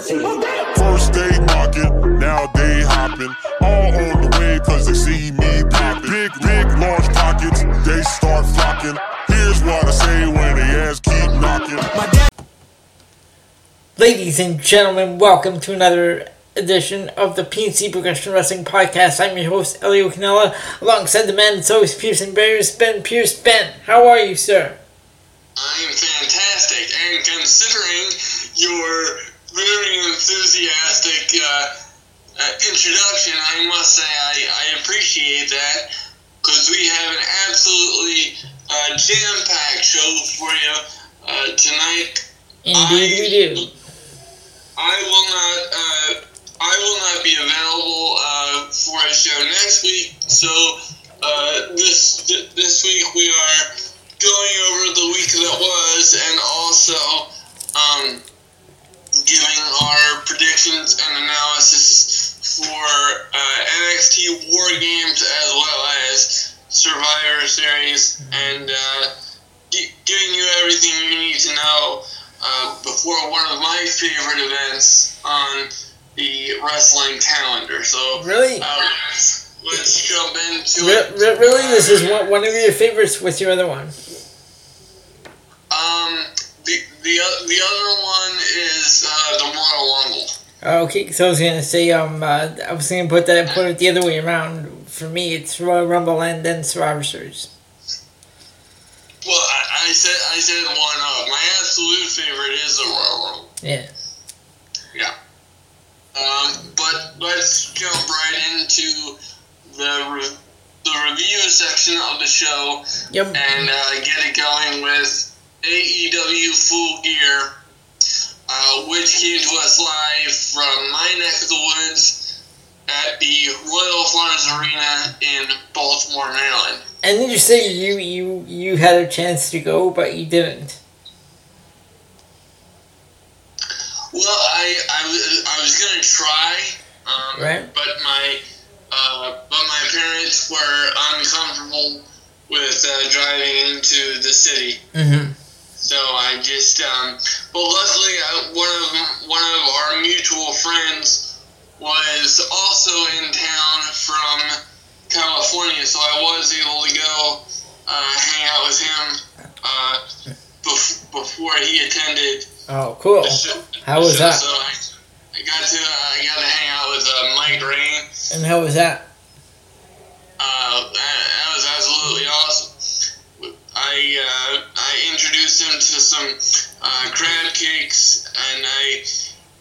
First they knocking, now they hopping. All on the way cause they see me popping. Big, big, large pockets, they start flocking. Here's what I say when they ass keep knocking. Ladies and gentlemen, welcome to another edition of the PNC Progression Wrestling Podcast. I'm your host, Elio Canella, alongside the man that's always Pearson Barriers, Ben Pierce. Ben, how are you, sir? I'm fantastic, and considering your very enthusiastic uh, uh, introduction, I must say I, I appreciate that because we have an absolutely uh, jam-packed show for you uh, tonight. Indeed, we do. I will not. Uh, I will not be available uh, for a show next week. So uh, this th- this week we are going over the week that was, and also um, giving our predictions and analysis for uh, NXT War Games as well as Survivor Series, and uh, gi- giving you everything you need to know uh, before one of my favorite events on the wrestling calendar. So Really? uh, let's, let's jump into Re- it. re- really, this is one, one of your favorites. What's your other one? Um, the the other one is uh, the Royal Rumble. Okay, so I was gonna say, um, uh, I was gonna put that put it the other way around. For me, it's Royal Rumble and then Survivor Series. Well, I, I said I said one of my absolute favorite is the Royal Rumble. Yeah. Yeah. Um, but let's jump right into the re- the review section of the show Yep. and uh, get it going with AEW Full Gear, uh, which came to us live from my neck of the woods at the Royal Farms Arena in Baltimore, Maryland. And did you say you you you had a chance to go, but you didn't? Well, I, I, was, I was gonna try, um, Right. but my uh, but my parents were uncomfortable with uh, driving into the city, Mm-hmm. So I just. Um, but luckily, uh, one of one of our mutual friends was also in town from California, so I was able to go uh, hang out with him uh, bef- before he attended Oh, cool. show. How was so, that? So I, I got to uh, I got to hang out with uh, Mike Rain. And how was that? Uh, that, that was absolutely awesome. I uh, I introduced him to some uh, crab cakes, and I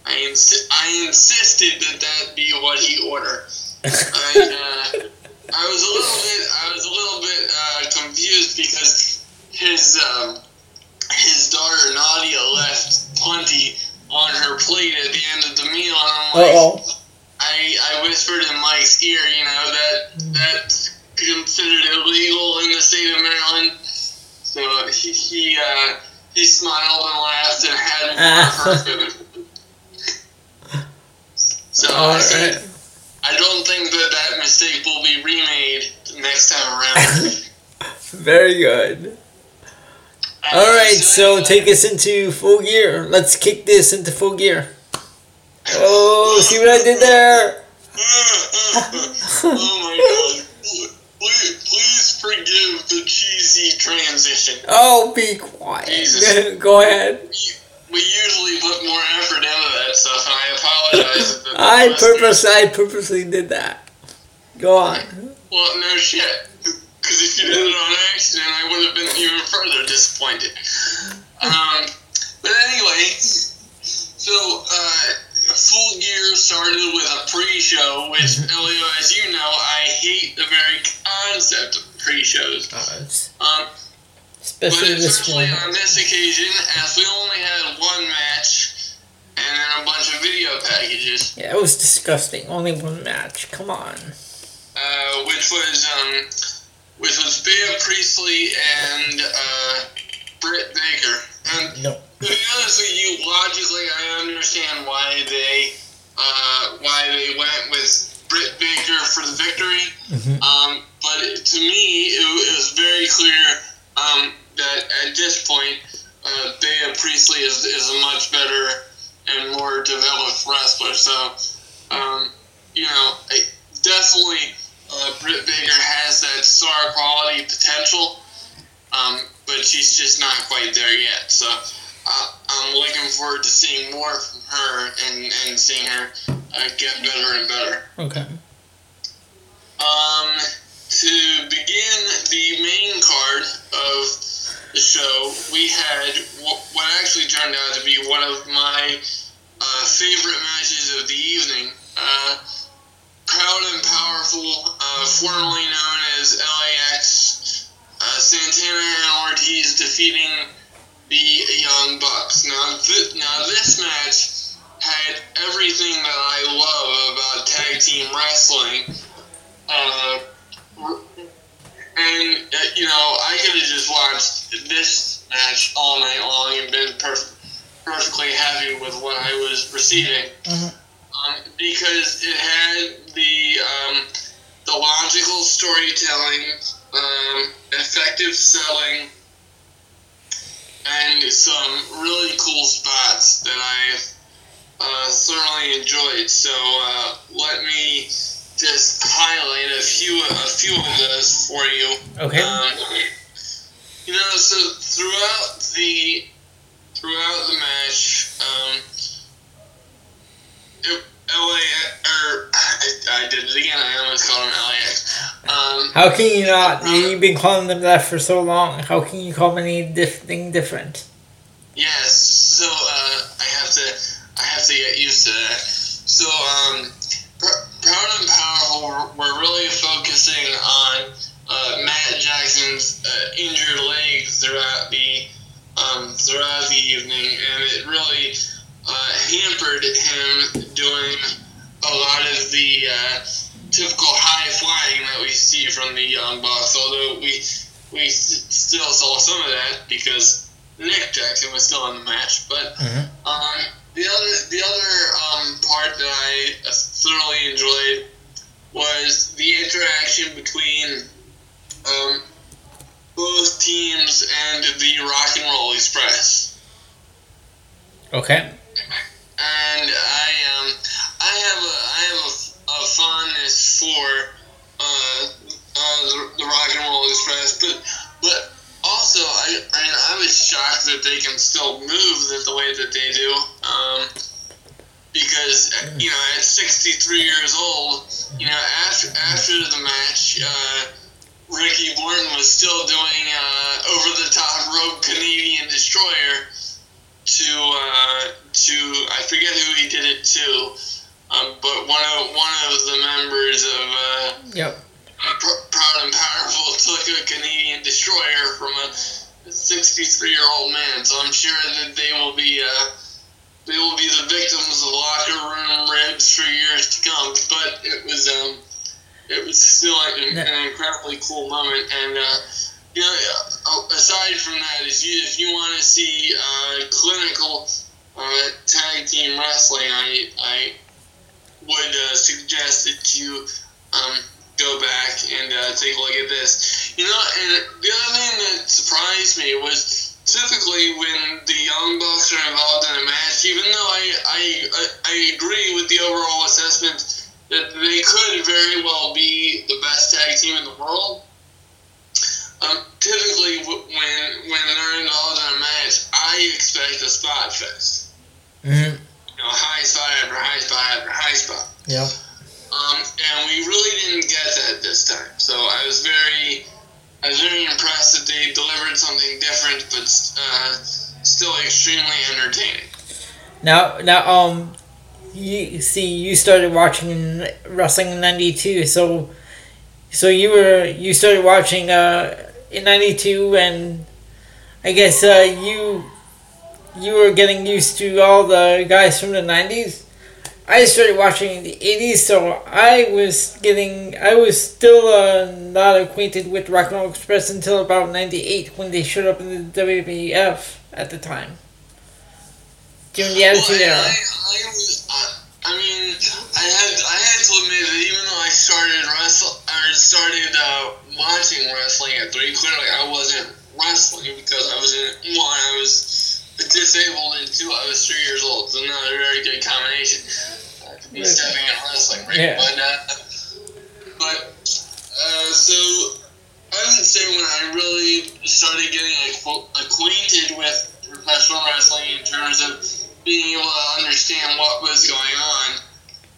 I, I insisted that that be what he ordered. And, uh, I was a little bit I was a little bit uh, confused because his um, his daughter Nadia left plenty on her plate at the end of the meal, and I'm like, oh. I, I whispered in Mike's ear, you know, that that's considered illegal in the state of Maryland. So he he, uh, he smiled and laughed and had. So I, Alright. think, I don't think that that mistake will be remade next time around. Very good. All right, so take us into full gear. Let's kick this into full gear. Oh, see what I did there? oh my god. Forgive the cheesy transition. Oh, be quiet. Jesus. Go ahead. We usually put more effort into that stuff, and I apologize. I purpose, I purposely did that. Go on. Well, no shit. Because if you did it on accident, I would have been even further disappointed. Um, but anyway, so uh, Full Gear started with a pre-show, which, Elio, as you know, I hate the very concept pre-shows. Um, but Especially this one. on this occasion, as we only had one match and then a bunch of video packages, Yeah, it was disgusting. Only one match. Come on. uh, which was um, which was Bea Priestley and uh, Britt Baker. And No. to be honest with you, logically, I understand why they uh, why they went with Britt Baker for the victory. Mhm. Um, but to me, it, it was very clear um, that at this point, uh, Bea Priestley is, is a much better and more developed wrestler. So, um, you know, I, definitely uh, Britt Baker has that star quality potential, um, but she's just not quite there yet. So uh, I'm looking forward to seeing more from her and, and seeing her uh, get better and better. Okay. Um, to begin the main card of the show, we had what actually turned out to be one of my uh, favorite matches of the evening. Uh, Proud and Powerful, uh, formerly known as LAX, uh, Santana and Ortiz defeating the Young Bucks. Now, th- now this match had everything that I love about tag team wrestling. Uh, and, uh, you know, I could have just watched this match all night long and been perf- perfectly happy with what I was receiving. Mhm. Um, because it had the um, the logical storytelling, um, effective selling, and some really cool spots that I uh, thoroughly enjoyed. So uh, let me just highlight a few a few of those for you. Okay. Um, you know, so throughout the throughout the match, um, it, LA or I, I did it again. I almost called him LAX. Um, How can you not? You've been calling them that for so long. How can you call them anything different? Yes, so uh, I have to I have to get used to that. So um, Pr- Proud and Powerful, we're, really focusing on uh, Matt Jackson's uh, injured leg throughout the um, throughout the evening, and it really uh, hampered him doing a lot of the uh, typical high flying that we see from the Young Bucks. Although we we s- still saw some of that because Nick Jackson was still in the match, but Mhm. um, the other the other um, part that I thoroughly enjoyed was the interaction between um, both teams and the Rock and Roll Express. Okay. And I um I have a I have a, a fondness for uh, uh the, the Rock and Roll Express, but but also I I mean I was shocked that they can still move the, the way that they do. Um, because uh, you know at 63 years old, you know after after the match, uh, Ricky Morton was still doing uh, over the top rope Canadian Destroyer to uh, to I forget who he did it to, um, but one of one of the members of uh, Yep. Pr- Proud and Powerful took a Canadian Destroyer from a 63 year old man. So I'm sure that they will be uh, they will be the victims of locker room ribs for years to come. But it was um it was still an, an incredibly cool moment and. Uh, you know, uh, aside from that, if you if you want to see uh, clinical uh, tag team wrestling, I I would uh, suggest that you um, go back and uh, take a look at this. You know, and the other thing that surprised me was typically when the Young Bucks are involved in a match, even though I I I, agree with the overall assessment that they could very well be the best tag team in the world. Um, typically, w- when when they're involved in a match, I expect a spot fest. Mm-hmm. You know, high spot after high spot after high spot. Yep. Um, and we really didn't get that this time. So I was very, I was very impressed that they delivered something different, but uh, still extremely entertaining. Now, now, um, you see, you started watching wrestling in '92, so, so you were you started watching uh in '92, and I guess uh you you were getting used to all the guys from the '90s. I started watching in the '80s, so I was getting I was still uh, not acquainted with Rock and Roll Express until about '98 when they showed up in the WWF at the time. During the Attitude Era. I, I, was- I, I mean, I had I had to admit that even though I started wrestle or started uh, watching wrestling at three, clearly I wasn't wrestling because I was in one. I was disabled until I was three years old. So not a very good combination be stepping in wrestling ring. Yeah. But uh, but uh, so I would say when I really started getting acquainted with professional wrestling in terms of being able to understand what was going on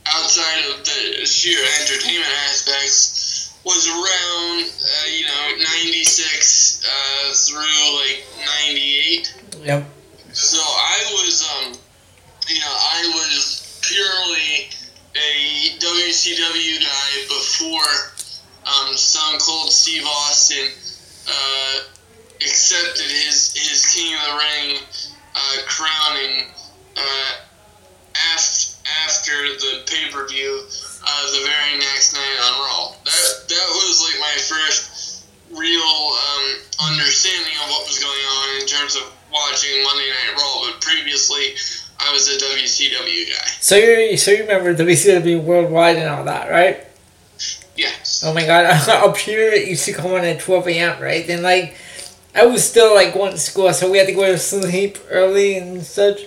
outside of the sheer entertainment aspects was around uh, you know 96 uh, through like 98 Yep. so I was, um, you know, I was purely a WCW guy before um, Stone Cold Steve Austin uh, accepted his his King of the Ring uh, crowning uh, af- after the pay per view uh, the very next night on Raw. That that was like my first real um, understanding of what was going on in terms of watching Monday Night Raw. But previously, I was a WCW guy. So you so you remember WCW Worldwide and all that, right? Yes. Oh my god, up here it used to come on at 12 a.m., right? And like, I was still like going to school, so we had to go to sleep early and such.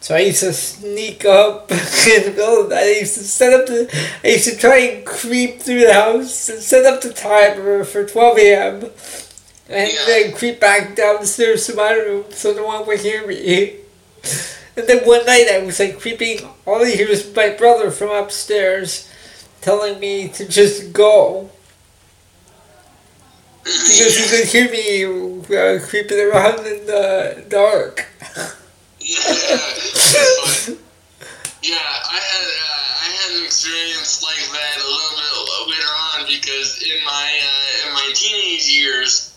So I used to sneak up in the middle of the night. I used to set up the, I used to try and creep through the house and set up the timer for 12 a.m. And Yeah. then creep back downstairs to my room so no one would hear me. And then one night I was like creeping, all I hear was my brother from upstairs telling me to just go because he could hear me uh, creeping around in the dark. Yeah, yeah, I had uh, I had an experience like that a little bit later on because in my uh, in my teenage years,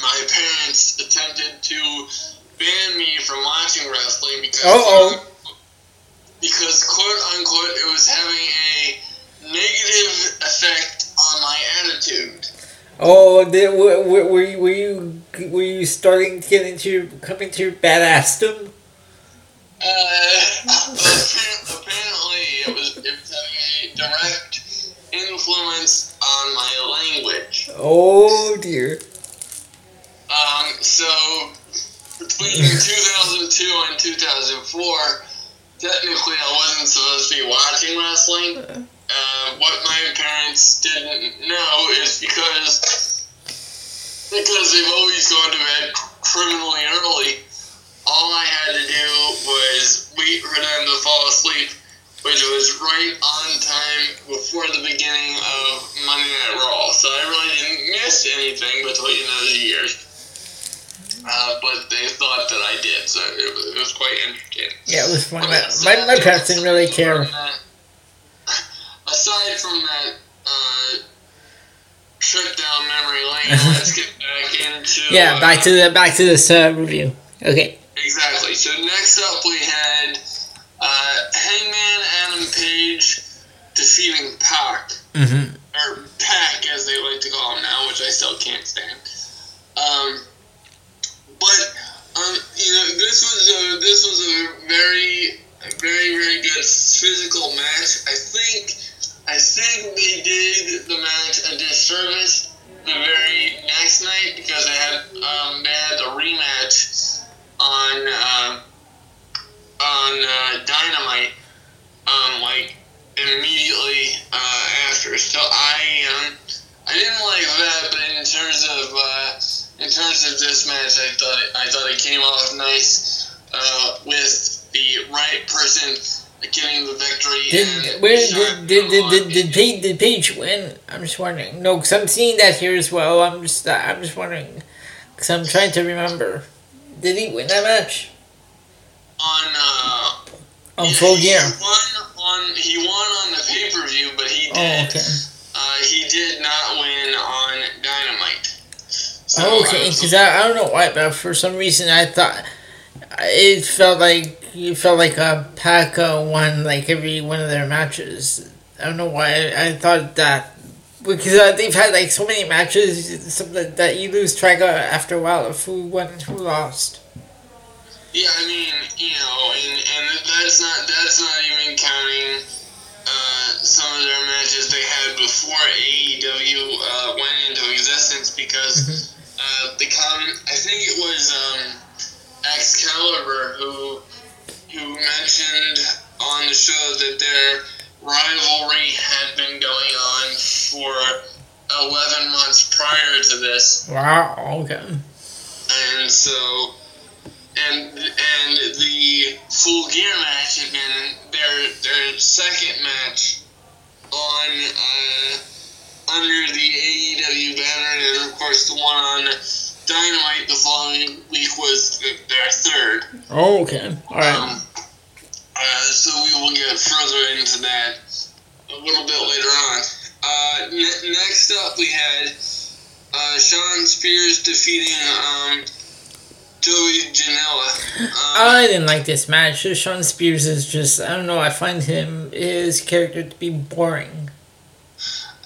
my parents attempted to ban me from watching wrestling because Uh-oh. because quote unquote it was having a negative effect on my attitude. Oh, did, were, were, were you were you were you starting to get into your coming to your badassdom? Uh, apparently, apparently it was it was having a direct influence on my language. Oh dear. Um, so between 2002 and 2004, technically I wasn't supposed to be watching wrestling. Uh, what my parents didn't know is because because they've always gone to bed criminally early. All I had to do was wait for them to fall asleep, which was right on time before the beginning of Monday Night Raw. So I really didn't miss anything between those years. Uh, but they thought that I did, so it was, it was quite entertaining. Yeah, it was fun. But My, my, my parents didn't really care. that- Aside from that uh, trip down memory lane, let's get back into Yeah, back uh, to the back to this uh, review. Okay. Exactly. So next up we had uh, Hangman Adam Page defeating Pac, Mm-hmm. or Pac as they like to call him now, which I still can't stand. Um, but um, you know, this was a this was a very very very good physical match. I think I think they did the match a disservice the very next night because they had um, they had the rematch on uh, on uh, Dynamite um, like immediately uh, after. So I um, I didn't like that, but in terms of uh, in terms of this match, I thought it, I thought it came off nice uh, with the right person getting the victory. Did and where did did did, did, did, Page, did Page win? I'm just wondering. No, because I'm seeing that here as well. I'm just I'm just wondering because I'm trying to remember. Did he win that match on uh, on yeah, Full he Gear? won on he won on the pay per view, but he Oh, did okay. uh, he did not win on Dynamite. So Oh, okay, because I, I don't know why, but for some reason I thought it felt like it felt like a Pac uh, won like every one of their matches. I don't know why I, I thought that because uh, they've had like so many matches something that you lose track of after a while of who won and who lost. Yeah, I mean, you know, and, and that's not that's not even counting uh, some of their matches they had before AEW uh, went into existence because uh, the com I think it was um, Excalibur, who who mentioned on the show that their rivalry had been going on for 11 months prior to this. Wow. Okay. And so, and and the full gear match had been their their second match on uh, under the AEW banner, and of course the one on Dynamite the following week was their third. Oh, okay. All right. Um, uh, so we will get further into that a little bit later on. Uh, ne- next up, we had uh, Shawn Spears defeating um, Joey Janela. Um, I didn't like this match. Shawn Spears is just I don't know. I find him his character to be boring.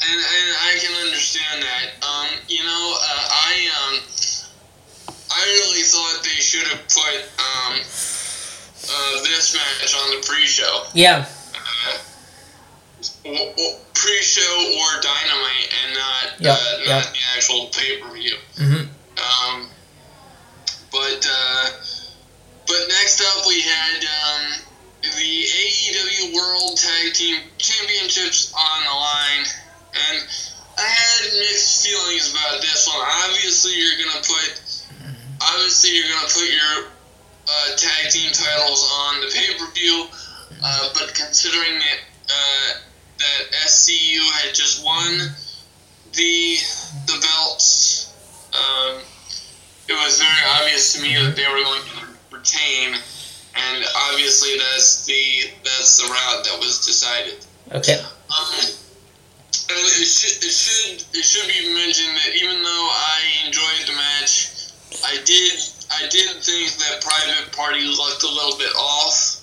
And, and I can understand that. Um, you know, uh, I um, I really thought they should have put um, uh, this match on the pre-show. Yeah. Uh, w- w- pre-show or dynamite and not Yep, uh, yep. not the actual pay-per-view. Mhm. Um, but uh, but next up we had um, the AEW World Tag Team Championships on the line, and I had mixed feelings about this one. Obviously, you're gonna put obviously you're gonna put your uh, tag team titles on the pay-per-view, uh, but considering that uh, that SCU had just won the the belts, um, it was very obvious to me that they were going to retain, and obviously that's the that's the route that was decided. Okay. Um, and it should, it should it should be mentioned that even though I enjoyed the match, I did I did think that Private Party looked a little bit off.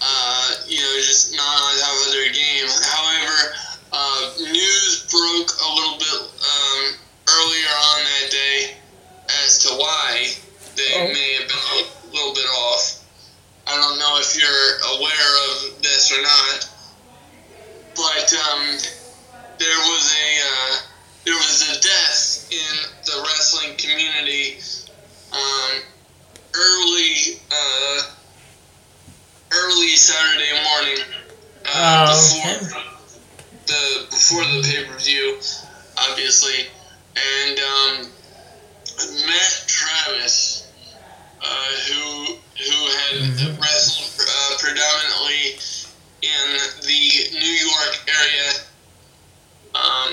Uh, you know, just not on top of their game. However, uh, news broke a little bit um, earlier on that day as to why they Oh. may have been a little bit off. I don't know if you're aware of this or not, um, there was a uh, there was a death in the wrestling community um, early uh, early Saturday morning uh, Oh, before the before the pay per view, obviously, and um, Matt Travis, uh, who who had wrestled uh, predominantly in the New York area, um,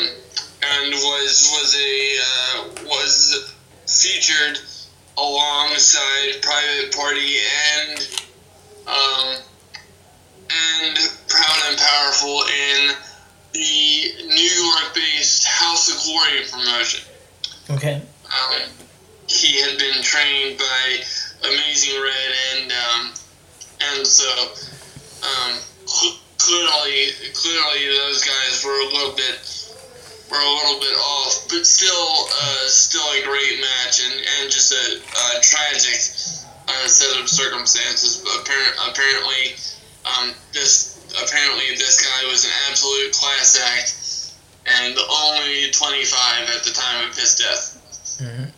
and was was a uh, was featured alongside Private Party and um, and Proud and Powerful in the New York-based House of Glory promotion. Okay. Um, he had been trained by Amazing Red, and um, and so um, clearly, clearly those guys were a little bit were a little bit off, but still, uh, still a great match, and, and just a, uh tragic uh, set of circumstances. But apparent, apparently, um, this apparently this guy was an absolute class act, and only 25 at the time of his death. Mhm.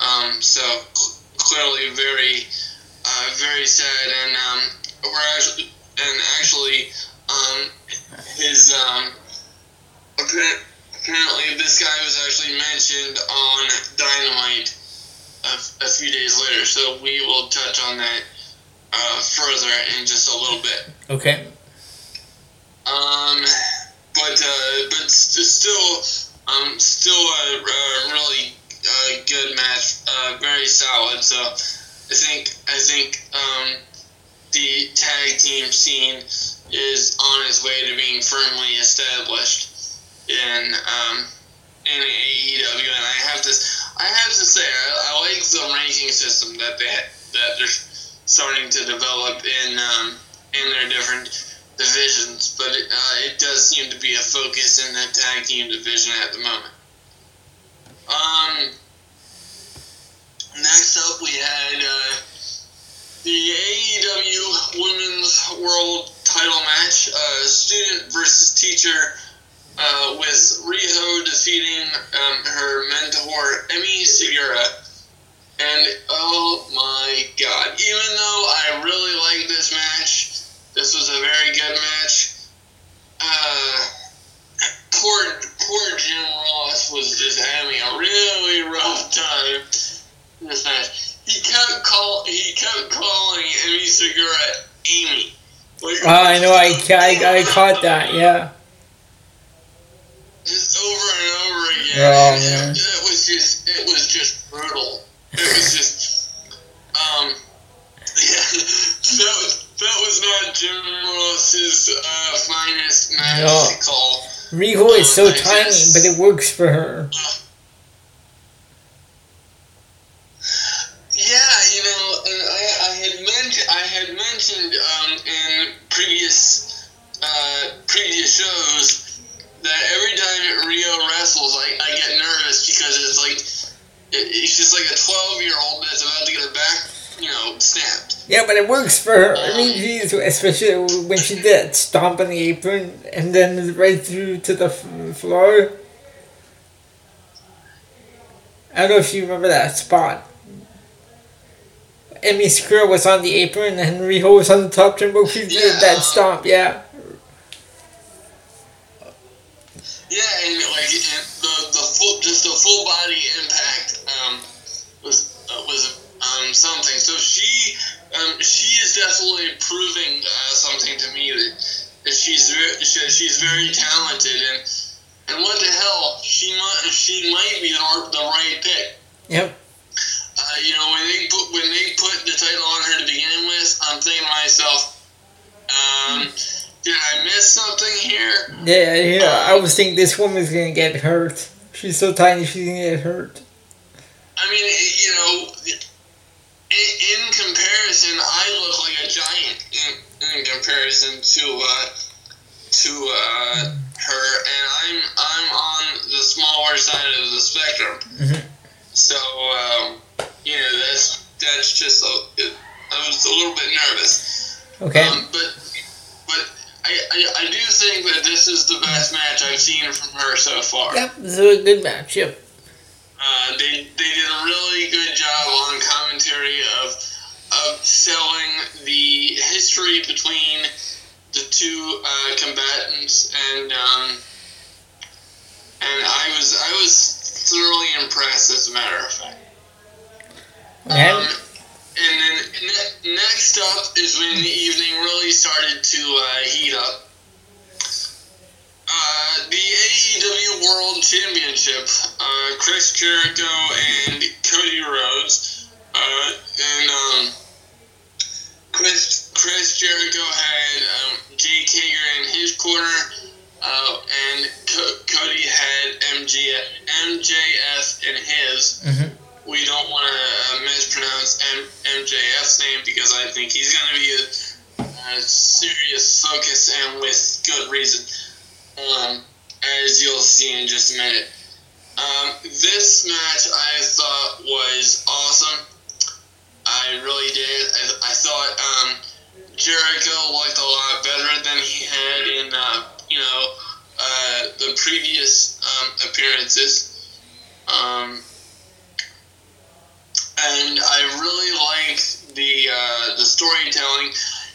Um, so cl- clearly very, uh, very sad, and um, we're actually, and actually, um, his um, apparently this guy was actually mentioned on Dynamite a, a few days later. So we will touch on that uh, further in just a little bit. Okay. Um, but uh, but st- still, um, still a, a really uh, good match, uh, very solid. So I think I think um, the tag team scene is on its way to being firmly established in um, in AEW, and I have to I have to say I, I like the ranking system that they that they're starting to develop in um, in their different divisions, but it, uh, it does seem to be a focus in the tag team division at the moment. Um, next up, we had uh, the AEW Women's World Title match, uh, student versus teacher, uh, with Riho defeating um, her mentor Emi Sakura, and oh my god. Even though I really like this match, this was a very good match. Uh, poor, poor Jim Ross was just having a really rough time this match. He kept call, he kept calling Emi cigarette Amy. Like, Oh, I know. I, I, I caught that. Yeah. just over and over again. Oh, It- man. It, was just it was just brutal. It was just um yeah that was that was not Jim Ross's uh, finest match No. call. Riho is so tiny, but it works for her. Yeah, you know, and I, I had mentioned I had mentioned um, in previous uh, previous shows that every time Riho wrestles, I, I get nervous because it's like it, it's just like a twelve year old that's about to get her back, you know, snapped. Yeah, but it works for her. I mean, she's, especially when she did stomp on the apron and then right through to the f- floor. I don't know if you remember that spot. Emi Sakura was on the apron and Riho was on the top turnbuckle. She did Yeah. that stomp, yeah. Yeah, and like and the the full just the full body impact um, was uh, was um, something. So she um, she is definitely proving uh, something to me that, that she's very, she, she's very talented and and what the hell she might she might be the, the right pick. Yep. Thinking to myself, um, did I miss something here? Yeah, yeah. I was thinking this woman's gonna get hurt. She's so tiny, she's gonna get hurt. I mean, you know, in, in comparison, I look like a giant in, in comparison to uh, to uh, her, and I'm I'm on the smaller side of the spectrum. Mhm. So um, you know, that's that's just a, I was a little bit nervous. Okay. Um, but but I, I I do think that this is the best match I've seen from her so far. Yep, this is a good match, yep. Uh, they, they did a really good job on commentary of of selling the history between the two uh, combatants, and um, and I was I was thoroughly impressed. As a matter of fact. Okay. Um, and then ne- next up is when the evening really started to uh, heat up. Uh, the AEW World Championship, uh, Chris Jericho and Cody Rhodes, uh, and um, Chris Chris Jericho had um, Jake Hager in his corner, uh, and Co- Cody had MG, MJF in his Mhm. We don't want to uh, mispronounce M- MJF's name because I think he's going to be a, a serious focus and with good reason, um, as you'll see in just a minute. Um, this match I thought was awesome. I really did. I, I thought um, Jericho looked a lot better than he had in, uh, you know, uh, the previous um, appearances. And I really like the uh, the storytelling.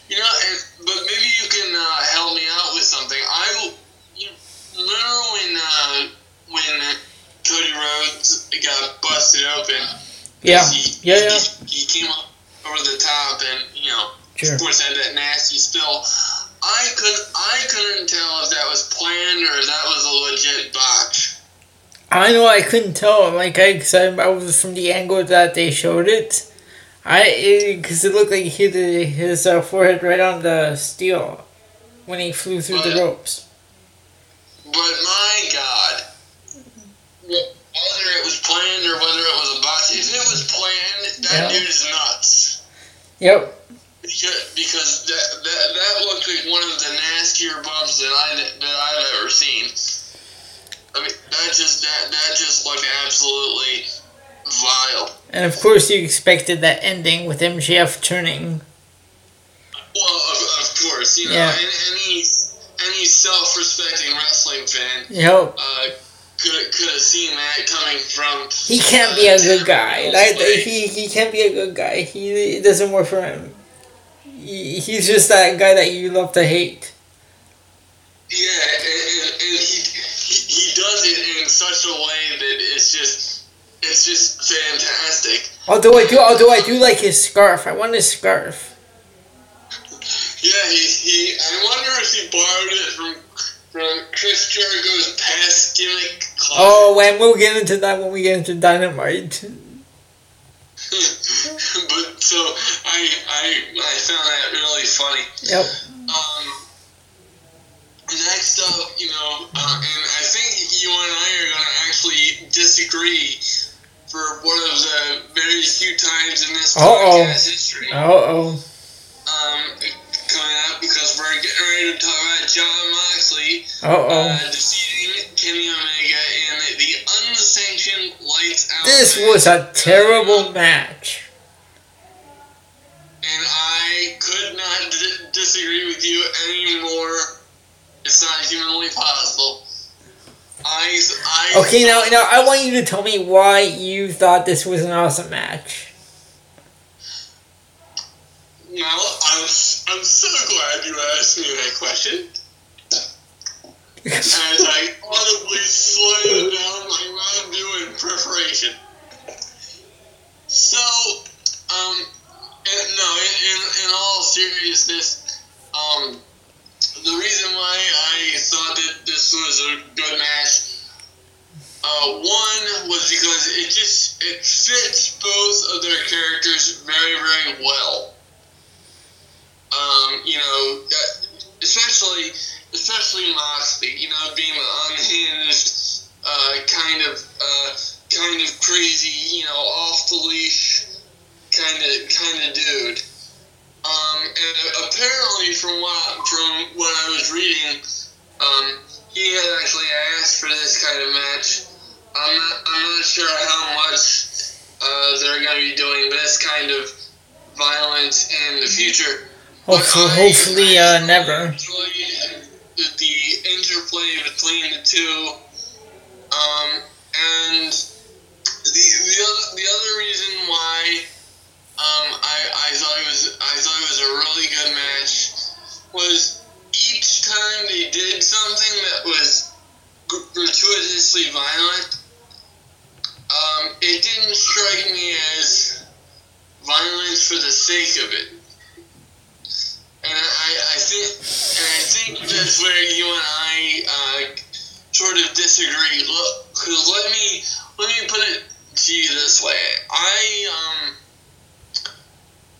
You know, and, but maybe you can uh, help me out with something. I you remember when uh, when Cody Rhodes got busted open. Yeah, He, yeah, yeah. He, he came up over the top, and you know, Sure. of course, had that nasty spill. I could I couldn't tell if that was planned or if that was a legit botch. I know I couldn't tell, like, I, cause I, was from the angle that they showed it. I, because it, looked like he hit his uh, forehead right on the steel when he flew through the ropes. But my God, wh- whether it was planned or whether it was a botch, if it was planned, that Yeah. dude's nuts. Yep. Because, because that, that that looked like one of the nastier bumps that I that I've ever seen. I mean, that just that that just looked absolutely vile. And of course, you expected that ending with MJF turning. Well, of, of course, you know, Yeah. any any, self-respecting wrestling fan Yep. uh, could could have seen that coming from. He can't be a good guy. That, he he can't be a good guy. He it doesn't work for him. He, he's just that guy that you love to hate. Yeah, and, and, and he, he does it in such a way that it's just it's just fantastic. Although I do, although I do like his scarf. I want his scarf. Yeah, he, he I wonder if he borrowed it from from Chris Jericho's past gimmick. Club. Oh, and we'll get into that when we get into Dynamite. but so I I I found that really funny. Yep. Um, next up, you know, uh, and I think you and I are going to actually disagree for one of the very few times in this Uh-oh. podcast history Uh oh. um, coming up because we're getting ready to talk about Jon Moxley Uh oh. uh, defeating Kenny Omega in the unsanctioned Lights Out. This was a terrible match. and I could not d- disagree with you anymore. It's not humanly possible. I, I Okay, now now I want you to tell me why you thought this was an awesome match. Well, I'm, I'm so glad you asked me that question. As I audibly slid down my Dew in preparation. So, um, and, no, in, in, in all seriousness, um, the reason why I thought that this was a good match, uh, one was because it just it fits both of their characters very very well. Um, you know, that, especially especially Moxley, you know, being an unhinged, uh, kind of uh, kind of crazy, you know, off the leash kind of kind of dude. Um, and apparently, from what from what I was reading, um, he had actually asked for this kind of match. I'm not I'm not sure how much uh, they're going to be doing this kind of violence in the future. But Hopefully, I- hopefully, I uh, never. the, the interplay between the two, um, and the the other the other reason why um, I, I thought it was I thought it was a really good match was each time they did something that was gratuitously violent, um, it didn't strike me as violence for the sake of it. And I, I think and I think that's where you and I uh, sort of disagree. Look, 'cause let me let me put it to you this way. I um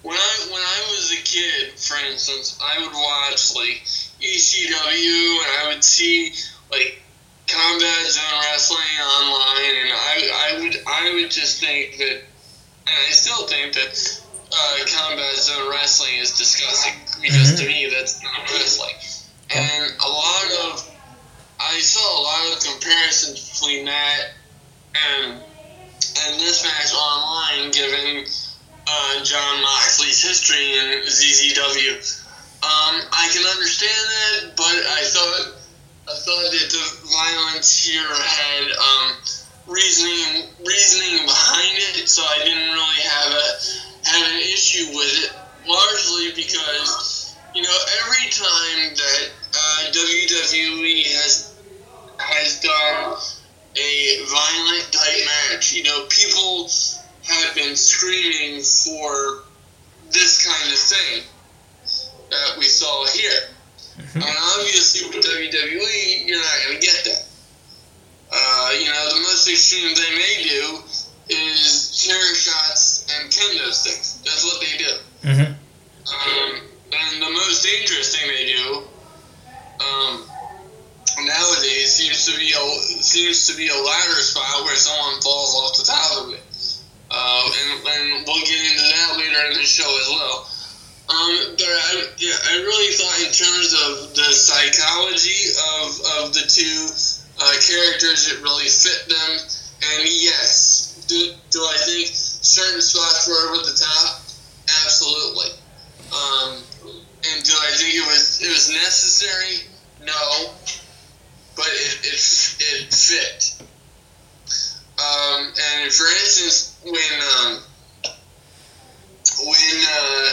when I when I was a kid, for instance, I would watch like ECW and I would see like combat zone wrestling online, and I I would I would just think that, and I still think that uh, combat zone wrestling is disgusting because to me that's not wrestling. And a lot of I saw a lot of comparisons between that and and this match online, given uh, Jon Moxley's history in CZW. Um, I can understand that, but I thought I thought that the violence here had um, reasoning reasoning behind it, so I didn't really have a have an issue with it. Largely because you know every time that uh, WWE has has done a violent type match, you know people have been screaming for this kind of thing that we saw here. And obviously with WWE, you're not going to get that. Uh, you know, the most extreme they may do is chair shots and kendo sticks. That's what they do. Mm-hmm. Um, and the most dangerous thing they do um, nowadays seems to be a seems to be a ladder spot where someone falls off the top of it. Uh, and, and we'll get into that later in the show as well. Um, but I, yeah, I really thought in terms of the psychology of, of the two uh, characters, it really fit them. And yes, do, do I think certain spots were over the top? Absolutely. Um, and do I think it was it was necessary? No, but it it, it fit. Um, and for instance, when um, when uh,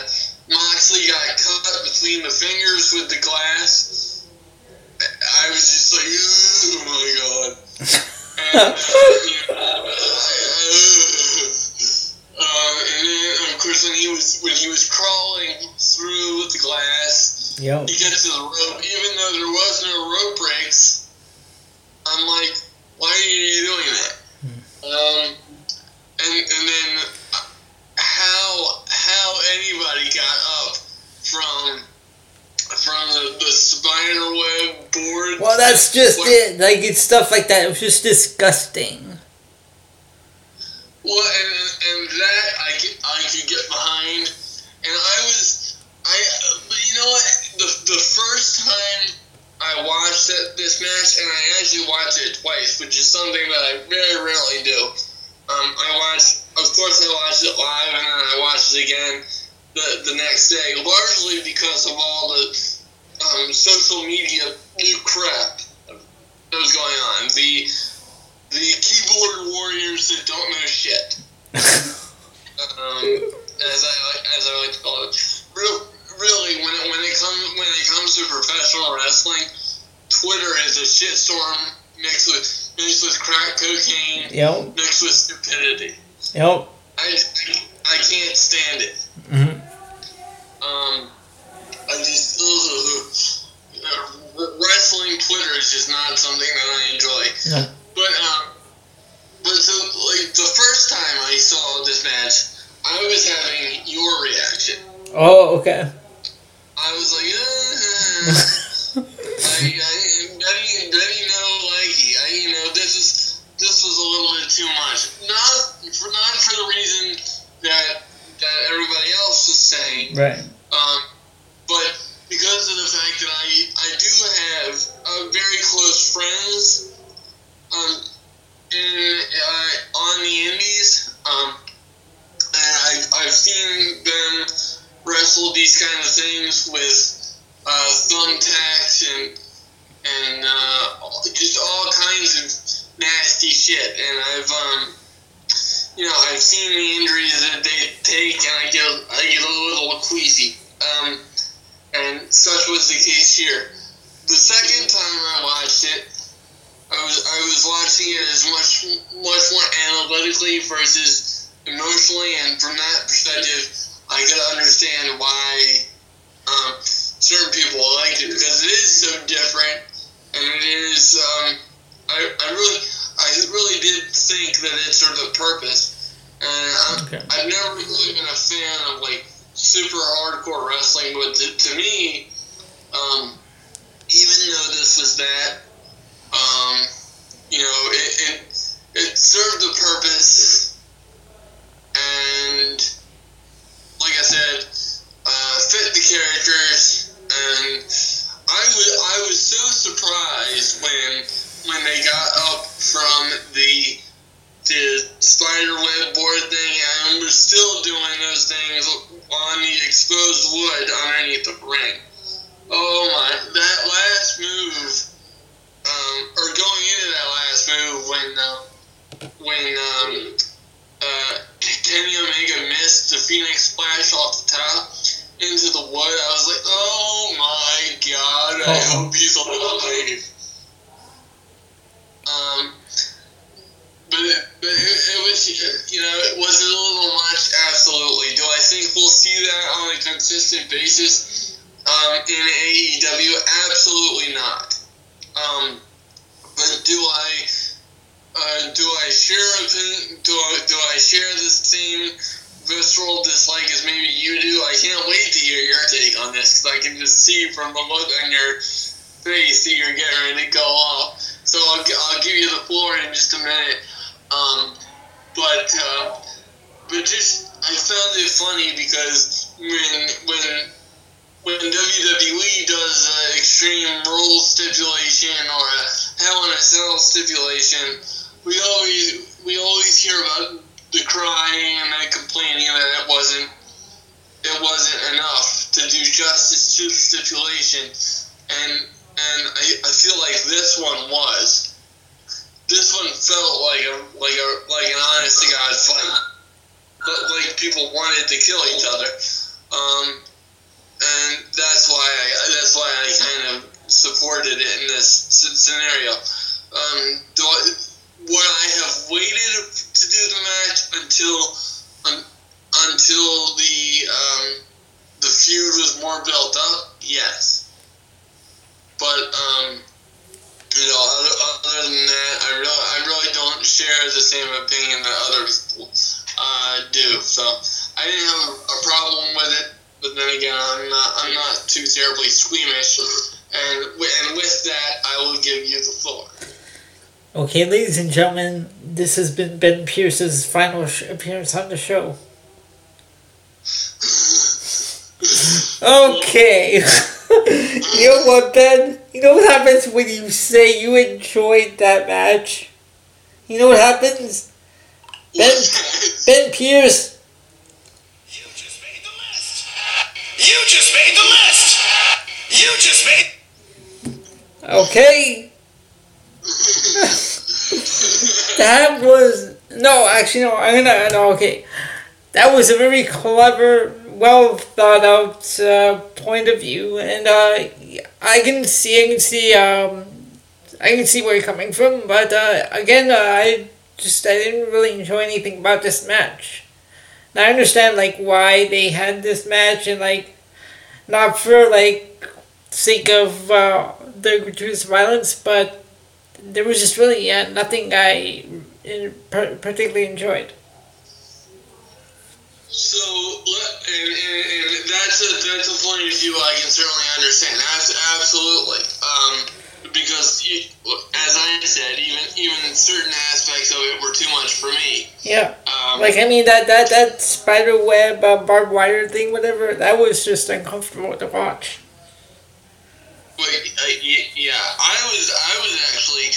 Moxley got cut between the fingers with the glass, I was just like, oh my god. And, you know, uh, and then, of course, when he was when he was crawling through the glass, Yep. he gets to the rope. Even though there was no rope breaks, I'm like, why are you doing that? Um, and and then how how anybody got up from from the, the spider web board? Well, that's just What- it. Like it's stuff like that. It was just disgusting. Well, and, and that I could, I could get behind. And I was, I, but you know what? The, the first time I watched it, this match, and I actually watched it twice, which is something that I very rarely do. Um, I watched, of course, I watched it live, and then I watched it again the, the next day, largely because of all the um, social media new crap that was going on. The the keyboard warriors that don't know shit. Um, as I as I like to call it. Real, really, when it when it comes when it comes to professional wrestling, Twitter is a shitstorm mixed with mixed with crack cocaine, Yep. mixed with stupidity. Yep. I, I can't stand it. hmm Um, I just ugh, wrestling Twitter is just not something that I enjoy. No. But um, but so like the first time I saw this match, I was having your reaction. Oh, okay. I was like, uh, I, I, Betty, Betty, no, likey. I, you know, this is this was a little bit too much. Not for not for the reason that that everybody else was saying. Right. Um, but because of the fact that I, I do have uh, very close friends um, in, uh, on the indies, um, and I, I've seen them wrestle these kind of things with uh, thumbtacks and and uh, just all kinds of nasty shit, and I've um, you know, I've seen the injuries that they take, and I get I get a little queasy. Um, and such was the case here. The second time I watched it, I was I was watching it as much much more analytically versus emotionally, and from that perspective, I could understand why um, certain people liked it because it is so different, and it is. Um, I, I really I really did think that it served a purpose, and I'm, Okay. I've never really been a fan of like super hardcore wrestling, but to, to me, um, even though this was that, um, you know, it, it it served a purpose, and like I said, uh, fit the characters, and I was I was so surprised when when they got up from the the spider web board thing and we're still doing those things on the exposed wood underneath the ring. Oh my! That last move, um, or going into that last move when uh, when um, uh, Kenny Omega missed the Phoenix Splash off the top into the wood, I was like, oh my god! I hope he's alive. Um, but it, but it, it was, you know, was it was a little much. Absolutely. Do I think we'll see that on a consistent basis um, in AEW? Absolutely not. Um, but do I uh, do I share opinion, do do I share the same visceral dislike as maybe you do? I can't wait to hear your take on this because I can just see from the look on your face that you're getting ready to go off. So I'll, I'll give you the floor in just a minute. Um, but uh, but just I found it funny because when when when WWE does an extreme rules stipulation or a Hell in a Cell stipulation, we always we always hear about the crying and the complaining that it wasn't it wasn't enough to do justice to the stipulation, and and I, I feel like this one was. This one felt like a like a like an honest to god fight, but like people wanted to kill each other, um, and that's why I that's why I kind of supported it in this scenario. Um, do I, would I have waited to do the match until um, until the um, the feud was more built up? Yes, but um, you know, other, other than that, I really, I really don't share the same opinion that other people uh, do. So I didn't have a, a problem with it, but then again, I'm not, I'm not too terribly squeamish. And and with that, I will give you the floor. Okay, ladies and gentlemen, this has been Ben Pierce's final sh- appearance on the show. Okay. you know what, Ben? You know what happens when you say you enjoyed that match? You know what happens? Ben, ben Pierce. You just made the list. You just made the list. You just made. Okay. that was no, actually no. I'm gonna no. Okay, that was a very clever, well thought out uh, point of view, and uh, I can see, I can see, um, I can see where you're coming from. But uh, again, uh, I just I didn't really enjoy anything about this match. And I understand like why they had this match and like not for like sake of uh, the gratuitous violence, but there was just really yeah, nothing I particularly enjoyed. So, and, and, and that's a that's a point of view I can certainly understand. That's absolutely, um, because you, as I said, even even certain aspects of it were too much for me. Yeah, Um, like I mean that that that spider web uh, barbed wire thing, whatever, that was just uncomfortable to watch. But uh, yeah, I was I was actually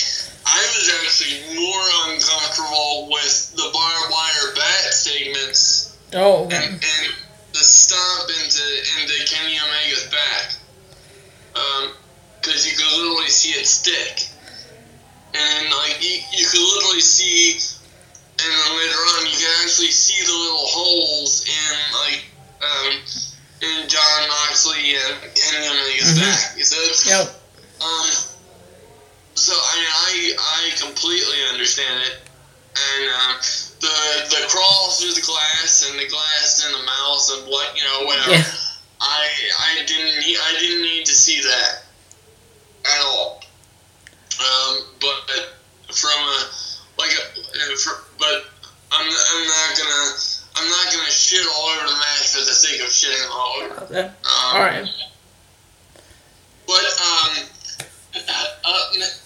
I was actually more uncomfortable with the barbed wire bat segments Oh, and, okay. and the stomp into into Kenny Omega's back, because you could literally see it stick, and like you, you could literally see, and then later on you can actually see the little holes in like um, in Jon Moxley and Kenny Omega's Mhm. back. Yep. um, so I mean, I I completely understand it, and um, the the crawl through the glass and the glass in the mouth and what you know whatever. Yeah. I I didn't need I didn't need to see that at all. Um, but from a like a, uh, for, but I'm I'm not gonna I'm not gonna shit all over the match for the sake of shitting all over. Okay. Um, All right. But um, up, ne-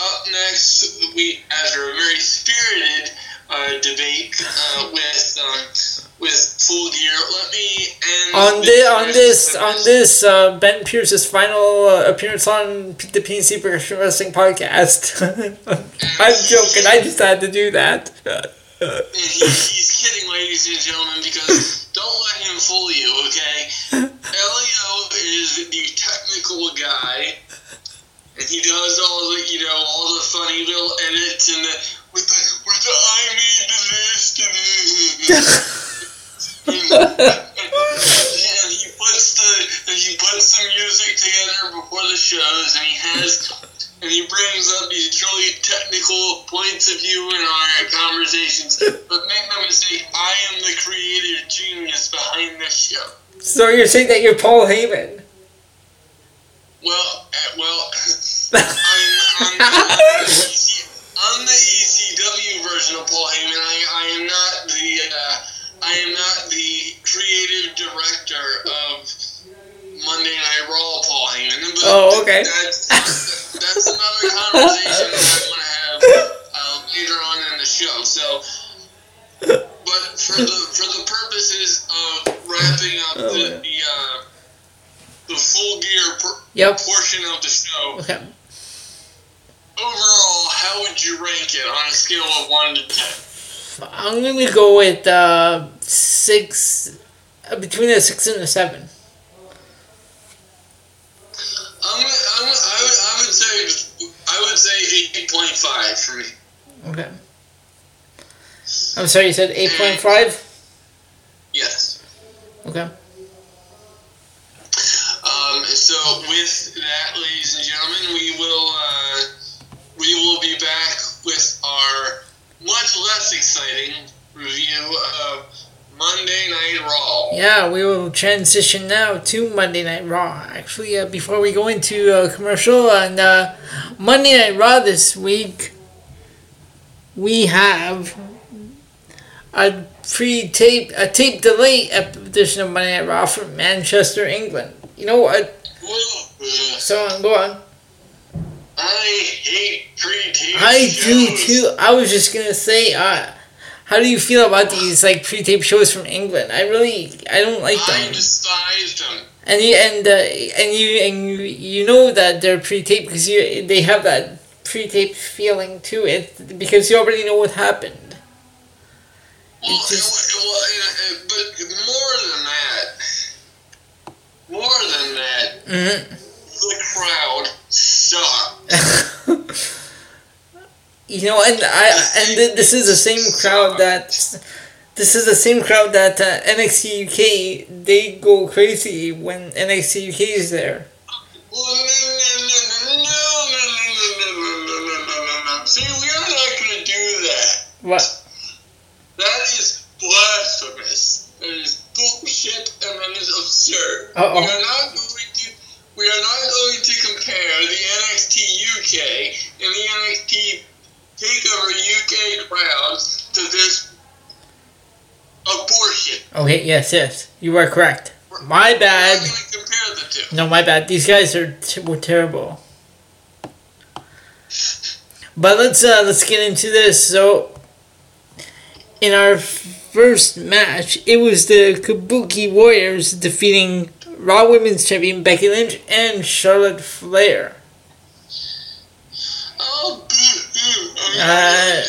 up next, we after a very spirited uh, debate uh, with um, with Full Gear. Let me end On the- this, on this, on this, uh, Ben Pierce's final uh, appearance on the PNC Progression Wrestling podcast. I'm joking. I just had to do that. He, he's kidding, ladies and gentlemen, because don't let him fool you, okay? Elio is the technical guy, and he does all the, you know, all the funny little edits and the with the with the I made the list and, and he puts the and he puts the music together before the shows, and he has and he brings up these really technical points of view in our conversations. But make no mistake, I am the creative genius behind this show. so you're saying that you're Paul Heyman? Well, uh, well, I'm, I'm, I'm, the EC, I'm the ECW version of Paul Heyman. I, I am not the uh, I am not the creative director of Monday Night Raw, Paul Heyman. But Oh, okay. That's, that's another conversation that I want to have uh, later on in the show. So, but for the for the purposes of wrapping up Oh, the yeah. the, uh, the full gear per- Yep. portion of the show, Okay. Overall, how would you rank it on a scale of one to ten? I'm gonna go with uh, six, uh, between a six and a seven. I'm, I'm, I, would, I would say I would say eight point five for me. Okay. I'm sorry, you said 8.5? Yes. Okay. Um, so with that, ladies and gentlemen, we will uh, we will be back with our much less exciting review of Monday Night Raw. Yeah, we will transition now to Monday Night Raw. Actually, uh, before we go into uh, commercial, and uh, Monday Night Raw this week, we have a pre-tape, a tape delay edition of Monday Night Raw from Manchester, England. You know what? Ugh. So go on. I hate pre-tape I do too. I was just gonna say, uh, how do you feel about these like pre-tape shows from England? I really, I don't like them. I despise them. And you and uh, and you and you you know that they're pre-taped because you they have that pre-taped feeling to it because you already know what happened. Well, It just- uh, well, uh, but more than that, more than that, hmm the crowd sucked. you know, and I and this is the same crowd that this is the same crowd that uh, NXT UK they go crazy when NXT UK is there. See, we are not going to do that. What? That is blasphemous. That is bullshit and that is absurd. Uh-oh. We are not we are not going to compare the NXT UK and the NXT Takeover UK crowds to this abortion. Okay, yes, yes, you are correct. My bad. not going to compare the two. No, my bad. These guys are t- were terrible. But let's uh let's get into this. So, in our first match, it was the Kabuki Warriors defeating Raw Women's Champion Becky Lynch and Charlotte Flair. Oh. Uh,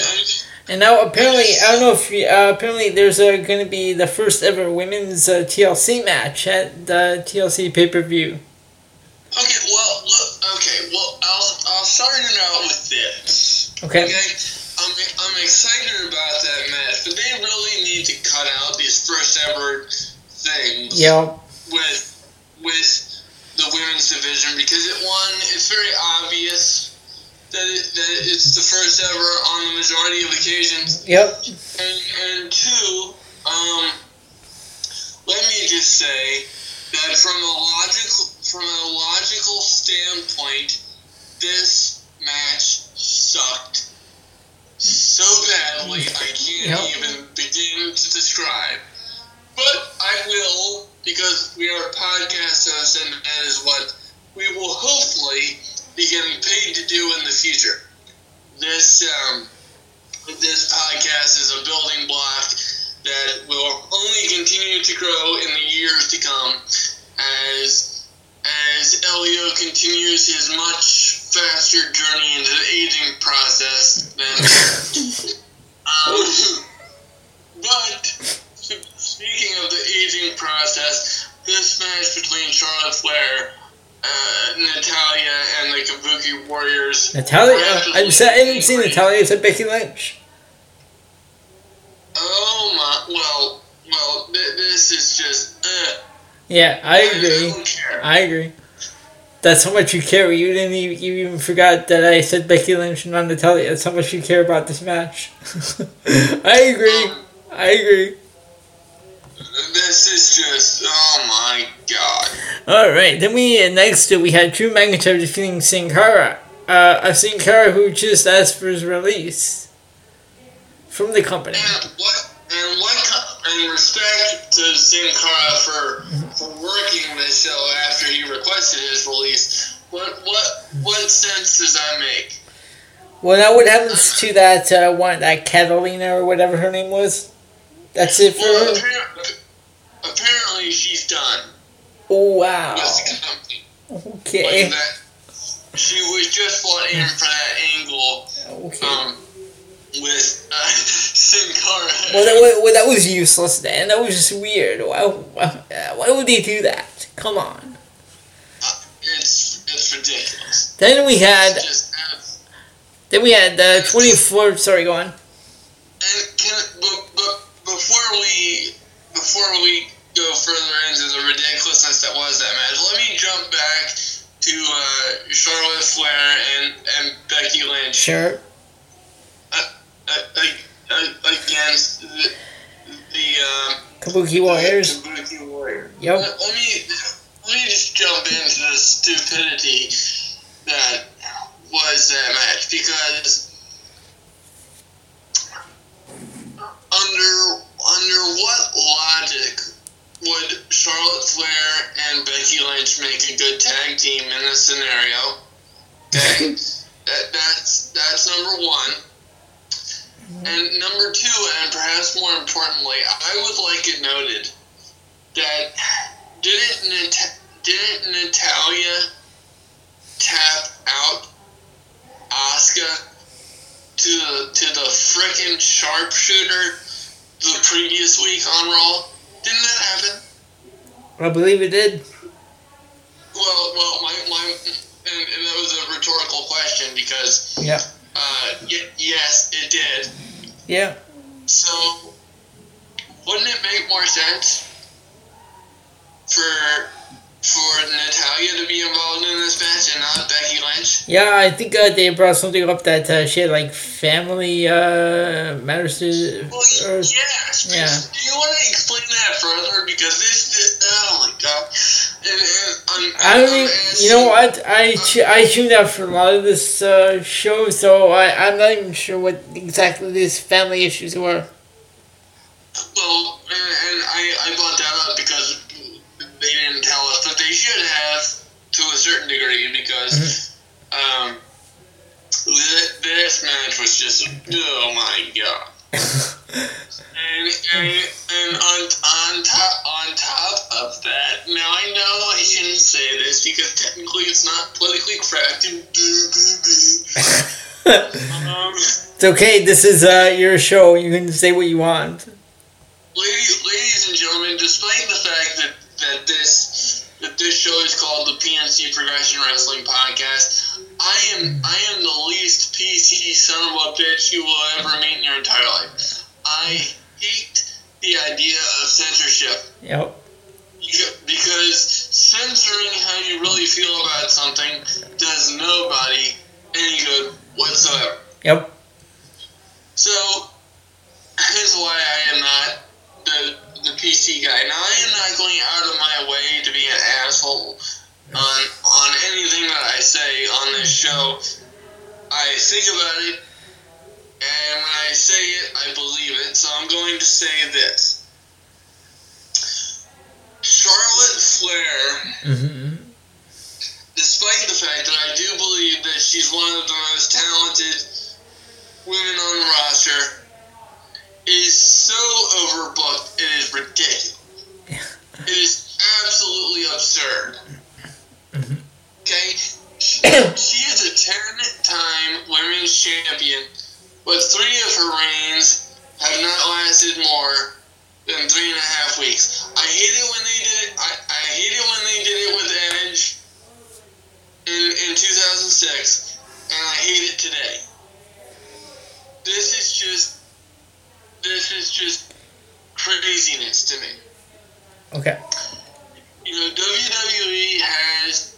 And now apparently, I don't know if you, uh, apparently there's uh, going to be the first ever women's uh, TLC match at the TLC pay per view. Okay, well, look, okay, well, I'll, I'll start it out with this. Okay. Okay, I'm, I'm excited about that match, but they really need to cut out these first ever things Yeah. with with the women's division because it won. it's very obvious that, it, that it's the first ever on the majority of occasions, Yep. and, and two, um, let me just say that from a logical from a logical standpoint, this match sucked so badly I can't Yep. even begin to describe. But I will because we are podcasters and that is what we will hopefully be getting paid to do in the future. This um, this podcast is a building block that will only continue to grow in the years to come as as Elio continues his much faster journey into the aging process than um, but speaking of the aging process, this match between Charlotte Flair, uh, Natalya, and the Kabuki Warriors. Natalya, I, I, I didn't see Natalya. I said Becky Lynch. Oh my! Well, well, th- this is just. Uh, Yeah, I I agree. don't care. I agree. That's how much you care. You didn't even, you even forgot that I said Becky Lynch and not Natalya. That's how much you care about this match. I agree. I agree. This is just. Oh my god. All right. Then we uh, next uh, we had Drew McIntyre defeating Sin Cara. Uh, a Sin Cara who just asked for his release from the company. And what? And what? co- And respect to Sin Cara for for working this show after he requested his release. What what what sense does that make? Well, now what happens to that uh, one, that Catalina or whatever her name was? That's it for Well, her. Apparently, she's done Oh wow. with the company. Like Okay. that. She was just brought in for that angle Okay. um, with uh, Sin Cara. Well, that, well, that was useless, then. That was just weird. Why, why, why would they do that? Come on. It's it's ridiculous. Then we had just Then we had the 24. Sorry, go on. And can but, but before we before we go further into the ridiculousness that was that match, let me jump back to uh, Charlotte Flair and, and Becky Lynch Sure. uh, uh, uh, against the, the um, Kabuki Warriors. Kabuki Warriors. Yep. Let, let me let me just jump into the stupidity that was that match because under under what logic would Charlotte Flair and Becky Lynch make a good tag team in this scenario? Okay, that, that's that's number one. And number two, and perhaps more importantly, I would like it noted that didn't Nat- didn't Natalya tap out Asuka to the to the frickin' sharpshooter the previous week on Raw? Didn't that happen? I believe it did. Well, well, my my, and, and that was a rhetorical question because Yeah. uh, y- yes, it did. Yeah. So, wouldn't it make more sense for for Natalya to be involved in this match and not Becky Lynch? Yeah, I think uh, they brought something up that uh, she had like family uh, matters to. Well, Or, yes. yeah. Do you want to explain that further? Because this, this oh my god. And, and I'm, I don't even, you know what? I I tuned out for a lot of this uh, show, so I I'm not even sure what exactly these family issues were. Well, and, and I, I brought that up because they didn't tell us, should have to a certain degree because um, this match was just oh my god. And, and, and on, on top on top of that, now I know I shouldn't say this because technically it's not politically correct. Um, It's okay. This is uh, your show. You can say what you want. Ladies, ladies and gentlemen, despite the fact that, that this that this show is called the PNC Progression Wrestling Podcast, I am I am the least PC son of a bitch you will ever meet in your entire life. I hate the idea of censorship Yep. because censoring how you really feel about something does nobody any good whatsoever. Yep. So, here's why I am not the, the PC guy. Now, I am not going out of my way to be an asshole on, on anything that I say on this show. I think about it, and when I say it, I believe it. So, I'm going to say this Charlotte Flair Mm-hmm. despite the fact that I do believe that she's one of the most talented women on the roster, is so overbooked, it is ridiculous. It is absolutely absurd. Mm-hmm. Okay? She, she is a 10 time women's champion, but three of her reigns have not lasted more than three and a half weeks. I hate it when they did it. I, I hate it when they did it with Edge in, in 2006, and I hate it today. This is just, this is just craziness to me. Okay. You know, WWE has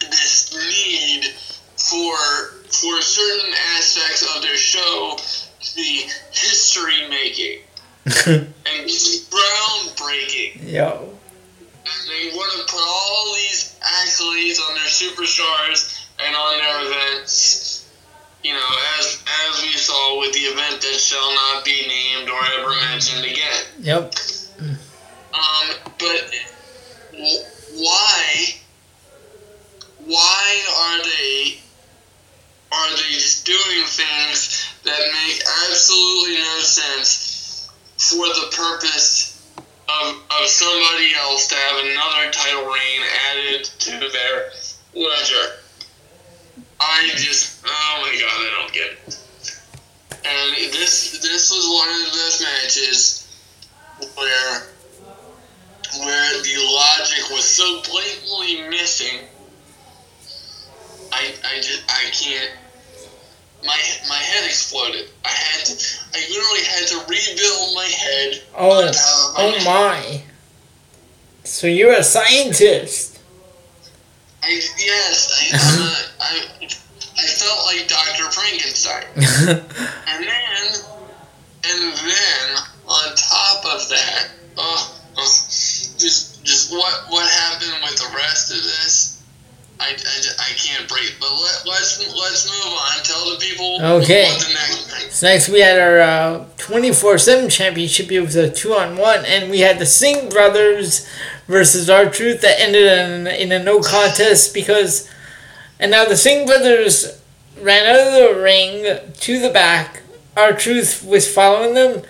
this need for for certain aspects of their show to be history making and groundbreaking. Yo. And they want to put all these accolades on their superstars and on their events. You know, as as we saw with the event that shall not be named or ever mentioned again. Yep. Um, but why? Why are they? Are they just doing things that make absolutely no sense for the purpose of, of somebody else to have another title reign added to their ledger? I just, oh my god, I don't get it. And this this was one of those matches where where the logic was so blatantly missing. I, I just I can't my my head exploded. I had to, I literally had to rebuild my head. Oh, of oh my oh head. my. So you're a scientist. I, yes, I, a, I, I felt like Dr. Frankenstein. And then, and then, on top of that, uh, uh, just, just what, what happened with the rest of this, I, I, I can't breathe. But let, let's, let's move on. Tell the people Okay. what the next. So next we had our twenty four seven championship. It was a two on one, and we had the Singh brothers versus R-Truth that ended in, in a no contest because, and now the Singh brothers ran out of the ring to the back. R-Truth was following them.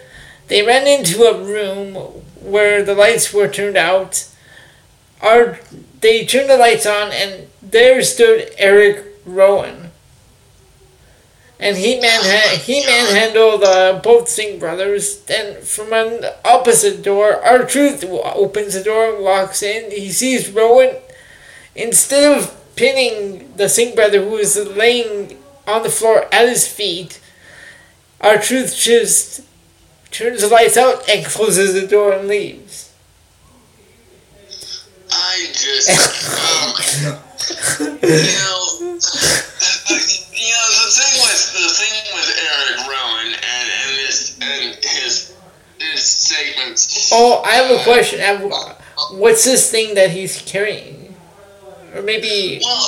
They ran into a room where the lights were turned out. Our they turned the lights on, and there stood Eric Rowan and he man he manhandled uh, both Singh brothers. Then from an opposite door, R-Truth opens the door and walks in. He sees Rowan. Instead of pinning the Singh brother who is laying on the floor at his feet, R-Truth just turns the lights out and closes the door and leaves. I just, know, you know the thing with the thing with Eric Rowan and, and this and his his segments. Oh, I have a question. Have- What's this thing that he's carrying? Or maybe Well,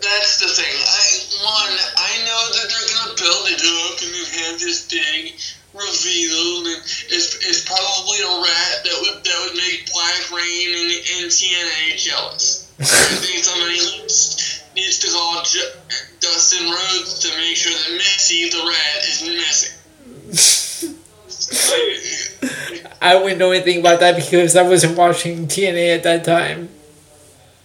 that's the thing. I one, I know that they're gonna build it up and then have this big reveal, and it's, it's probably a rat that would that would make Black Reign and, and TNA jealous. I think somebody needs, to call J- Dustin Rhodes to make sure that Missy the rat is missing. Like, I wouldn't know anything about that because I wasn't watching TNA at that time.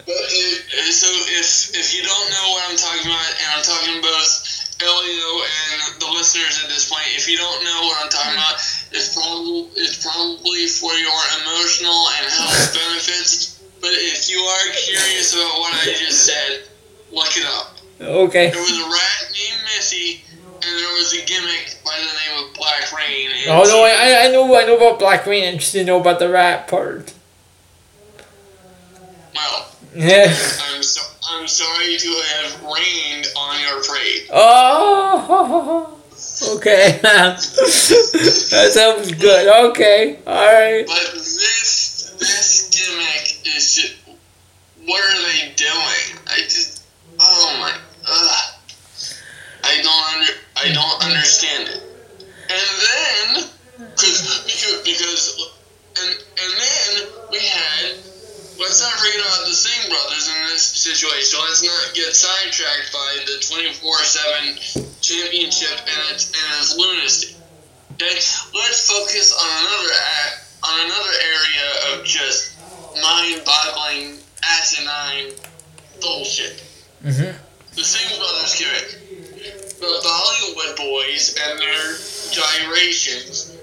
But it, it- so if if you don't know what I'm talking about, and I'm talking both Elio and the listeners at this point, if you don't know what I'm talking about, it's probably it's probably for your emotional and health benefits. But if you are curious about what I just said, look it up. Okay. There was a rat named Missy, and there was a gimmick by the name of Black Reign. Oh no, I, I know I know about Black Reign. I just didn't know about the rat part. Well, Yeah. I'm so I'm sorry to have rained on your parade. Oh. Okay. that sounds good. Okay. All right. But this this gimmick is just what are they doing? I just oh my ugh. I don't under I don't understand it. And then cause, because because and and then we had let's not forget about the Singh brothers in this situation. Let's not get sidetracked by the twenty four seven championship and its and its lunacy. Okay, let's focus on another on another area of just mind-boggling, asinine bullshit. Mhm. The Singh brothers gimmick. The Bollywood boys and their gyrations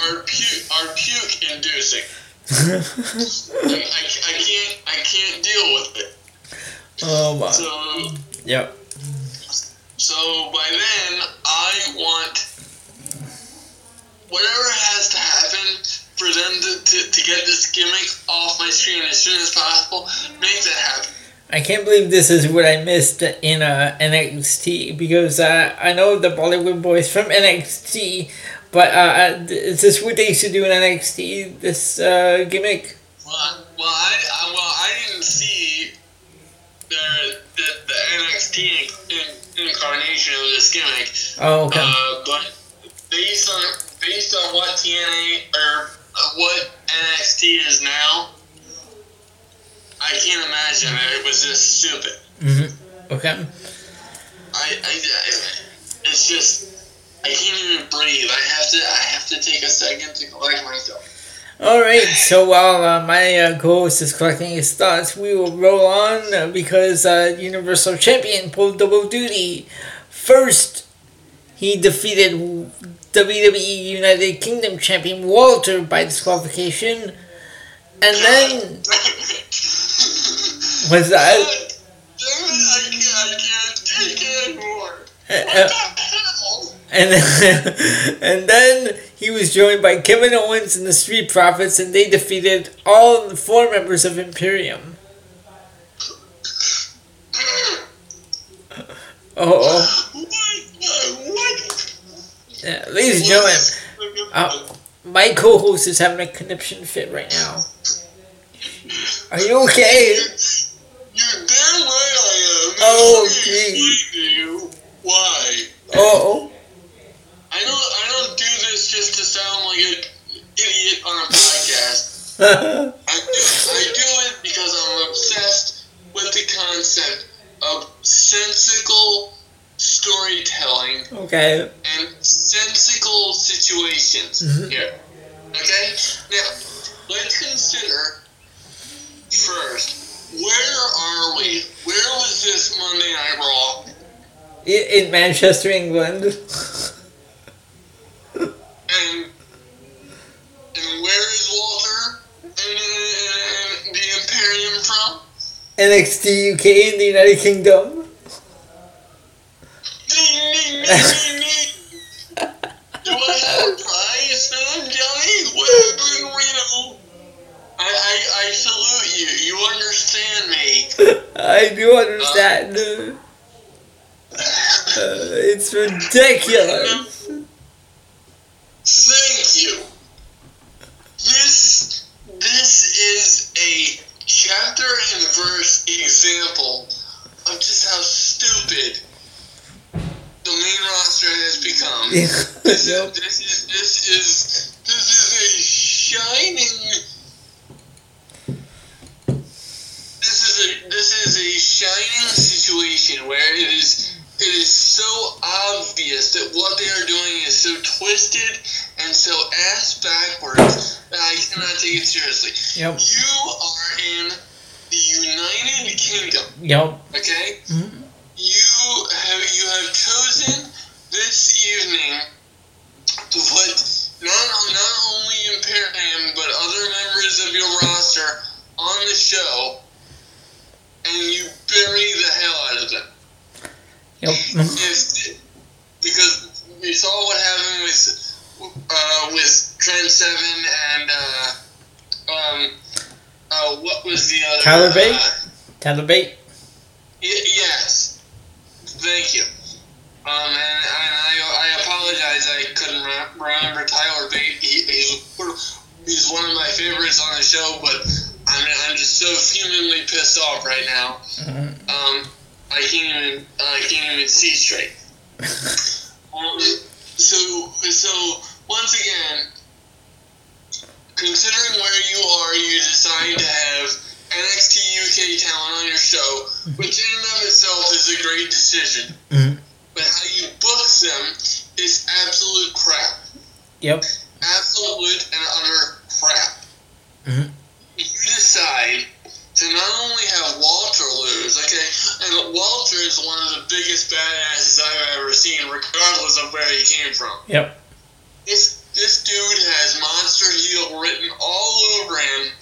are puke are puke inducing. I, I, I can't I can't deal with it. oh my. So Yep. So by then, I want whatever has to happen for them to, to, to get this gimmick off my screen as soon as possible. Make that happen. I can't believe this is what I missed in uh, NXT because uh, I know the Bollywood boys from NXT, but uh, is this what they used to do in NXT? This uh, gimmick? Well, well, I, I well I didn't see the the, the NXT in, incarnation of this gimmick. Oh, okay. Uh, but based on based on what TNA or uh, what NXT is now, I can't imagine that it was this stupid. hmm Okay. I, I, I- it's just I can't even breathe. I have to I have to take a second to collect myself. All right. So while uh, my uh, co-host is collecting his thoughts, we will roll on uh, because uh, Universal Champion pulled double duty. First, he defeated WWE United Kingdom Champion Walter by disqualification, and then was? Damn it, I can't, I can't take it anymore. Uh, And then, and then he was joined by Kevin Owens and the Street Profits, and they defeated all the four members of Imperium. Oh, What? What? yeah. ladies and gentlemen, uh, my co-host is having a conniption fit right now. Are you okay? You're damn right I am. Oh, Let me gee. explain to you why. Oh, I don't. I don't do this just to sound like an idiot on a podcast. I do, I do it because I'm obsessed with the concept of sensical storytelling okay. and sensical situations Mhm. here. Okay? Now, let's consider first where are we? Where was this Monday Night Raw? In, in Manchester, England. And and where is Walter and, and, the Imperium from? NXT UK in the United Kingdom. Ding, ding, ding, ding, ding. Do I have a prize for Johnny? Whatever in Reno. I, I, I salute you. You understand me. I do understand. Uh, it's ridiculous. Thank you. This this is a chapter and verse example of just how stupid the main roster has become. This, is, this is this is this is a shining. This is a this is a shining situation where it is it is so obvious that what they are doing is so twisted and so ass backwards that I cannot take it seriously. Yep. You are in the United Kingdom, Yep. okay? Mhm. You have you have chosen this evening to put not not only Imperium but other members of your roster on the show, and you bury the hell out of them. Yep. If because we saw what happened with uh, with Trent Seven and uh, um uh, what was the other Tyler Bate? Uh, Tyler Bate. Y- yes. Thank you. Um, and, and I, I apologize. I couldn't re- remember Tyler Bate. He, he's, he's one of my favorites on the show, but I'm, I'm just so humanly pissed off right now. Mhm. Um, I can't even I can't even see straight. Um, so so once again, considering where you are, you decide to have NXT UK talent on your show, which in and of itself is a great decision. Mhm. But how you book them is absolute crap. Yep. Absolute and utter crap. You decide to not only have Walter lose, okay, and Walter is one of the biggest badasses I've ever seen, regardless of where he came from. Yep. This this dude has monster heel written all over him,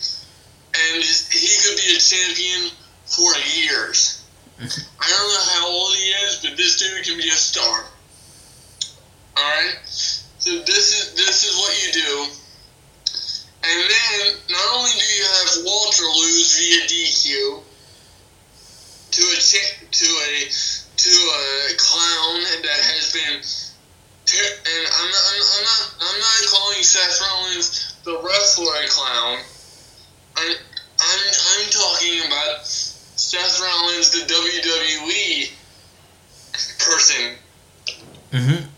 and he could be a champion for years. I don't know how old he is, but this dude can be a star. All right. So this is this is what you do, and then not only do you have Walter lose via DQ to a to a to a clown that has been ter- and I'm not, I'm, I'm not I'm not calling Seth Rollins the wrestler a clown. I'm I'm I'm talking about Seth Rollins, the WWE person. Mhm.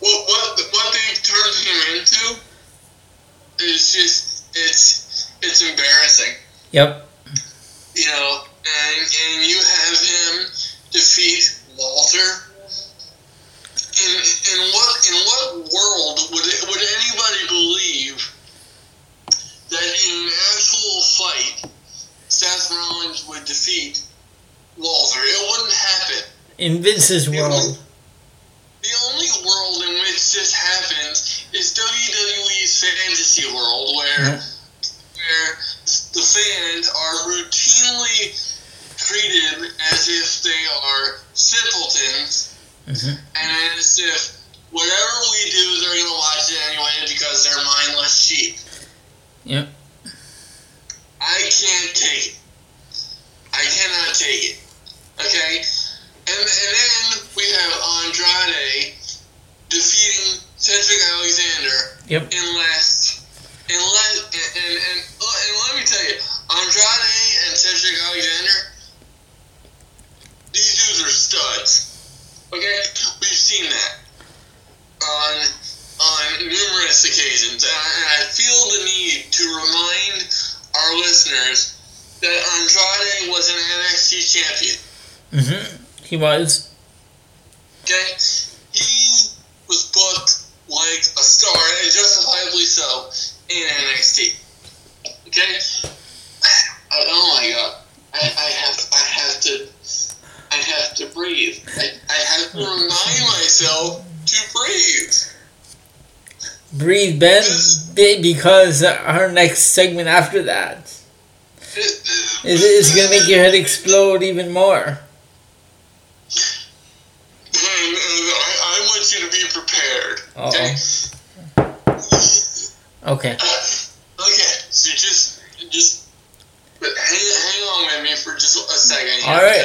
What what what they've turned him into is just it's it's embarrassing. Yep. You know, and and you have him defeat Walter. In, in what in what world would it, would anybody believe that in an actual fight Seth Rollins would defeat Walter? It wouldn't happen. In Vince's world. The only world in which this happens is WWE's fantasy world, where Yeah. where the fans are routinely treated as if they are simpletons mm-hmm. and as if whatever we do, they're gonna watch it anyway because they're mindless sheep. Yep. I can't take it. I cannot take it. Okay? And, and then we have Andrade defeating Cedric Alexander Yep. In last and, and, and, and let me tell you, Andrade and Cedric Alexander, these dudes are studs. Okay? We've seen that on on numerous occasions, and I, and I feel the need to remind our listeners that Andrade was an NXT champion. hmm He was. Okay, he was booked like a star, and justifiably so, in NXT. Okay, I, oh my god, I, I have I have to I have to breathe. I, I have to remind myself to breathe. Breathe, Ben, be- because our next segment after that is, is going to make your head explode even more. And, and I, I want you to be prepared. Okay. Okay. Okay. So just just but hang, hang on with me for just a second. Here, All right.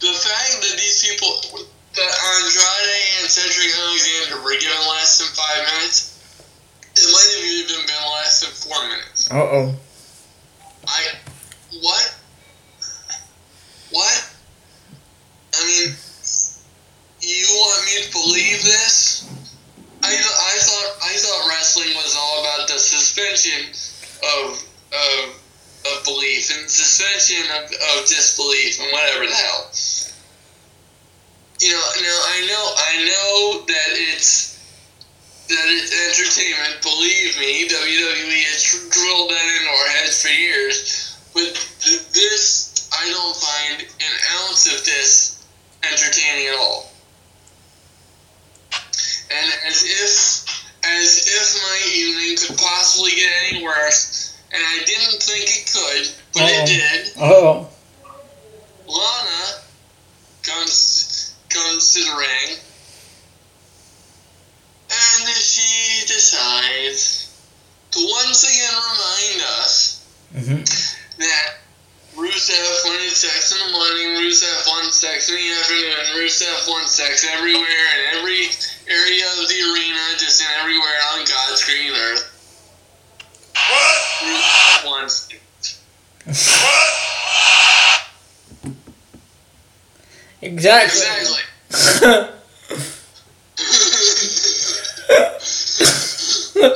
The fact that these people, that Andrade and Cedric Alexander were given less than five minutes, it might have even been less than four minutes. Uh oh. I what? What? I mean, you want me to believe this? I, I thought I thought wrestling was all about the suspension of of, of belief and suspension of, of disbelief and whatever the hell. You know, now I know I know that it's that it's entertainment. Believe me, WWE has dr- drilled that into our heads for years. But th- this, I don't find an ounce of this entertaining at all. And as if, as if my evening could possibly get any worse, and I didn't think it could, but Uh-oh. it did. Oh. Lana comes comes to the ring, and she decides to once again remind us hmm that Rusev wanted sex in the morning, Rusev wants sex in the afternoon, Rusev wants sex everywhere in every area of the arena, just in everywhere on God's green earth. What? Rusev wants. What? Exactly. Exactly. I,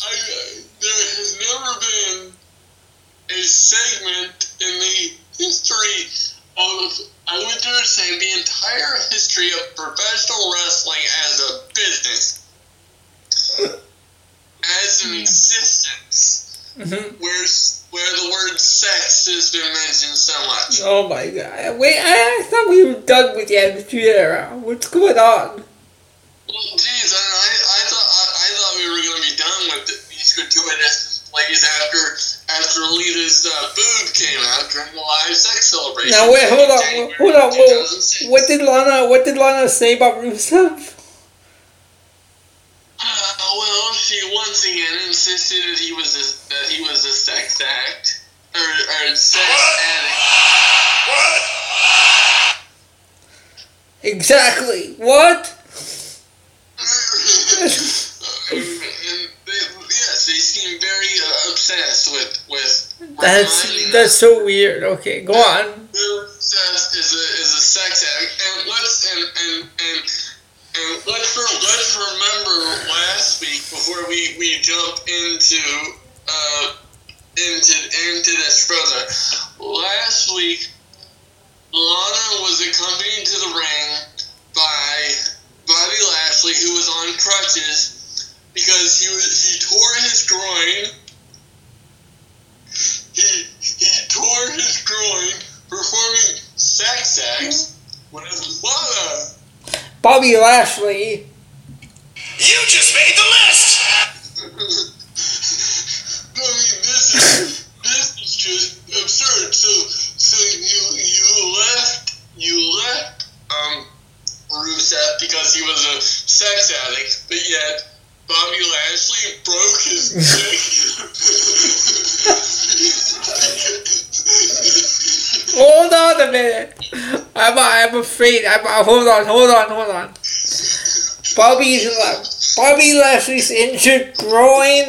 I, there has never been segment in the history of, I would dare say, the entire history of professional wrestling as a business, as an existence, Mhm. where where the word sex has been mentioned so much. Oh my god. Wait, I, thought we were done with the Attitude Era. What's going on? Well, geez, I, I, I thought I, I thought we were going to be done with the, these gratuitous displays after after Lita's uh, boob came out during the live sex celebration. Now wait, hold on, January hold on. What, what did Lana? What did Lana say about Rusev? Uh, well, she once again insisted that he was a, that he was a sex act or, or sex What? addict. What? Exactly. What? they, seem very uh, obsessed with with That's that's us so weird. Okay, go on. Bill Seth is a is a sex addict, and let's and and and, and let's let's remember last week before we, we jump into uh into into this further. Last week, Lana was accompanied to the ring by Bobby Lashley, who was on crutches because he was he tore his groin. He he tore his groin performing sex acts with his mother. Bobby Lashley. You just made the list. I mean, this is this is just absurd. So so you you left you left um Rusev because he was a sex addict, but yet Hold on a minute. I'm, I'm afraid. I'm, hold on, hold on, hold on. Bobby, Bobby Lashley's injured groin.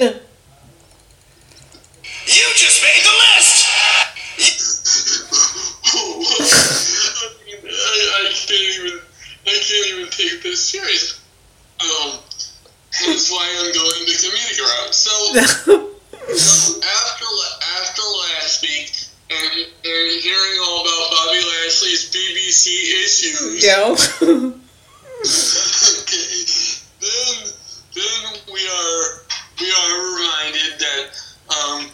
You just made the list. I, I can't even I can't even take this serious. Um, hence why I'm going the comedic route. So, so after after last week and, and hearing all about Bobby Lashley's BBC issues, yeah. okay, then then we are we are reminded that um,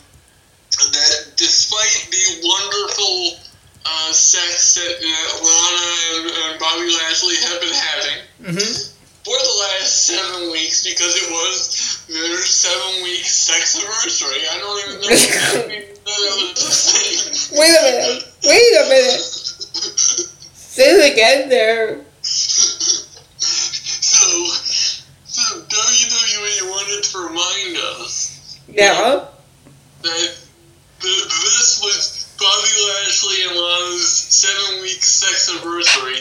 that despite the wonderful uh, sex that uh, Lana and, and Bobby Lashley have been having hmm for the last seven weeks, because it was their seven week sex anniversary. I don't even know if that was the thing. Wait a minute. Wait a minute. Say it again there. So, so WWE wanted to remind us Yeah. that th- this was Bobby Lashley and Lana's seven week sex anniversary.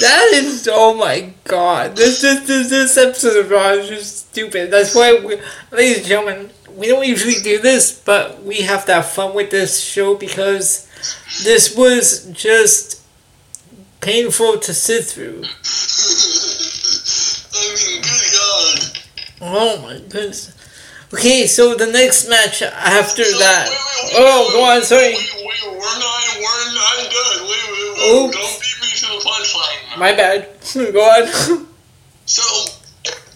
That is, oh my god. This, this, this, this episode of Raw is just stupid. That's why, we, ladies and gentlemen, we don't usually do this, but we have to have fun with this show because this was just painful to sit through. I mean, good God. Oh my goodness. Okay, so the next match after So, that. wait, wait, wait, Oh, go on, sorry. Wait, wait, we're not, we're not done. Wait, wait, wait. Oops. Don't beat me to the punchline. My bad. Go on. So,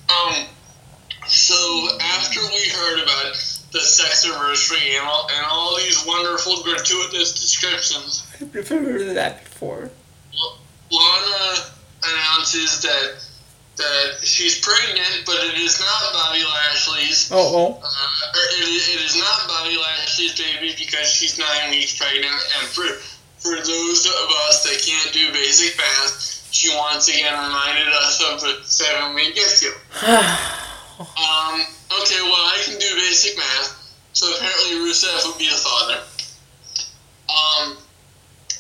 um, so after we heard about the sex anniversary and all, and all these wonderful gratuitous descriptions, I've never heard of that before. Lana announces that that she's pregnant, but it is not Bobby Lashley's. Oh, oh. Uh, it, is- it is not Bobby Lashley's baby because she's nine weeks pregnant. And for for those of us that can't do basic math, she once again reminded us of the seven week issue. Um, okay, well, I can do basic math, so apparently Rusev would be the father. Um,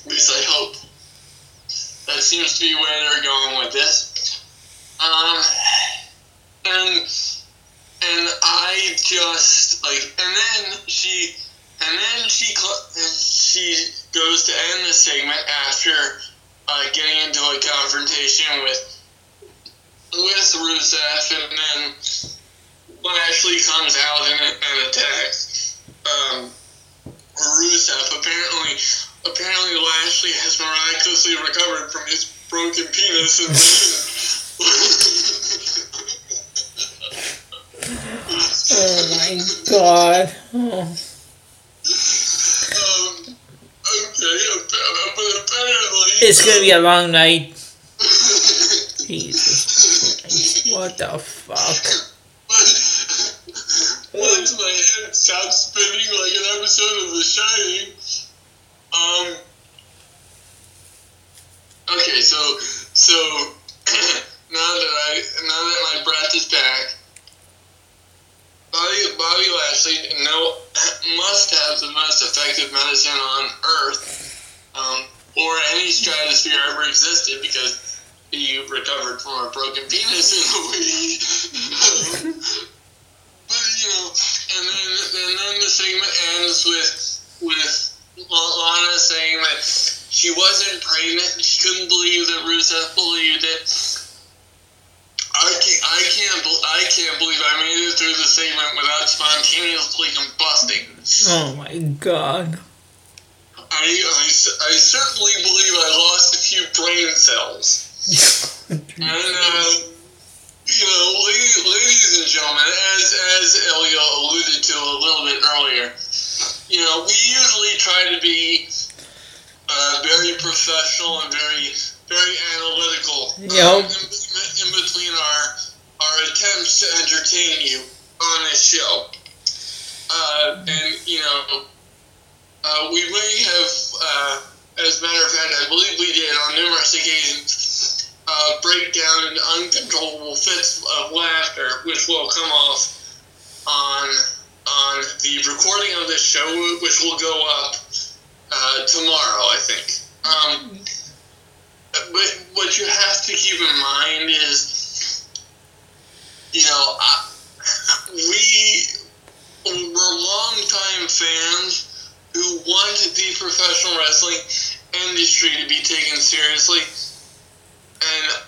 at least I hope. That seems to be where they're going with this. Um, and, and I just, like, and then she, and then she, cl- she goes to end the segment after uh, getting into a confrontation with with Rusev, and then Lashley comes out and, and attacks um, Rusev. Apparently, apparently Lashley has miraculously recovered from his broken penis, and Oh my god. Oh. um, okay, appa- but apparently It's gonna be a long night. Jesus Christ. What the fuck? Once my head stops spinning like an episode of The Shining. Um. Okay, so so now that I now that my breath is back, Bobby Bobby Lashley no must have the most effective medicine on Earth, um, or any stratosphere ever existed because he recovered from a broken penis in a week. But you know, and then and then the segment ends with with Lana saying that she wasn't pregnant. She couldn't believe that Rusev believed it. I can't, I can't, I can't believe I made it through the segment without spontaneously combusting. Oh my god. I, I, I certainly believe I lost a few brain cells. And, uh, you know, ladies, ladies and gentlemen, as, as Elio alluded to a little bit earlier, you know, we usually try to be uh, very professional and very, very analytical Yep. um, in, in between our, our attempts to entertain you on this show. Uh, and, you know, uh, we may have, uh, as a matter of fact, I believe we did on numerous occasions, break down into uncontrollable fits of laughter, which will come off on on the recording of this show, which will go up uh, tomorrow, I think. Um, but what you have to keep in mind is, you know, I, we we're longtime fans who want the professional wrestling industry to be taken seriously, and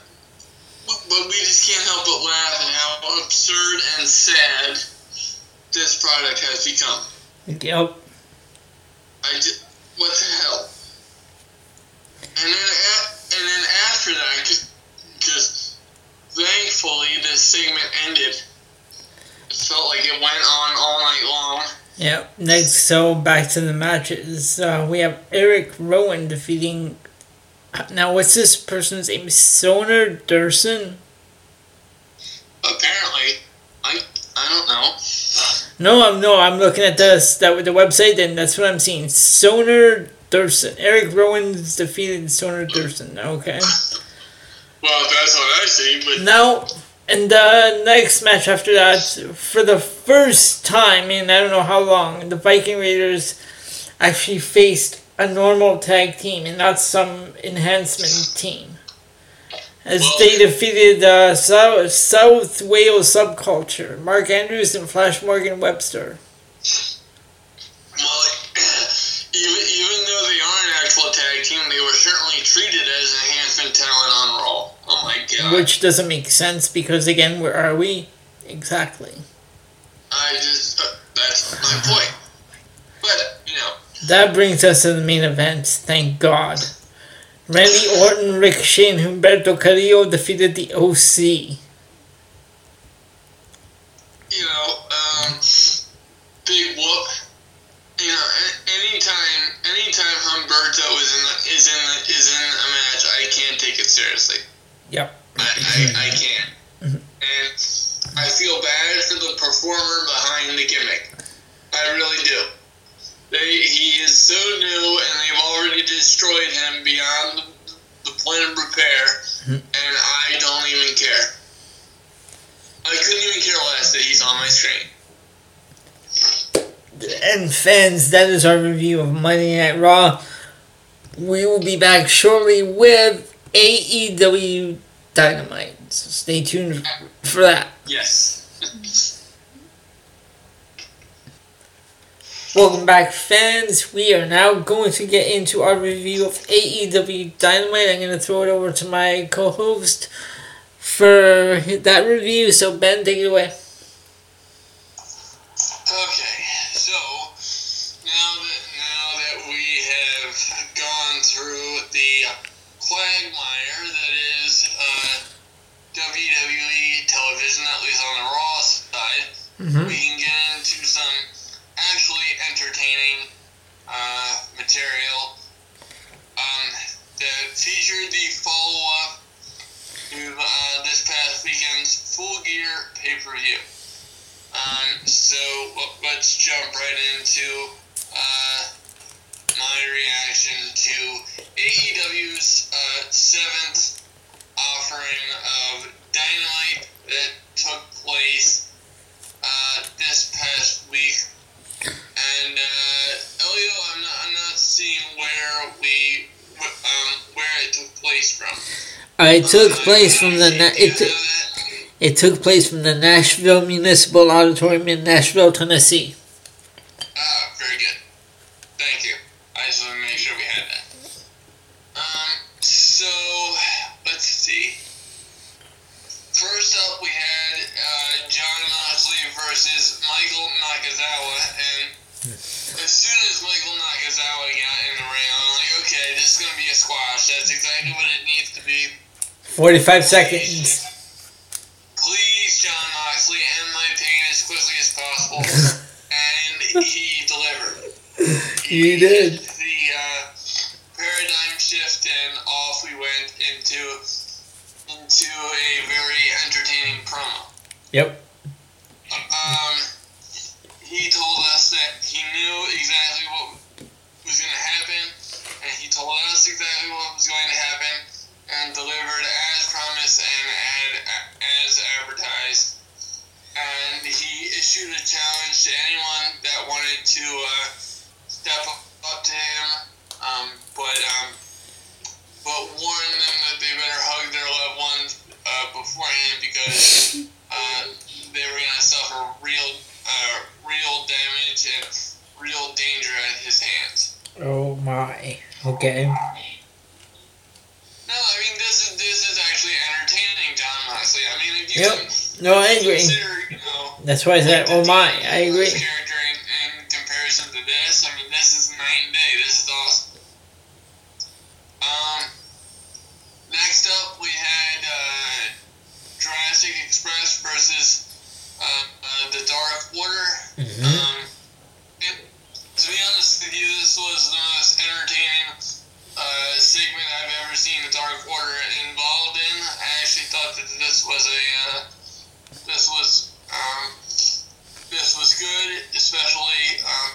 but we just can't help but laugh at how absurd and sad this product has become. Yep. I just, what the hell? And then, a- and then after that, just, just thankfully, this segment ended. It felt like it went on all night long. Yep. Next, so back to the matches. Uh, we have Eric Rowan defeating. Now, what's this person's name? Soner Durson? Apparently, I I don't know. No, I'm no. I'm looking at this that the website, and that's what I'm seeing. Soner Durson. Eric Rowan's defeated Soner Durson. Okay. Well, that's what I see, but Now, in the next match after that, for the first time in I don't know how long, the Viking Raiders actually faced a normal tag team and not some enhancement team. As they defeated uh, South, South Wales subculture, Mark Andrews and Flash Morgan Webster. well, even even though they are an actual tag team, they were certainly treated as enhancement talent on Raw. Oh my god! Which doesn't make sense because, again, where are we? Exactly. I just uh, that's my point. But you know, That brings us to the main event, thank God. Randy Orton, Ricochet, and Humberto Carrillo defeated the OC. you know, um, big whoop. You know, anytime, anytime Humberto is in the, is in the, is in a match, I can't take it seriously. Yep. I, I, I mm-hmm. can't. Mm-hmm. And I feel bad for the performer behind the gimmick. I really do. They, he is so new, and they've already destroyed him beyond the, the point of repair, mm-hmm. and I don't even care. I couldn't even care less that he's on my screen. And fans, that is our review of Monday Night Raw. We will be back shortly with AEW Dynamite. So stay tuned for that. Yes. Welcome back, fans. We are now going to get into our review of AEW Dynamite. I'm going to throw it over to my co host for that review. So, Ben, take it away. Okay, so now that now that we have gone through the quagmire that is uh, WWE television, at least on the Raw side, we can get into some actually entertaining uh, material um, that featured the follow up to uh, this past weekend's Full Gear pay per view. Um, so let's jump right into uh, my reaction to AEW's uh, seventh offering of Dynamite that took place uh, this past week. And uh, Elio, I'm not, I'm not seeing where we um, where it took place from. Uh, it took place from the. Na- it? It took place from the Nashville Municipal Auditorium in Nashville, Tennessee. Ah, very good. Thank you. I just want to make sure we had that. Um, so let's see. First up, we had uh, Jon Moxley versus Michael Nakazawa, and as soon as Michael Nakazawa got in the ring, I'm like, okay, this is gonna be a squash. That's exactly what it needs to be. 45 seconds. Please, Jon Moxley, end my pain as quickly as possible. and he delivered. He did. The uh, paradigm shift, and off we went into into a very entertaining promo. Yep. Um, he told us that he knew exactly what was going to happen, and he told us exactly what was going to happen, and delivered as promised and, and as advertised. And he issued a challenge to anyone that wanted to uh, step up to him, um, but um, but warn them that they better hug their loved ones uh, beforehand because uh, they were going to suffer real uh, real damage and real danger at his hands. Oh my! Okay. No, I mean this is this is actually entertaining, Jon Moxley. I mean, if you Yep. can No, I agree. consider, you know, That's why I said, oh my. I agree. Character in, in comparison to this, I mean, this is night and day. This is awesome. Um, next up, we had uh, Jurassic Express versus uh, uh, the Dark Order. Mhm. Um, and to be honest with you, this was the most entertaining uh, segment I've ever seen the Dark Order involved in. I actually thought that this was a uh, this was um, this was good, especially um,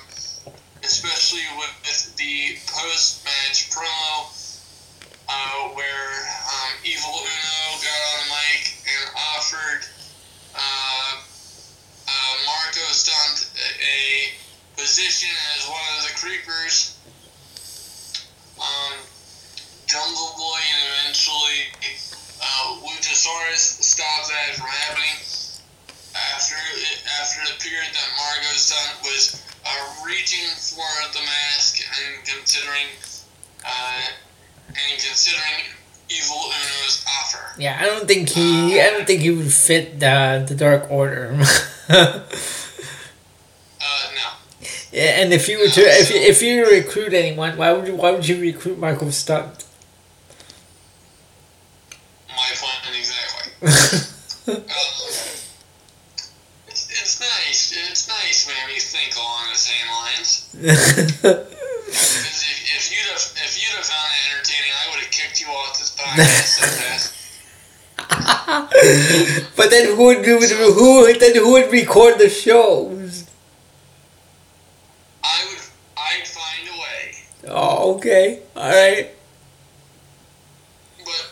especially with the post match promo uh, where um, Evil Uno got on the mic and offered uh, uh, Marko Stunt a position as one of the creepers. Um, Jungle Boy and eventually uh, Luchasaurus stopped that from happening after after it appeared that Marko Stunt was uh, reaching for the mask and considering uh, and considering Evil Uno's offer. Yeah, I don't think he. I don't think he would fit the the Dark Order. Yeah, and if you were to, if you, if you recruit anyone, why would you? Why would you recruit Michael Stunt? My plan exactly. Um, it's, it's nice. It's nice when we think along the same lines. If, if you'd have if you'd have found it entertaining, I would have kicked you off this podcast so but then who would do who would then who would record the shows? I would I'd find a way. Oh, okay, all right. But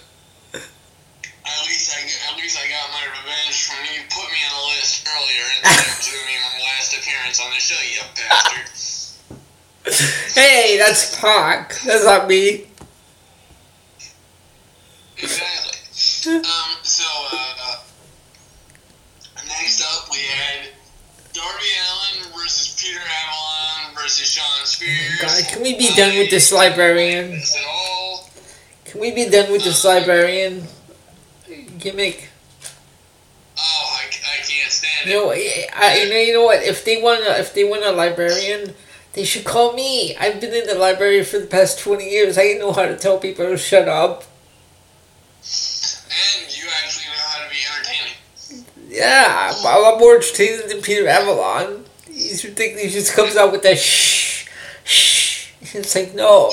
at least I at least I got my revenge from you. Put me on the list earlier instead doing me my last appearance on the show, you bastard. Hey, that's Pac. That's not me. Exactly. Um. So uh, next up we had Darby Allin versus Peter Avalon versus Shawn Spears. God, can we be done with this librarian? This at all? Can we be done with this librarian gimmick? Oh, I, I can't stand You it. know, I, I- you know, you know what? If they want, a, if they want a librarian, they should call me. I've been in the library for the past twenty years. I know how to tell people to shut up. And you actually know how to be entertaining. Yeah, I'm a lot more entertaining than Peter Avalon. Ridiculous. He just comes out with that shh, shh. It's like no.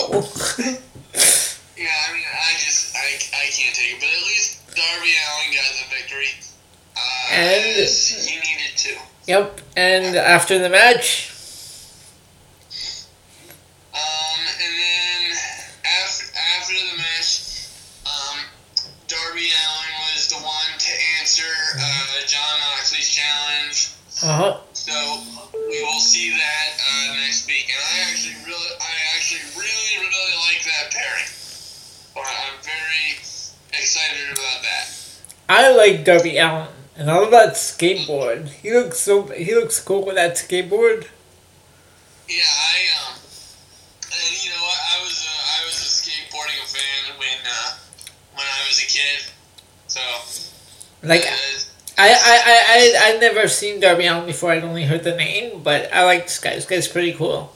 Yeah, I mean, I just I, I can't take it. But at least Darby Allin got the victory. Uh, And- he needed to. yep. And after the match, Um, and then after, after the match, um, Darby Allin was the one to answer uh, Jon Moxley's challenge. uh huh. So we will see that uh, next week. And I actually really, I actually really, really like that pairing. But I'm very excited about that. I like Darby Allin, and all that skateboard. He looks so. He looks cool with that skateboard. Yeah, I um, and you know what? I was a, I was a skateboarding fan when uh, when I was a kid. So Like uh, I, I, I, I, I never seen Darby Allin before. I'd only heard the name, but I like this guy. This guy's pretty cool.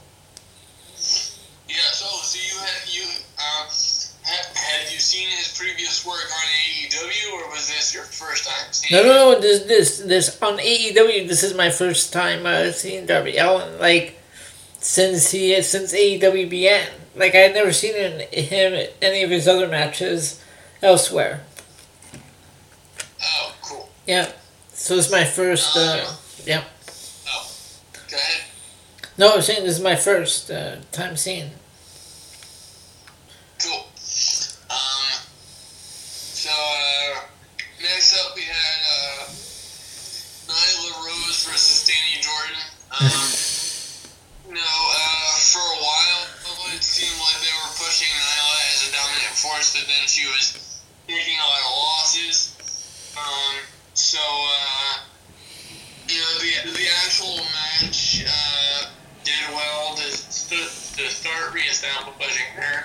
yeah. So so you had you um had, had you seen his previous work on AEW or was this your first time seeing? No, no, no. This, this, this on AEW. This is my first time uh, seeing Darby Allin. Like since he since AEW began. Like I had never seen him, him any of his other matches elsewhere. Oh. Yeah. So it's my first. Uh, yeah. Go ahead. No, I'm saying this is my first uh, time seeing. Cool. Um. So uh, next up we had uh, Nyla Rose versus Dani Jordyn. Um. know, uh, for a while it seemed like they were pushing Nyla as a dominant force, but then she was taking a lot of losses. Um. So, uh, you know, the, the actual match uh, did well to, to, to start reestablishing her.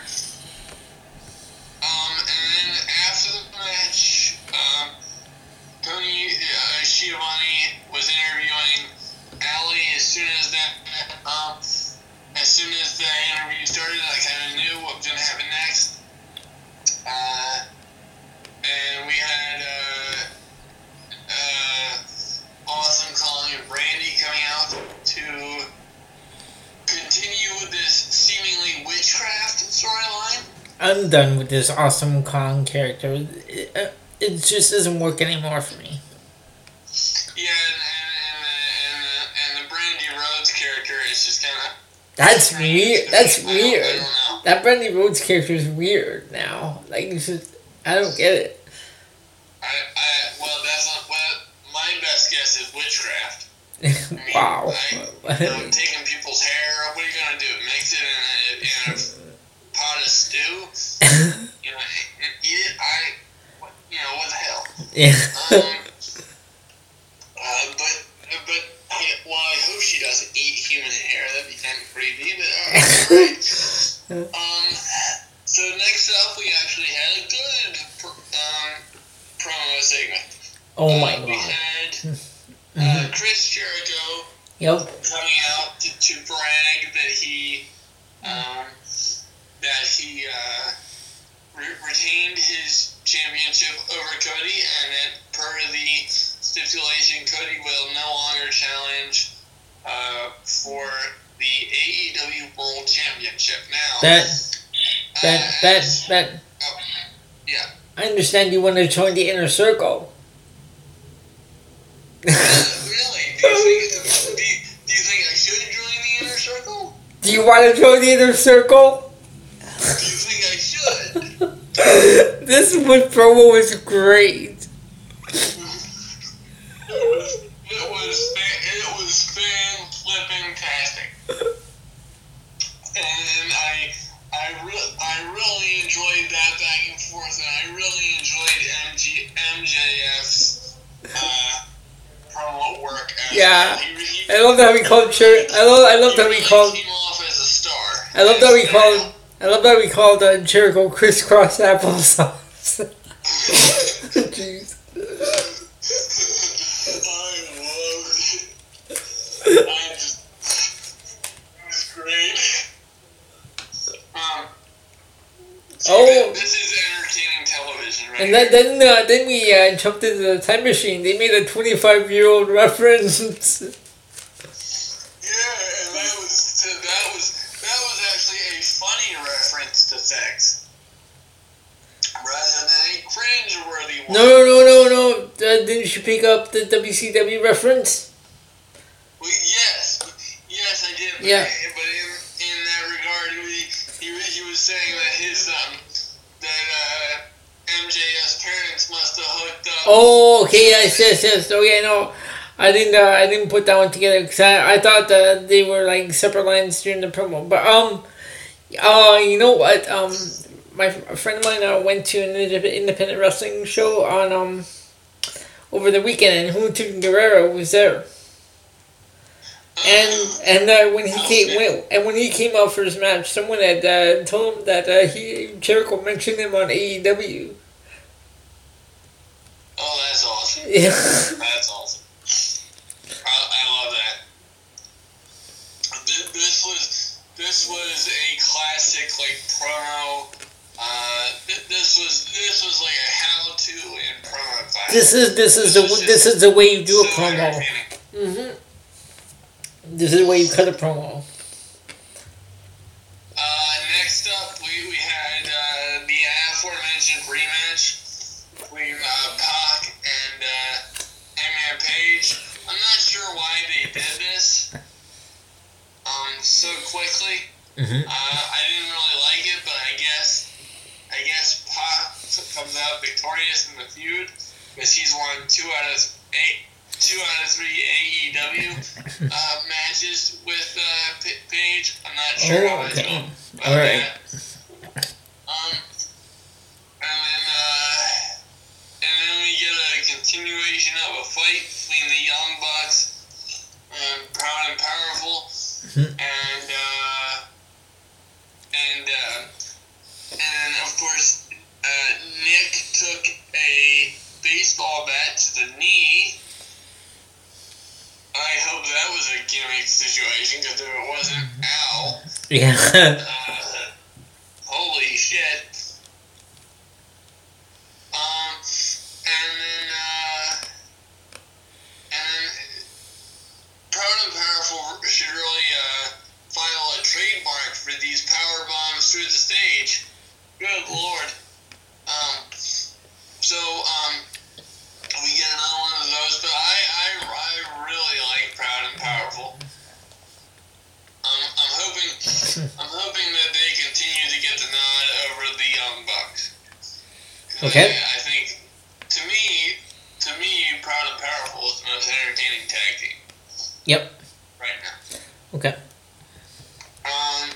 Um, and then after the match, um, Tony uh, Schiavone was interviewing Allie as soon as that, um, as soon as the interview started, I kind of knew what was going to happen next. Uh, and we had, uh, uh, awesome calling of Brandi coming out to continue with this seemingly witchcraft storyline. I'm done with this awesome Kong character. It, uh, it just doesn't work anymore for me. Yeah, and, and, and, and, and the Brandi Rhodes character is just kind of. That's weird. That's don't, I weird. don't know. That Brandi Rhodes character is weird now. Like, it's just, I don't get it. I, I, well, that's not. Well, my best guess is witchcraft. I mean, wow. Like, you know, taking people's hair. What are you gonna do? Mix it in a, in a pot of stew? You know, and eat it. I. what- You know what the hell? yeah. Um, uh, but but well, I hope she doesn't eat human hair. That'd be kind of creepy. But uh, alright. um, so next up, we actually had a good um, promo segment. oh my Uh, we god. had uh. Chris Jericho Yep. coming out to, to brag that he um, that he uh, re- retained his championship over Cody, and that per the stipulation, Cody will no longer challenge uh, for the AEW World Championship. Now, That, uh, that, that, that. I understand you want to join the inner circle. really? Do you, think, do, you, do you think I should join the inner circle? Do you want to join the inner circle? Do you think I should? this one promo was great. Yeah. I love how we called Jer- I love I love how we called came off as a star. I love that we called I love that we called uh, Jericho crisscross applesauce. Jeez. I love it. I just, it's great. Um, so Oh. this is entertaining television, right? And then then, uh, then we uh, jumped into the time machine. They made a 25 year old reference. yeah, and that was that was that was actually a funny reference to sex, rather than a cringe-worthy one. no, no, no, no. Uh, didn't you pick up the WCW reference? Well, yes, yes, I did. But, Yeah. But in, in that regard, he, was- he, he was saying that his um that uh, MJF's parents must have hooked up. Oh, okay, yes, yes, yes. Oh, yeah, no. I didn't. Uh, I didn't put that one together because I, I thought that they were like separate lines during the promo. But um, uh, you know what? Um, my a friend of mine uh, went to an independent wrestling show on um over the weekend, and Juventud Guerrera was there. And and uh, when he came when, and when he came out for his match, someone had uh, told him that uh, he Jericho mentioned him on AEW. Oh, that's awesome. Yeah. That's awesome. I, I love that. This, this was this was a classic like promo. Uh, this was this was like a how-to in promo class. This is this is the this is the way you do a So promo. Mm-hmm. This is the way you cut a promo. Uh, next up, we, we had uh, the aforementioned rematch between uh, Pac and uh, Hangman Page. I'm not sure why they did this um, so quickly. Mhm. Uh, I didn't really like it, but I guess I guess Pac comes out victorious in the feud because he's won two out of eight, two out of three AEW uh, matches with uh, Page. I'm not sure Oh, how okay. feel about Alright. that. Um, get a continuation of a fight between the Young Bucks, and Proud and Powerful, mm-hmm. and uh, and uh, and of course uh, Nick took a baseball bat to the knee. I hope that was a gimmick situation because if it wasn't, mm-hmm. ow. Yeah. Uh, holy shit. And then, uh, and then, Proud and Powerful should really, uh, file a trademark for these power bombs through the stage. Good lord. Um, so, um, we get another one of those, but I, I, I really like Proud and Powerful. I'm, I'm hoping, I'm hoping that they continue to get the nod over the Young Bucks. Okay. I, I Yep. right now. Okay. Um,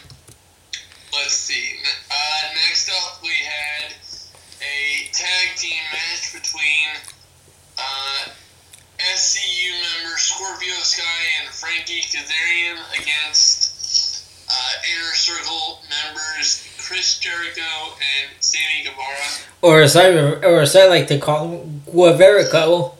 let's see. Uh, next up, we had a tag team match between uh, SCU member Scorpio Sky and Frankie Kazarian against uh, Inner Circle members Chris Jericho and Sammy Guevara. Or as I or as I like to call him, Gueverico.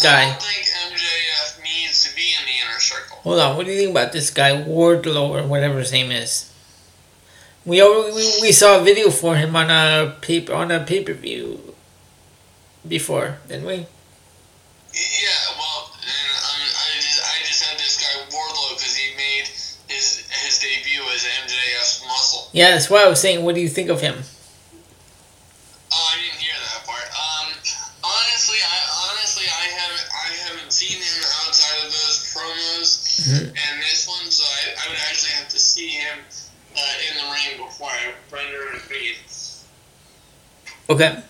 This don't- I guy? don't think MJF needs to be in the inner circle. Hold on. What do you think about this guy Wardlow or whatever his name is? We already, we, we saw a video for him on a paper on a pay per view before, didn't we? Yeah, well, and, um, I just I just had this guy Wardlow because he made his his debut as MJF's muscle. Yeah, that's why I was saying. What do you think of him? Okay.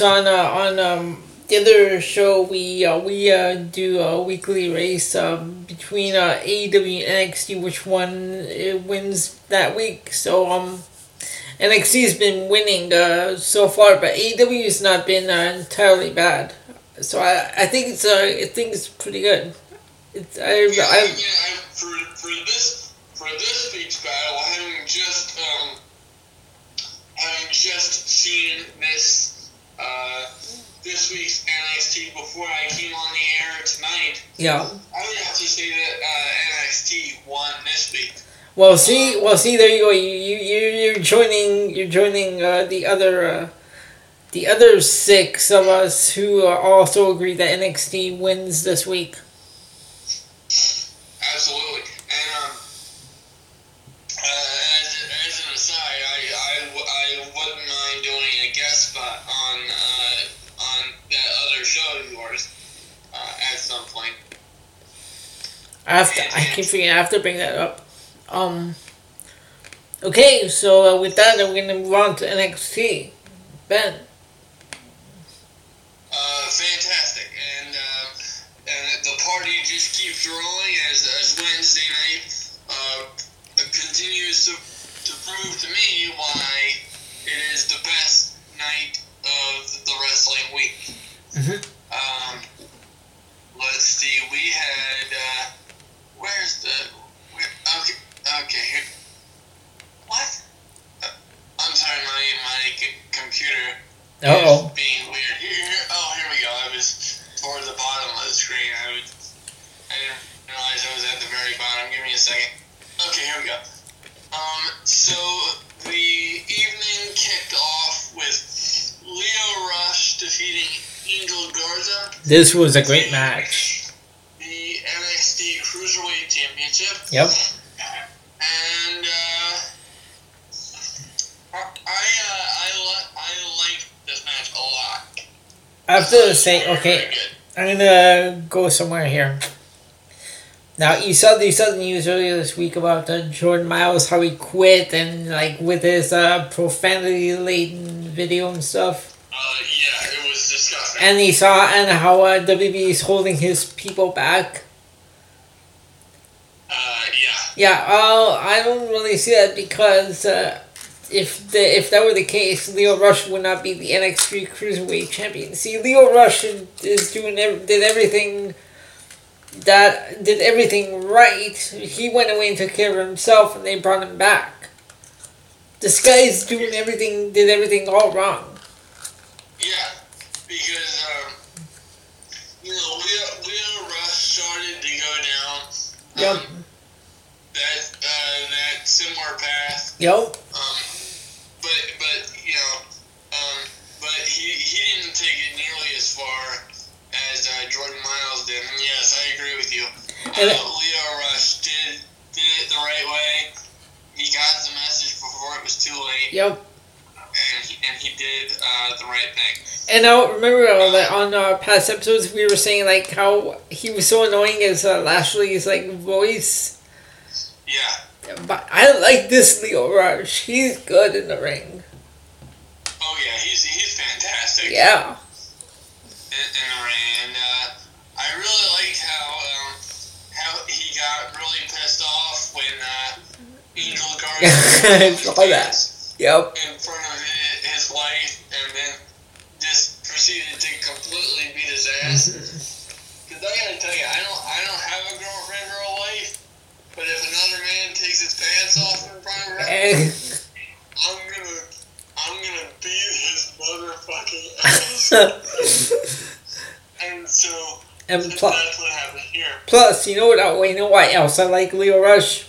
Was on uh, on um the other show. We uh, we uh, do a weekly race um between uh, AEW and NXT. Which one wins that week? So um. NXT's been winning uh, so far, but AEW has not been uh, entirely bad. So I, I think it's uh, I think it's pretty good. It's I, Yeah, I, mean, I, for for this for this week's battle, having just um, having just seen this uh, this week's NXT before I came on the air tonight, yeah. I would have to say that uh, NXT won this week. Well, see, well, see, there you go. You you you you're joining you're joining uh, the other uh, the other six of us who uh, also agree that NXT wins this week. Absolutely. I have to. I keep forgetting. I have to bring that up. Um. Okay, so uh, with that, we're gonna move on to NXT. Ben. Uh, fantastic. And um, and the party just keeps rolling as, as Wednesday night uh, continues to, to prove to me why it is the best night of the wrestling week. Mhm. Um, This was a great match. The NXT Cruiserweight Championship. Yep. And uh, I I uh, I, li- I like this match a lot. I have to say, okay. I'm gonna go somewhere here. Now you saw you saw the news earlier this week about uh, Jordan Myles how he quit and like with his uh, profanity laden video and stuff. And he saw and how uh, WWE is holding his people back. uh, yeah. Yeah, uh, I don't really see that because uh, if the if that were the case, Lio Rush would not be the NXT Cruiserweight Champion. See, Lio Rush is doing did everything that did everything right. He went away and took care of himself, and they brought him back. This guy's doing everything, did everything all wrong. Yeah, because um, you know Lio, Lio Rush started to go down Yep. um, that uh, that similar path. Yep. Um, but but you know, um, but he he didn't take it nearly as far as uh, Jordan Myles did. And yes, I agree with you. Uh, Lio Rush did did it the right way. He got the message before it was too late, Yep. And he, did uh, the right thing. And now remember uh, that on uh, past episodes we were saying like how he was so annoying as uh, Lashley's like voice. Yeah. But I like this Lio Rush. He's good in the ring. Oh yeah, he's he's fantastic. Yeah. In, in the ring, and uh, I really liked how um, how he got really pissed off when uh, Angel Garza I saw that. Yep. in front of wife, and then just proceeded to completely beat his ass. Because I gotta tell you, I don't I don't have a girlfriend or a wife, but if another man takes his pants off in front of her, I'm gonna I'm gonna beat his motherfucking ass. And so and that's plus, what happened here. plus, you know what? You know what else I like Lio Rush?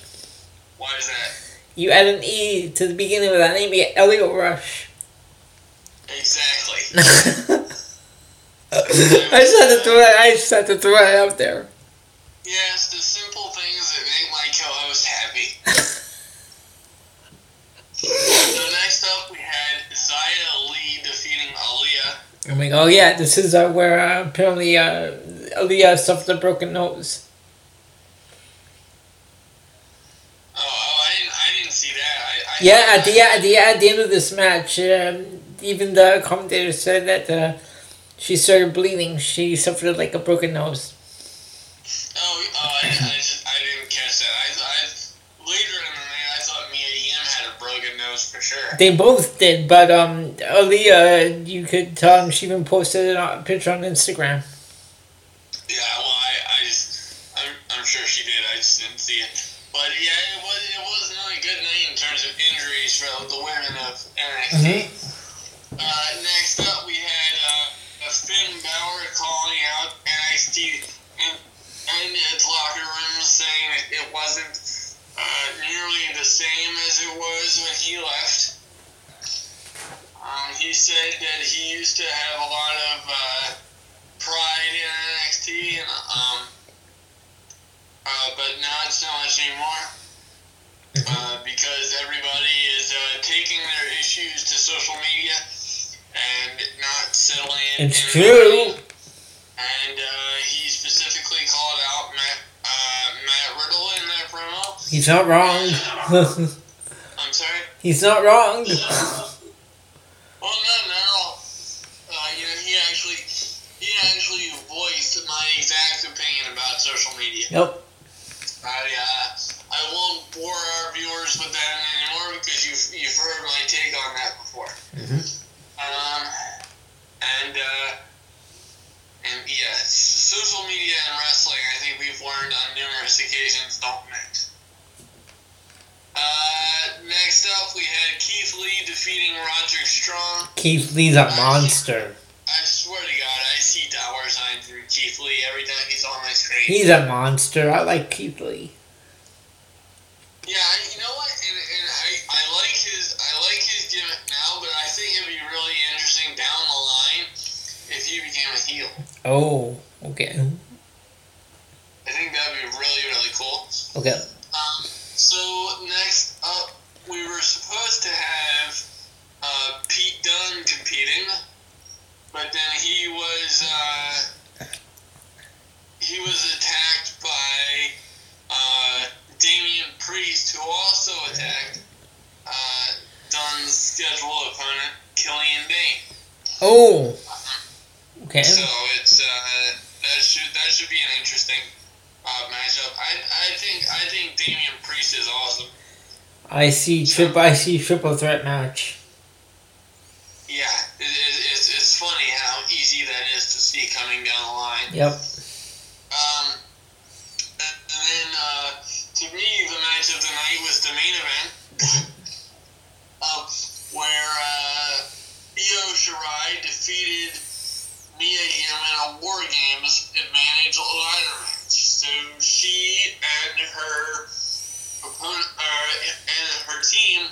Why is that? You add an E to the beginning of that name, you get Elio Rush. Exactly. I just had to throw that. I just had to throw that out there. Yes, the simple things that make my co-host happy. so next up, we had Xia Li defeating Aliyah. I'm like, oh yeah, this is uh, where uh, apparently uh, Aliyah suffered a broken nose. Oh, oh I didn't, I didn't see that. I, I Yeah, at the at the at the end of this match, um, even the commentator said that uh, she started bleeding. She suffered like a broken nose. Oh, oh I, I, just, I didn't catch that. I, I later in the night, I thought Mia Yim had a broken nose for sure. They both did, but um, Aliyah, you could tell she even posted a picture on Instagram. Yeah, well, I, I just, I'm, I'm sure she did. I just didn't see it. But yeah, it was, it was not a good night in terms of injuries for the women of NXT. Uh, next up, we had uh, Finn Balor calling out NXT in, in its locker room, saying it wasn't uh, nearly the same as it was when he left. Um, he said that he used to have a lot of uh, pride in NXT, and um, uh, but now it's not much anymore. Uh, because everybody is uh, taking their issues to social media and settling. It's true. And uh, he specifically called out Matt, uh, Matt Riddle in that promo. He's not wrong. I'm sorry. He's not wrong. Well, not not at all. Uh, you know, he actually he actually voiced my exact opinion about social media. Nope. And yeah, social media and wrestling. I think we've learned on numerous occasions don't mix. Uh, next up, we had Keith Lee defeating Roger Strong. Keith Lee's a monster. I swear to God, I see dollar signs through Keith Lee every time he's on my screen. He's a monster. I like Keith Lee. Yeah, you know what? Heel. Oh, okay. I think that'd be really really cool. Okay. Um, so next up, we were supposed to have uh, Pete Dunne competing, but then he was uh, he was attacked by uh, Damian Priest, who also attacked uh, Dunne's scheduled opponent, Killian Dain. Oh. Okay. So it's uh, that should that should be an interesting uh, matchup. I, I think I think Damian Priest is awesome. I see trip. I see triple threat match. Yeah, it, it, it's, it's funny how easy that is to see coming down the line. Yep. Um, and then uh, to me, the match of the night was the main event, uh, where uh, Io Shirai defeated In a War Games Advantage ladder match. So she and her opponent, uh, and her team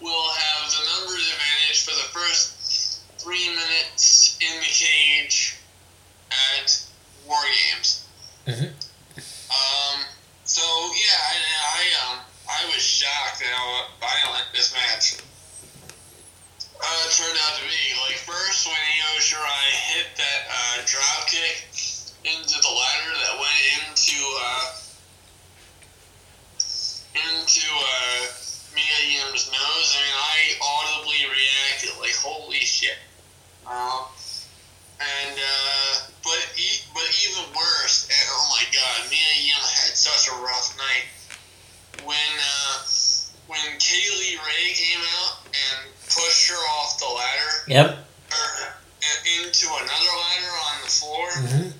will have the numbers advantage for the first three minutes in the cage at War Games. Mhm. Um, so yeah, I, I um I was shocked at how violent this match uh, turned out to be. Like first when Io Shirai hit that uh, drop kick into the ladder that went into uh, into uh, Mia Yim's nose. I mean, I audibly reacted like, "Holy shit!" Um, and uh, but e- but even worse, and, oh my god, Mia Yim had such a rough night when uh, when Kay Lee Ray came out and pushed her off the ladder Yep. into another ladder on the floor. hmm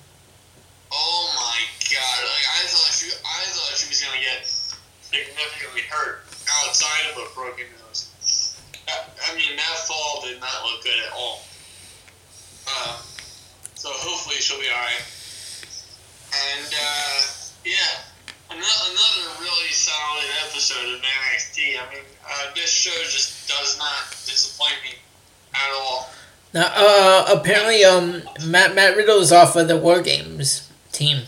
Oh my god! Like I thought she, I thought she was gonna get significantly hurt outside of a broken nose. That- I mean, that fall did not look good at all. Uh, so hopefully she'll be alright. And uh, yeah, another, another really solid episode of NXT. I mean, uh, this show just does not disappoint me at all. Now, uh, apparently, um, Matt Matt is off of the War Games team.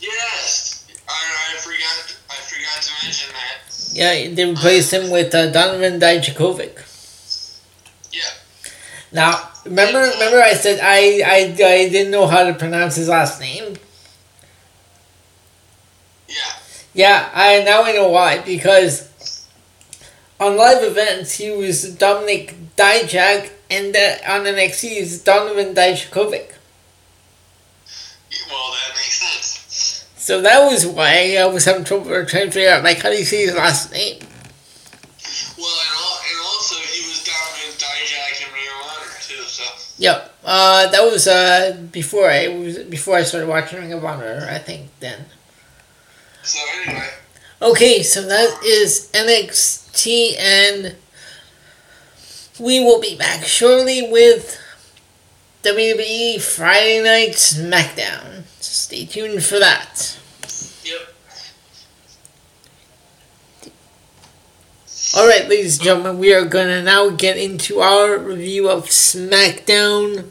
Yes, I, I forgot. I forgot to mention that. Yeah, they replaced him with uh, Donovan Dijakovic. Yeah. Now, remember, remember, I said I, I, I didn't know how to pronounce his last name. Yeah. Yeah, I now I know why because on live events he was Dominic Dijak, and uh, on NXT he's Donovan Dijakovic. Well, that makes sense. So that was why I was having trouble trying to figure out like how do you say his last name. Well, and, al- and also he was in Dijak in Ring of Honor too. So Yep. Uh, that was uh before I was before I started watching Ring of Honor. I think then. So anyway, Okay, so that is NXT, and we will be back shortly with WWE Friday Night SmackDown. So stay tuned for that. yep. Alright, ladies and gentlemen, we are going to now get into our review of SmackDown.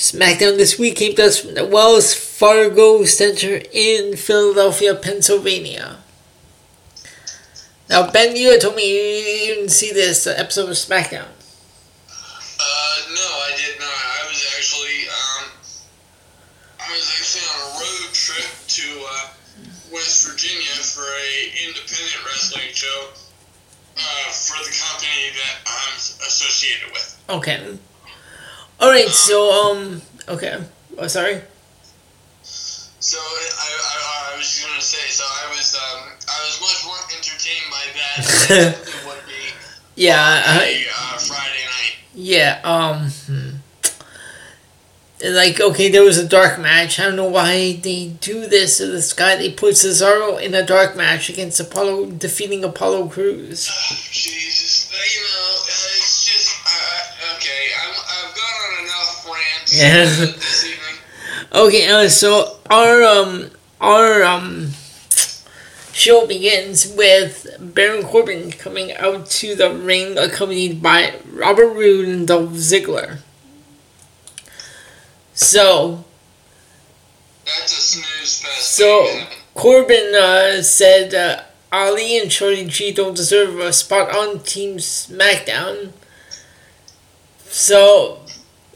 SmackDown this week came to us from the Wells Fargo Center in Philadelphia, Pennsylvania. Now, Ben, you had told me you didn't see this episode of SmackDown. Uh, no, I did not. I was actually um, I was actually on a road trip to uh, West Virginia for a independent wrestling show uh, for the company that I'm associated with. Okay. Alright, so, um, okay. Oh, sorry? So I, I, I was just gonna say, so I was um, I was much more entertained by that than would be Yeah, on I, a uh, Friday night. Yeah, um, hmm. like okay, there was a dark match. I don't know why they do this to this guy. They put Cesaro in a dark match against Apollo, defeating Apollo Crews. Oh, Jesus, you know, Yeah. Okay, uh, so our um our um show begins with Baron Corbin coming out to the ring, accompanied by Robert Roode and Dolph Ziggler. So That's a snooze fest. So. Corbin uh, said uh, Ali and Shorty G don't deserve a spot on Team SmackDown. So,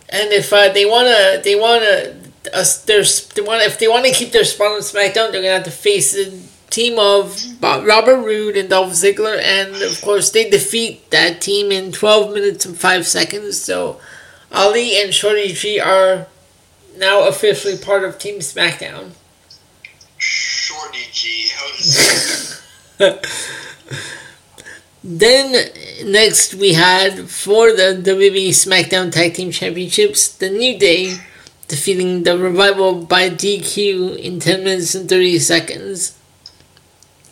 and if uh, they wanna, they wanna, uh, they want if they want to keep their spot on SmackDown, they're gonna have to face the team of Robert Roode and Dolph Ziggler, and of course they defeat that team in twelve minutes and five seconds. So, Ali and Shorty G are now officially part of Team SmackDown. Shorty G, how does Then next we had for the WWE SmackDown Tag Team Championships, the New Day defeating the Revival by DQ in 10 minutes and 30 seconds.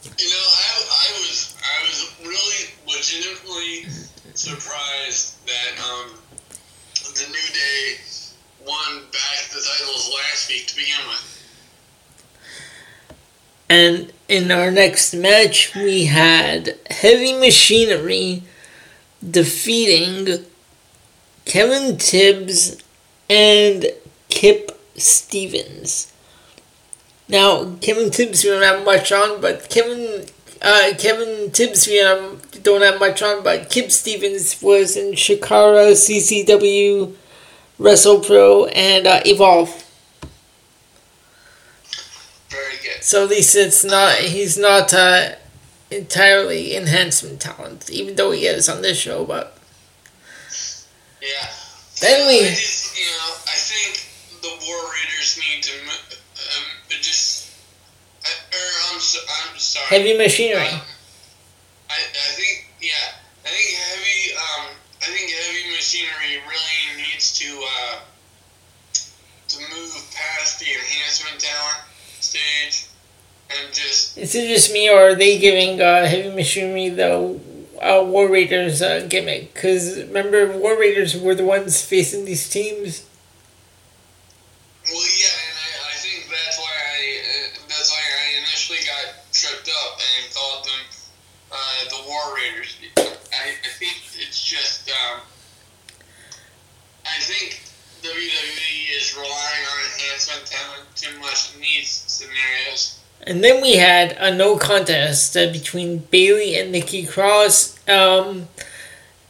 You know, I, I was I was really legitimately surprised that um, the New Day won back the titles last week to begin with. And in our next match, we had Heavy Machinery defeating Kevin Tibbs and Kip Stevens. Now, Kevin Tibbs we don't have much on, but Kevin uh, Kevin Tibbs we don't have much on, but Kip Stevens was in Chikara, CCW, WrestlePro, and uh, Evolve. Very good. So at least it's not he's not uh, entirely enhancement talent, even though he is on this show. But Yeah. Then we- I just, you know, I think the War Raiders need to um, just. Uh, or I'm, so, I'm sorry. heavy machinery. Um, I, I think yeah. I think heavy um I think heavy machinery really needs to uh to move past the enhancement talent stage and just Is it just me, or are they giving uh, heavy machinery the uh, War Raiders uh, gimmick? Because remember, War Raiders were the ones facing these teams. well yeah and I, I think that's why I uh, that's why I initially got tripped up and called them uh, the War Raiders. I, I think it's just um, I think WWE is relying on enhancement talent too much in these scenarios. And then we had a no contest uh, between Bayley and Nikki Cross. Um,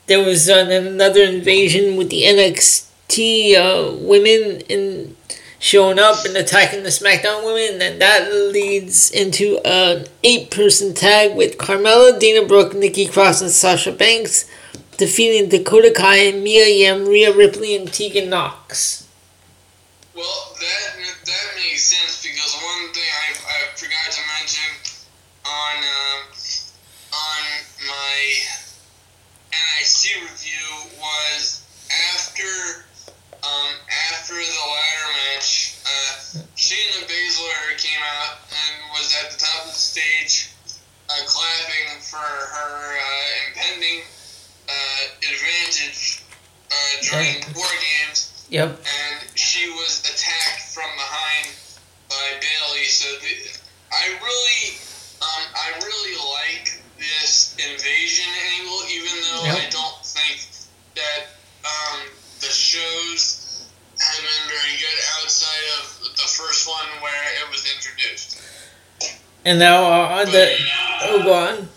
there was uh, another invasion with the NXT uh, women in showing up and attacking the SmackDown women, and that leads into an eight-person tag with Carmella, Dana Brooke, Nikki Cross, and Sasha Banks defeating Dakota Kai, Mia Yim, Rhea Ripley, and Tegan Nox. Well, that that makes sense because one thing I, I forgot to mention on um, on my NXT review was after um, after the ladder match, uh, Shayna Baszler came out and was at the top of the stage, uh, clapping for her uh, impending uh, advantage uh, during war games Yep. and she was attacked from behind by Bayley. So the, I really, um, I really like this invasion angle, even though I don't think that um, the shows have been very good outside of the first one where it was introduced. And now uh, on the oh, go on.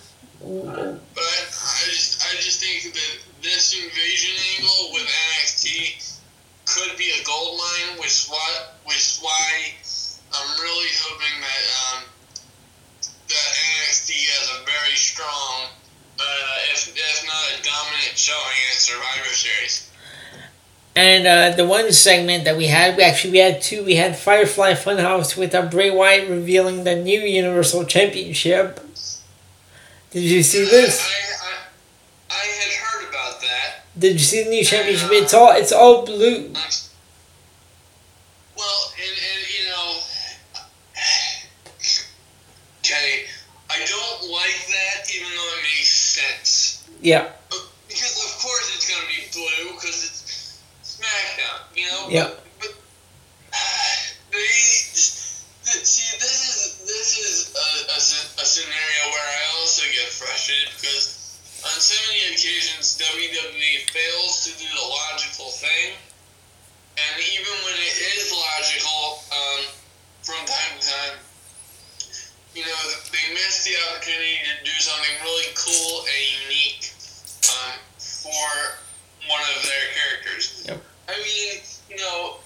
But I just, I just think that this invasion angle with NXT could be a gold mine, which is why, which why I'm really hoping that um, that NXT has a very strong, uh, if if not a dominant showing at Survivor Series. And uh, the one segment that we had, we actually we had two. We had Firefly Funhouse with uh, Bray Wyatt revealing the new Universal Championship. Did you see this? I, I, Did you see the new championship? It's all it's all blue. Well, and, and you know, okay, I don't like that, even though it makes sense. Yeah. Because of course it's gonna be blue because it's SmackDown, you know. Yeah. But, but they see this is this is a, a, a scenario where I also get frustrated because on so many occasions WWE fails to do the logical thing, and even when it is logical, um, from time to time, you know, they miss the opportunity to do something really cool and unique um, for one of their characters. Yep. I mean, you know,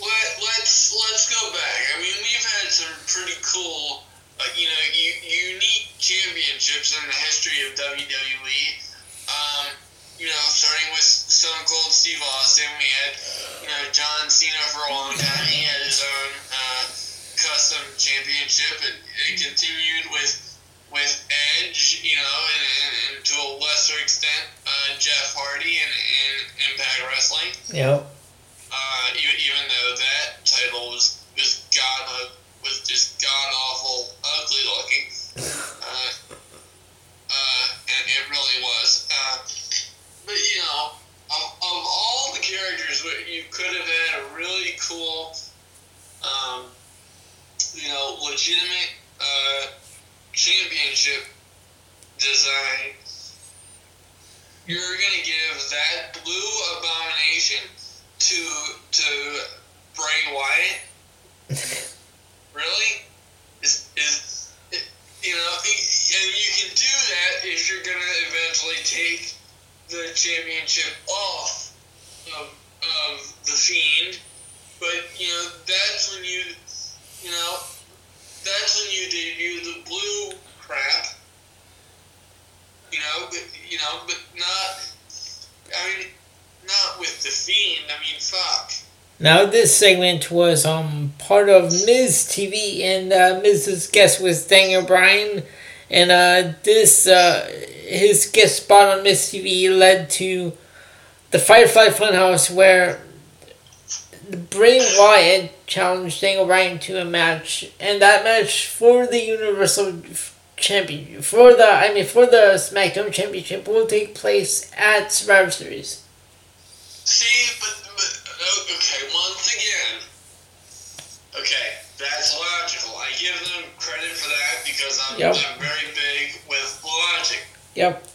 let, let's let's go back. I mean, we've had some pretty cool, uh, you know, u- unique championships in the history of WWE. Um, you know, starting with Stone Cold Steve Austin, we had, you know, John Cena for a long time. He had his own uh, custom championship, and it continued with with Edge, you know, and, and, and to a lesser extent, uh, Jeff Hardy in, in Impact Wrestling. Yep. Uh, even, even though that title was was god was just god awful, ugly looking. Uh, uh, and it really was. Uh, but you know, of, of all the characters, what you could have had a really cool, um, you know, legitimate uh, championship design. You're gonna give that blue abomination to to Bray Wyatt? really? Is is it, you know? And you can do that if you're gonna eventually take the championship off of of the Fiend. But you know that's when you you know that's when you debut the blue crap. You know, but you know, but not. I mean, not with the fiend. I mean, fuck. Now this segment was um part of Miz TV and uh, Miz's guest was Daniel Bryan, and uh, this uh, his guest spot on Miz TV led to the Firefly Funhouse where Bray Wyatt challenged Daniel Bryan to a match, and that match for the Universal Champion, for the I mean for the SmackDown Championship will take place at Survivor Series. See, but, but okay, once again, okay, that's logical. I give them credit for that because I'm, Yep. I'm very big with logic. Yep.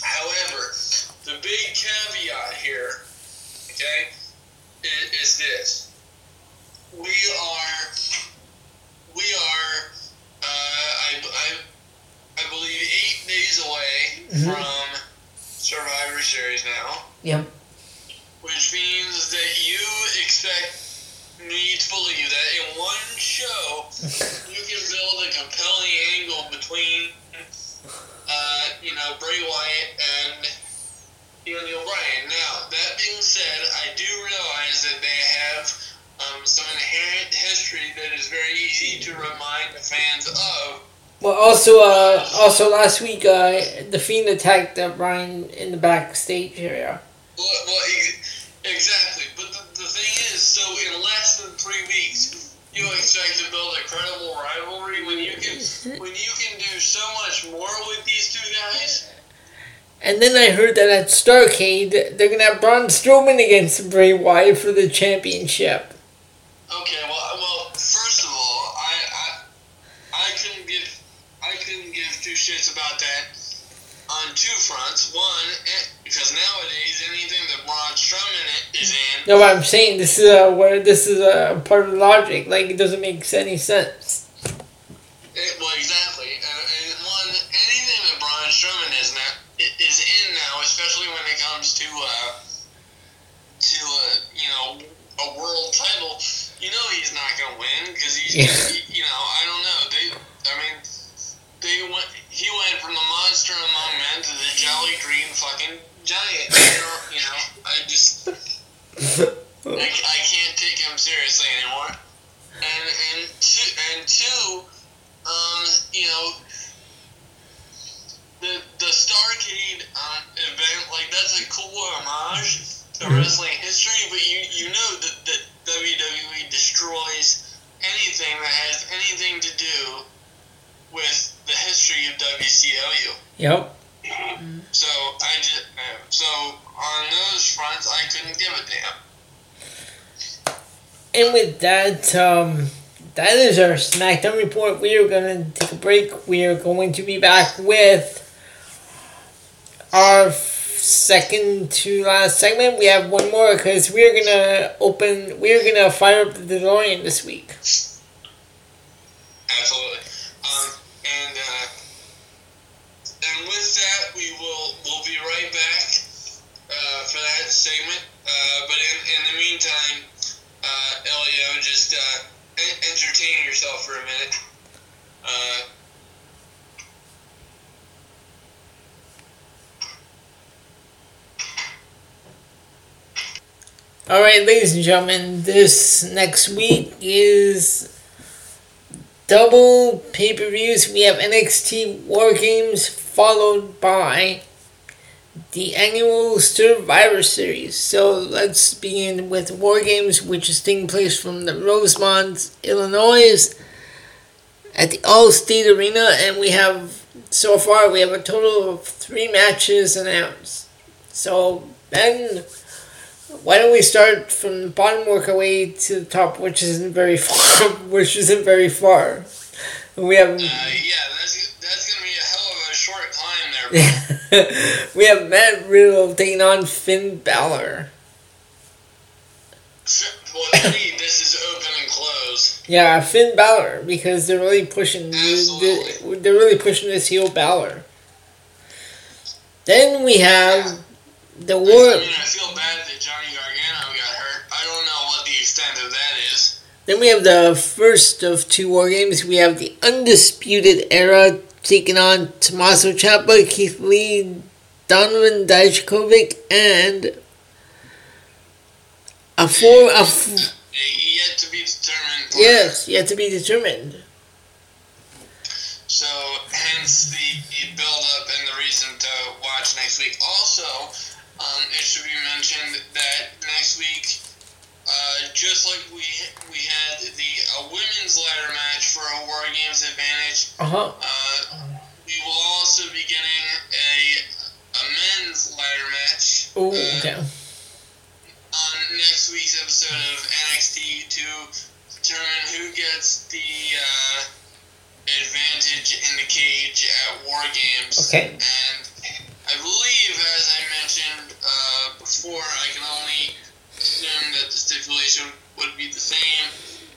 However, the big caveat here, okay, is, is this: we are, we are, uh, I, I, I believe eight days away Mhm. from Survivor Series now, Yep. Which means that you expect me to believe that in one show you can build a compelling angle between, uh, you know, Bray Wyatt and Daniel Bryan. Now, that being said, I do realize that they have um, some inherent history that is very easy to remind the fans of. Well, also, uh, also last week, uh, the Fiend attacked uh, Bryan in the backstage area. Well, well exactly. But the, the thing is, so in less than three weeks, you expect to build a credible rivalry when you can when you can do so much more with these two guys. And then I heard that at Starcade, they're gonna have Braun Strowman against Bray Wyatt for the championship. Okay, well, well, first of all, I, I, I couldn't give, I couldn't give two shits about that on two fronts. One, because nowadays anything that Braun Strowman is in, No, what I'm saying, this is uh, where this is a uh, part of the logic. Like it doesn't make any sense. eh, well, exactly. And, and one, anything that Braun Strowman is now is in now, especially when it comes to, uh, to uh, you know, a world title. You know he's not gonna win because he's, Yeah. you know, I don't know. They, I mean, they went. He went from the monster among men to the jolly green fucking giant. You know, I just, I, I can't take him seriously anymore. And and two, and two, um, you know, the the Starcade um, event, like that's a cool homage to wrestling history, but you you know that, that WWE destroys anything that has anything to do with the history of WCW. Yep. So I just uh, so on those fronts, I couldn't give a damn. And with that, um, that is our SmackDown report. We are going to take a break. We are going to be back with our second to last segment. We have one more because we are going to open, we are going to fire up the DeLorean this week. Absolutely. Um, and uh, and with that, we will we'll be right back uh, for that segment. Uh, but in, in the meantime, uh, Elio, just uh, en- entertain yourself for a minute. Uh, All right, ladies and gentlemen, this next week is double pay per views. We have NXT War Games followed by the annual Survivor Series. So let's begin with War Games, which is taking place from the Rosemont, Illinois, at the Allstate Arena, and we have so far we have a total of three matches announced. So Ben. Why don't we start from the bottom, work our way to the top, which isn't very far. Which isn't very far. We have uh, yeah, that's that's gonna be a hell of a short climb there. we have Matt Riddle taking on Finn Balor. well, this is open and close. Yeah, Finn Balor because they're really pushing. Absolutely. They're really pushing this heel Balor. Then we have the I war. mean, I feel bad that Johnny Gargano got hurt. I don't know what the extent of that is. Then we have the first of two war games. We have the Undisputed Era taking on Tommaso Ciampa, Keith Lee, Donovan Dijakovic, and a four. A f- Yet to be determined. yes, yet to be determined. So, hence the, the build up and the reason to watch next week. Also, um, it should be mentioned that next week, uh, just like we we had the a women's ladder match for a War Games advantage, Uh huh. uh, we will also be getting a a men's ladder match Oh, uh, on next week's episode of NXT to determine who gets the uh, advantage in the cage at War Games. Okay. And I believe, as I mentioned uh, before, I can only assume that the stipulation would be the same,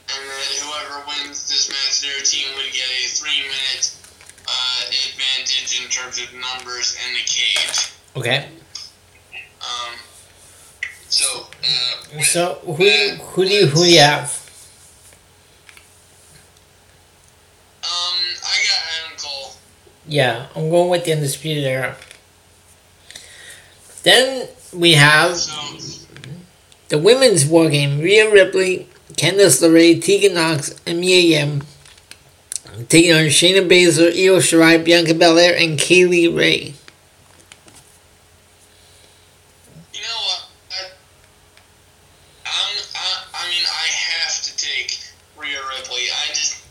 and that whoever wins this match, their team would get a three-minute uh, advantage in terms of numbers in the cage. Okay. Um, so, uh, So who that, who do you who do you have? Um, I got Adam Cole. Yeah, I'm going with the Undisputed Era. Then we have the women's war game. Rhea Ripley, Candice LeRae, Tegan Nox, and Mia Yim taking on Shayna Baszler, Io Shirai, Bianca Belair, and Kay Lee Ray. you know what? I, I'm, I, I mean, I have to take Rhea Ripley. I just,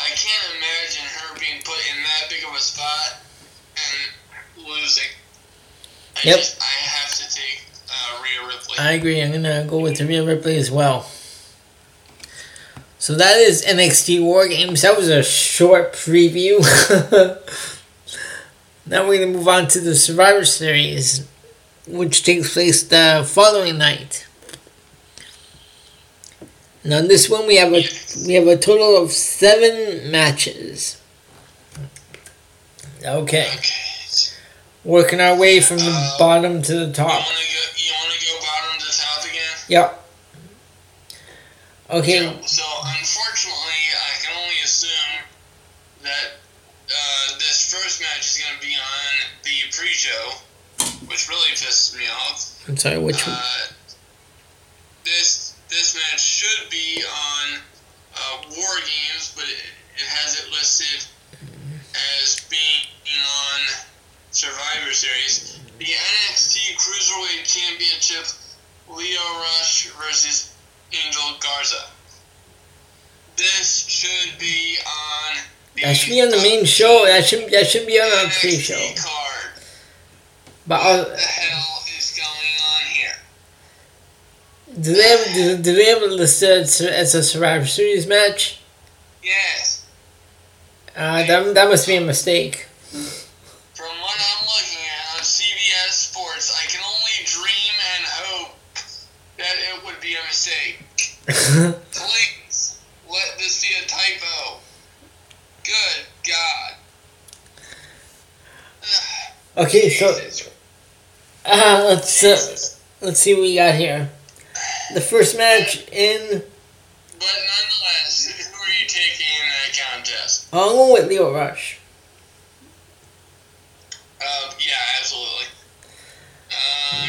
I can't imagine her being put in that big of a spot and losing. I Yep. just, I have to take uh, Rhea Ripley. I agree. I'm gonna go with the Rhea Ripley as well. So that is NXT War Games. That was a short preview. now we're gonna move on to the Survivor Series, which takes place the following night. Now in this one we have a we have a total of seven matches. Okay, okay. Working our way from the Uh, bottom to the top. You wanna go bottom to top again? Yep. Okay. So, so unfortunately, I can only assume that uh, this first match is going to be on the pre-show, which really pisses me off. I'm sorry. Which one? Uh, this this match should be on uh, War Games, but it, it has it listed as being on Survivor Series. The NXT Cruiserweight Championship Lio Rush versus Angel Garza. This should be on. The That should be on the main show. That should that should be on our pre-show. card. But What I'll, the hell is going on here? do they have do, do they have it listed as, as a Survivor Series match? Yes. Uh, that that must be a mistake. Please, let this be a typo. Good God. okay, so uh, let's uh, let's see what we got here. The first match in But nonetheless, who are you taking in that contest? I'm going with Lio Rush. Um, yeah, absolutely. Um,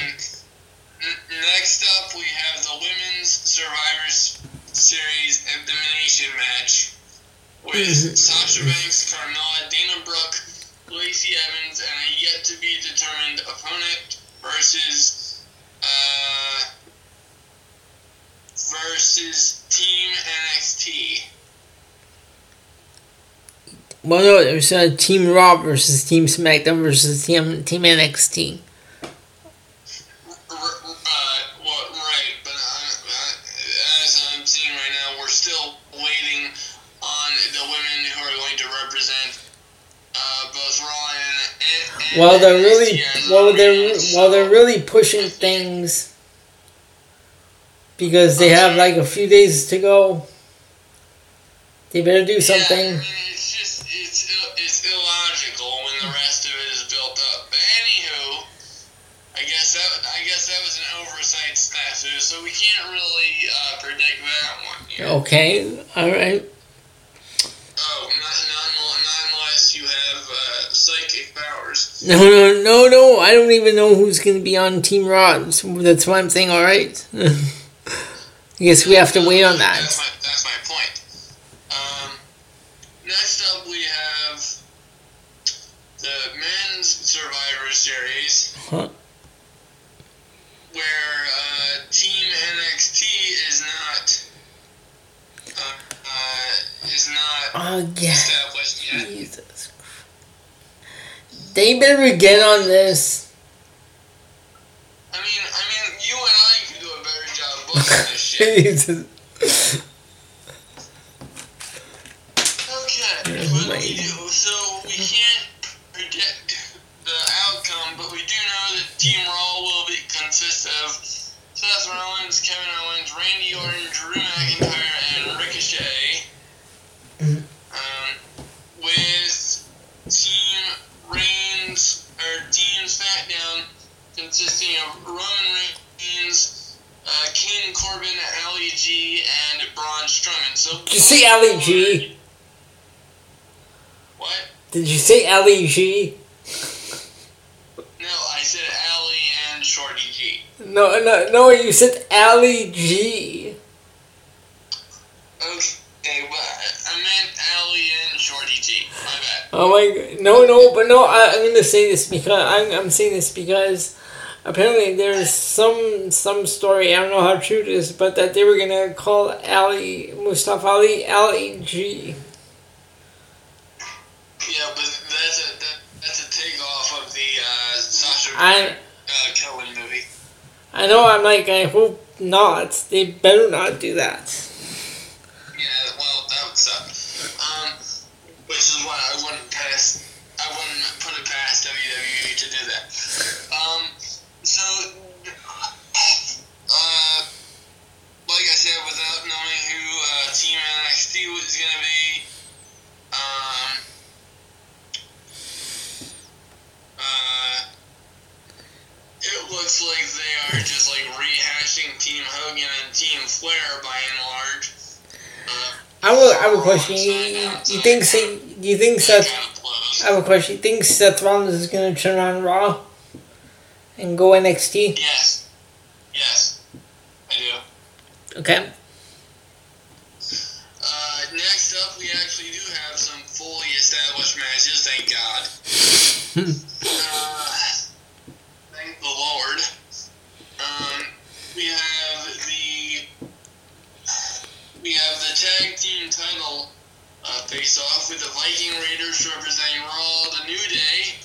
n- we have the Women's Survivors Series Elimination Match with Mhm. Sasha Banks, Carmella, Dana Brooke, Lacey Evans, and a yet to be determined opponent versus uh, versus Team NXT. Well, no, there's uh, Team Raw versus Team SmackDown versus Team Team NXT. While they're really, while they're while they're really pushing things, because they have like a few days to go. They better do Yeah, I something. mean, it's just it's it's illogical when the rest of it is built up. But anywho, I guess that I guess that was an oversight snafu, so we can't really uh, predict that one. Yet. Okay, all right. Oh, not, not, not unless you have uh, psychic powers. No, no, no, no. I don't even know who's going to be on Team Raw. That's why I'm saying all right. I guess we have to wait on That's that. my, that's my point. Um, next up, we have the men's Survivor Series, Huh. where uh, Team NXT is not uh, uh, is not Oh yeah, established yet. Jesus. They better get on this. I mean, I mean, you and I could do a better job booking this shit. Okay, but right. we do. So we can't predict the outcome, but we do know that Team Raw will be consist of Seth Rollins, Kevin Owens, Randy Orton, Drew McIntyre, and Ricochet. Mhm. Um, with Team Reigns or Team SmackDown consisting of Roman Reigns, uh, King Corbin, Ali G, and Braun Strowman. So Did you see Ali G? What? Did you say Ali G? No, I said Ali and Shorty G. No, no, no. You said Ali G. Okay, but I meant Ali and Shorty G. My bad. Oh my. No, no, but no, I, I'm gonna say this because I'm, I'm saying this because apparently there's some some story, I don't know how true it is, but that they were gonna call Ali Mustafa Ali Ali G. Yeah, but that's a that, that's a takeoff of the uh, Sacha I uh, Cohen movie. I know I'm like I hope not. They better not do that. Suck. Um, which is why I wouldn't pass. I wouldn't put it past WWE to do that. Um, so, uh, like I said, without knowing who uh, Team NXT was gonna be, um, uh, it looks like they are just like rehashing Team Hogan and Team Flair by and large. Uh, I will. I have a question. You, you think? Say, you think Seth? kind of blows. I have a question. You think Seth Rollins is gonna turn on Raw and go NXT? Yes. Yes. I do. Okay. Uh, next up, we actually do have some fully established matches, thank God. uh, thank the Lord. Title uh, face off with the Viking Raiders representing Raw, the New Day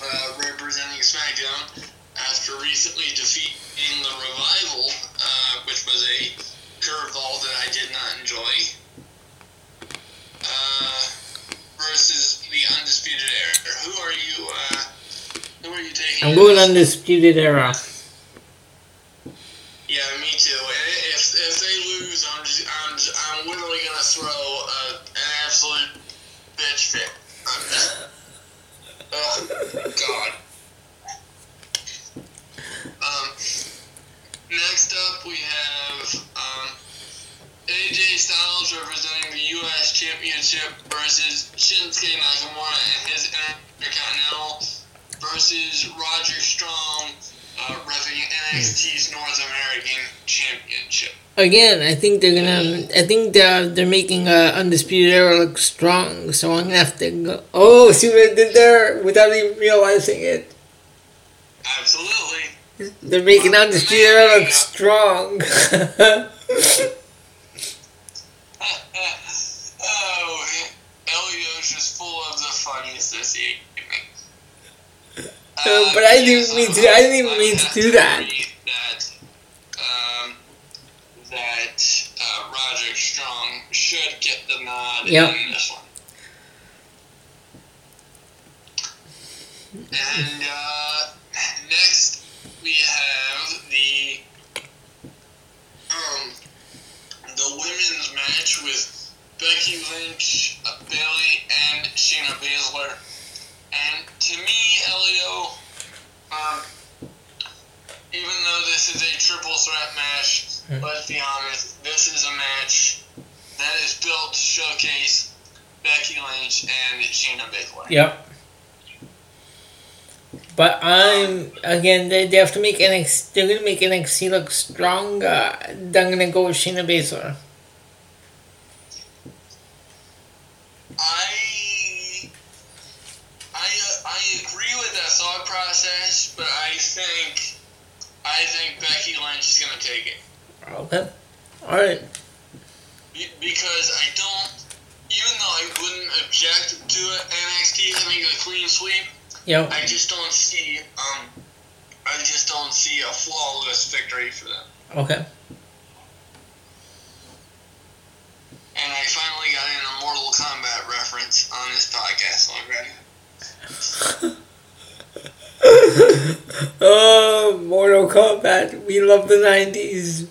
uh, representing SmackDown after recently defeating the Revival, uh, which was a curveball that I did not enjoy. Uh, versus the Undisputed Era. Who are you? Uh, who are you taking? I'm going undisputed era. Styles representing the U.S. Championship versus Shinsuke Nakamura and his Intercontinental versus Roderick Strong uh, repping NXT's North American Championship. Again, I think they're gonna. I think they're they're making uh, undisputed era look strong. So I'm gonna have to go. Oh, see what I did there without even realizing it. Absolutely. They're making undisputed era look strong. oh, Elio's just full of the funniest this evening. Uh, but I didn't mean to- I didn't even mean to do that. That, um, that uh, Roderick Strong should get the nod Yep. in this one. And uh, next we have the um the women's match with Becky Lynch, Bayley, and Shayna Baszler. And to me, Elio, um, even though this is a triple threat match, Hmm. let's be honest, this is a match that is built to showcase Becky Lynch and Shayna Baszler. yep. But I'm again. They, they have to make NXT. They're gonna make NXT look strong. Uh, I'm gonna go with Shayna Baszler. I I uh, I agree with that thought process, but I think I think Becky Lynch is gonna take it Okay. All right. Be- because I don't. Even though I wouldn't object to it, NXT having a clean sweep, Yep. I just don't see um I just don't see a flawless victory for them. Okay. And I finally got in a Mortal Kombat reference on this podcast already. oh, Mortal Kombat. We love the 90s.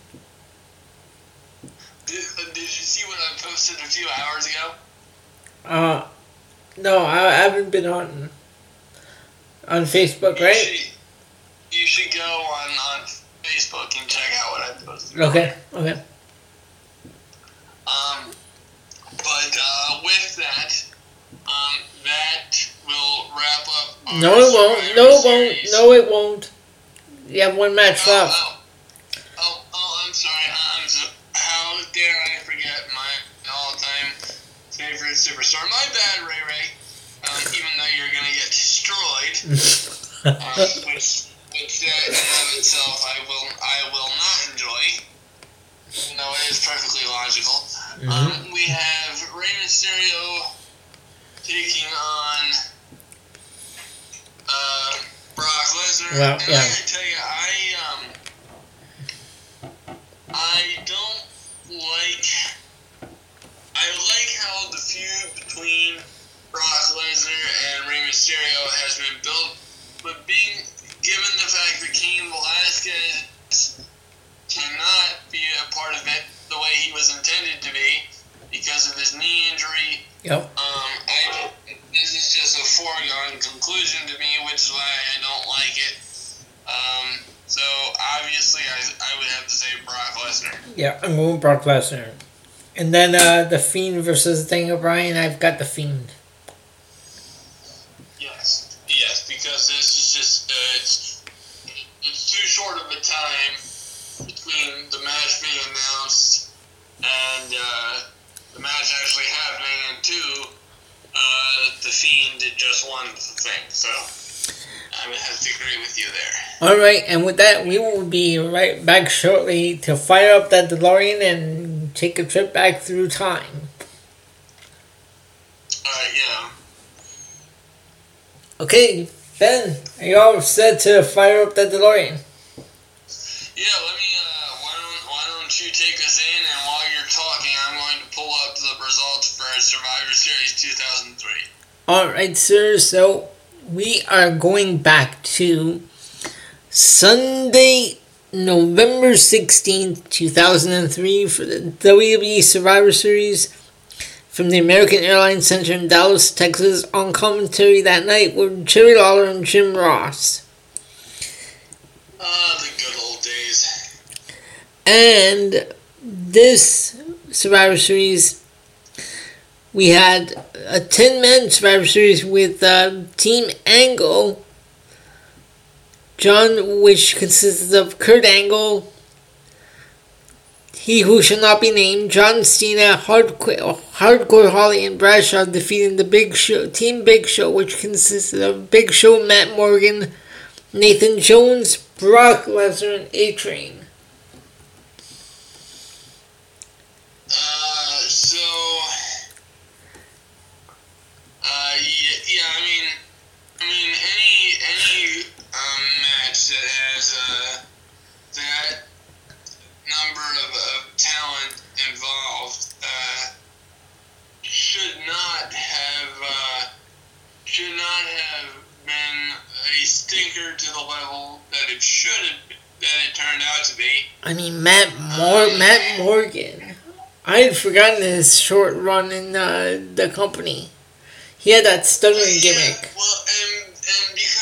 Did, uh, did you see what I posted a few hours ago? Uh, no, I haven't been on on Facebook, You right? should, you should go on, on Facebook and check out what I posted. Okay, okay. Um, but uh, with that, um, that will wrap up. No, it won't. No, it won't. No, it won't. You have one match Oh, left. oh, oh, oh, I'm sorry. I'm so, how dare I forget my all-time favorite superstar? My bad, Ray Ray. Um, even though you're gonna get destroyed, um, which, which that in and of itself I will, I will not enjoy. Even though it is perfectly logical. Mm-hmm. Um, we have Rey Mysterio taking on uh, Brock Lesnar. Well, and yeah. I gotta tell you, I um, I don't like. I like how the feud between Brock Lesnar and Rey Mysterio has been built, but being given the fact that Cain Velasquez cannot be a part of it the way he was intended to be because of his knee injury. Yep. Um, I this is just a foregone conclusion to me, which is why I don't like it. Um, so obviously, I, I would have to say Brock Lesnar. Yeah, I'm going Brock Lesnar. And then uh, the Fiend versus Daniel Bryan. I've got the Fiend. Yes, yes, because this is just uh, it's it's too short of a time between the match being announced and uh, the match actually happening, and two, uh, the Fiend just one thing. So I have to agree with you there. All right, and with that, we will be right back shortly to fire up that DeLorean and take a trip back through time. Uh, yeah. Okay, Ben, are you all set to fire up that DeLorean? Yeah, let me. Uh, why, don't, why don't you take us in, and while you're talking. I'm going to the results for Survivor Series 2003. Alright, sir, so we are going back to Sunday, November 16th, 2003, for the WWE Survivor Series from the American Airlines Center in Dallas, Texas. On commentary that night were Jerry Lawler and Jim Ross. Ah, the good old days. And this Survivor Series, we had a 10 man Survivor Series with uh, Team Angle, John, which consisted of Kurt Angle, He Who Shall Not Be Named, John Cena, Hardcore, Hardcore Holly, and Bradshaw defeating the Big Show, Team Big Show, which consisted of Big Show, Matt Morgan, Nathan Jones, Brock Lesnar, and A Train. Uh, so. Uh, yeah, yeah, I mean, I mean, any any um, that has uh, that number of, of talent involved uh, should not have uh, should not have been a stinker to the level that it should have that it turned out to be. I mean, Matt Mor- Matt Morgan. I had forgotten his short run in uh, the company. He had that stuttering gimmick. Well, and, and because, you know, not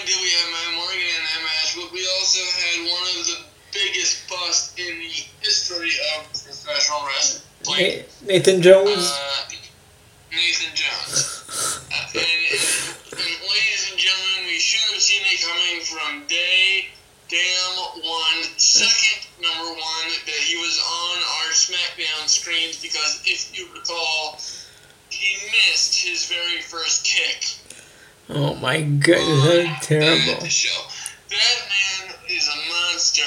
only did we have Matt Morgan in that match, but we also had one of the biggest busts in the history of professional wrestling. Na- Nathan Jones. Uh, Nathan Jones. Uh, and, and, and ladies and gentlemen, we should have seen it coming from day damn one, second number one, that he was on our SmackDown screens because if you recall, he missed his very first kick Oh my goodness, that's terrible. the show. That man is a monster,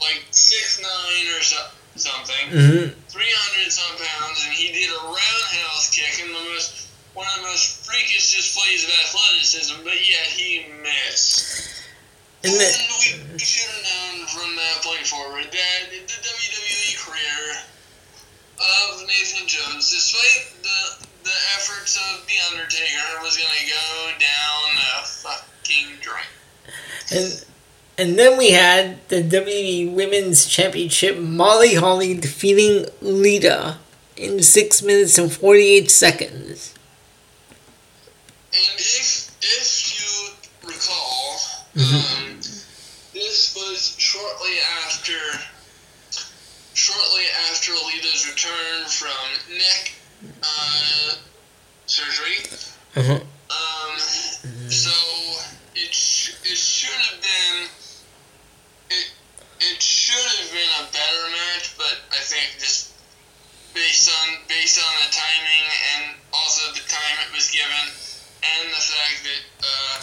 like six nine or so, something, hmm three hundred some pounds, and he did a roundhouse kick in the most one of the most freakish displays of athleticism, but yet he missed. And And then, we should have known from that point forward that the WWE career of Nathan Jones, despite the the efforts of the Undertaker, was gonna go down a fucking drain. and and then we had the WWE Women's Championship. Molly Holly defeating Lita in six minutes and forty eight seconds. And if if you recall, um, this was shortly after shortly after Alita's return from neck uh, surgery. Uh-huh. Um, so it sh- it should have been it it should have been a better match, but I think just based on based on the timing and also the time it was given and the fact that uh,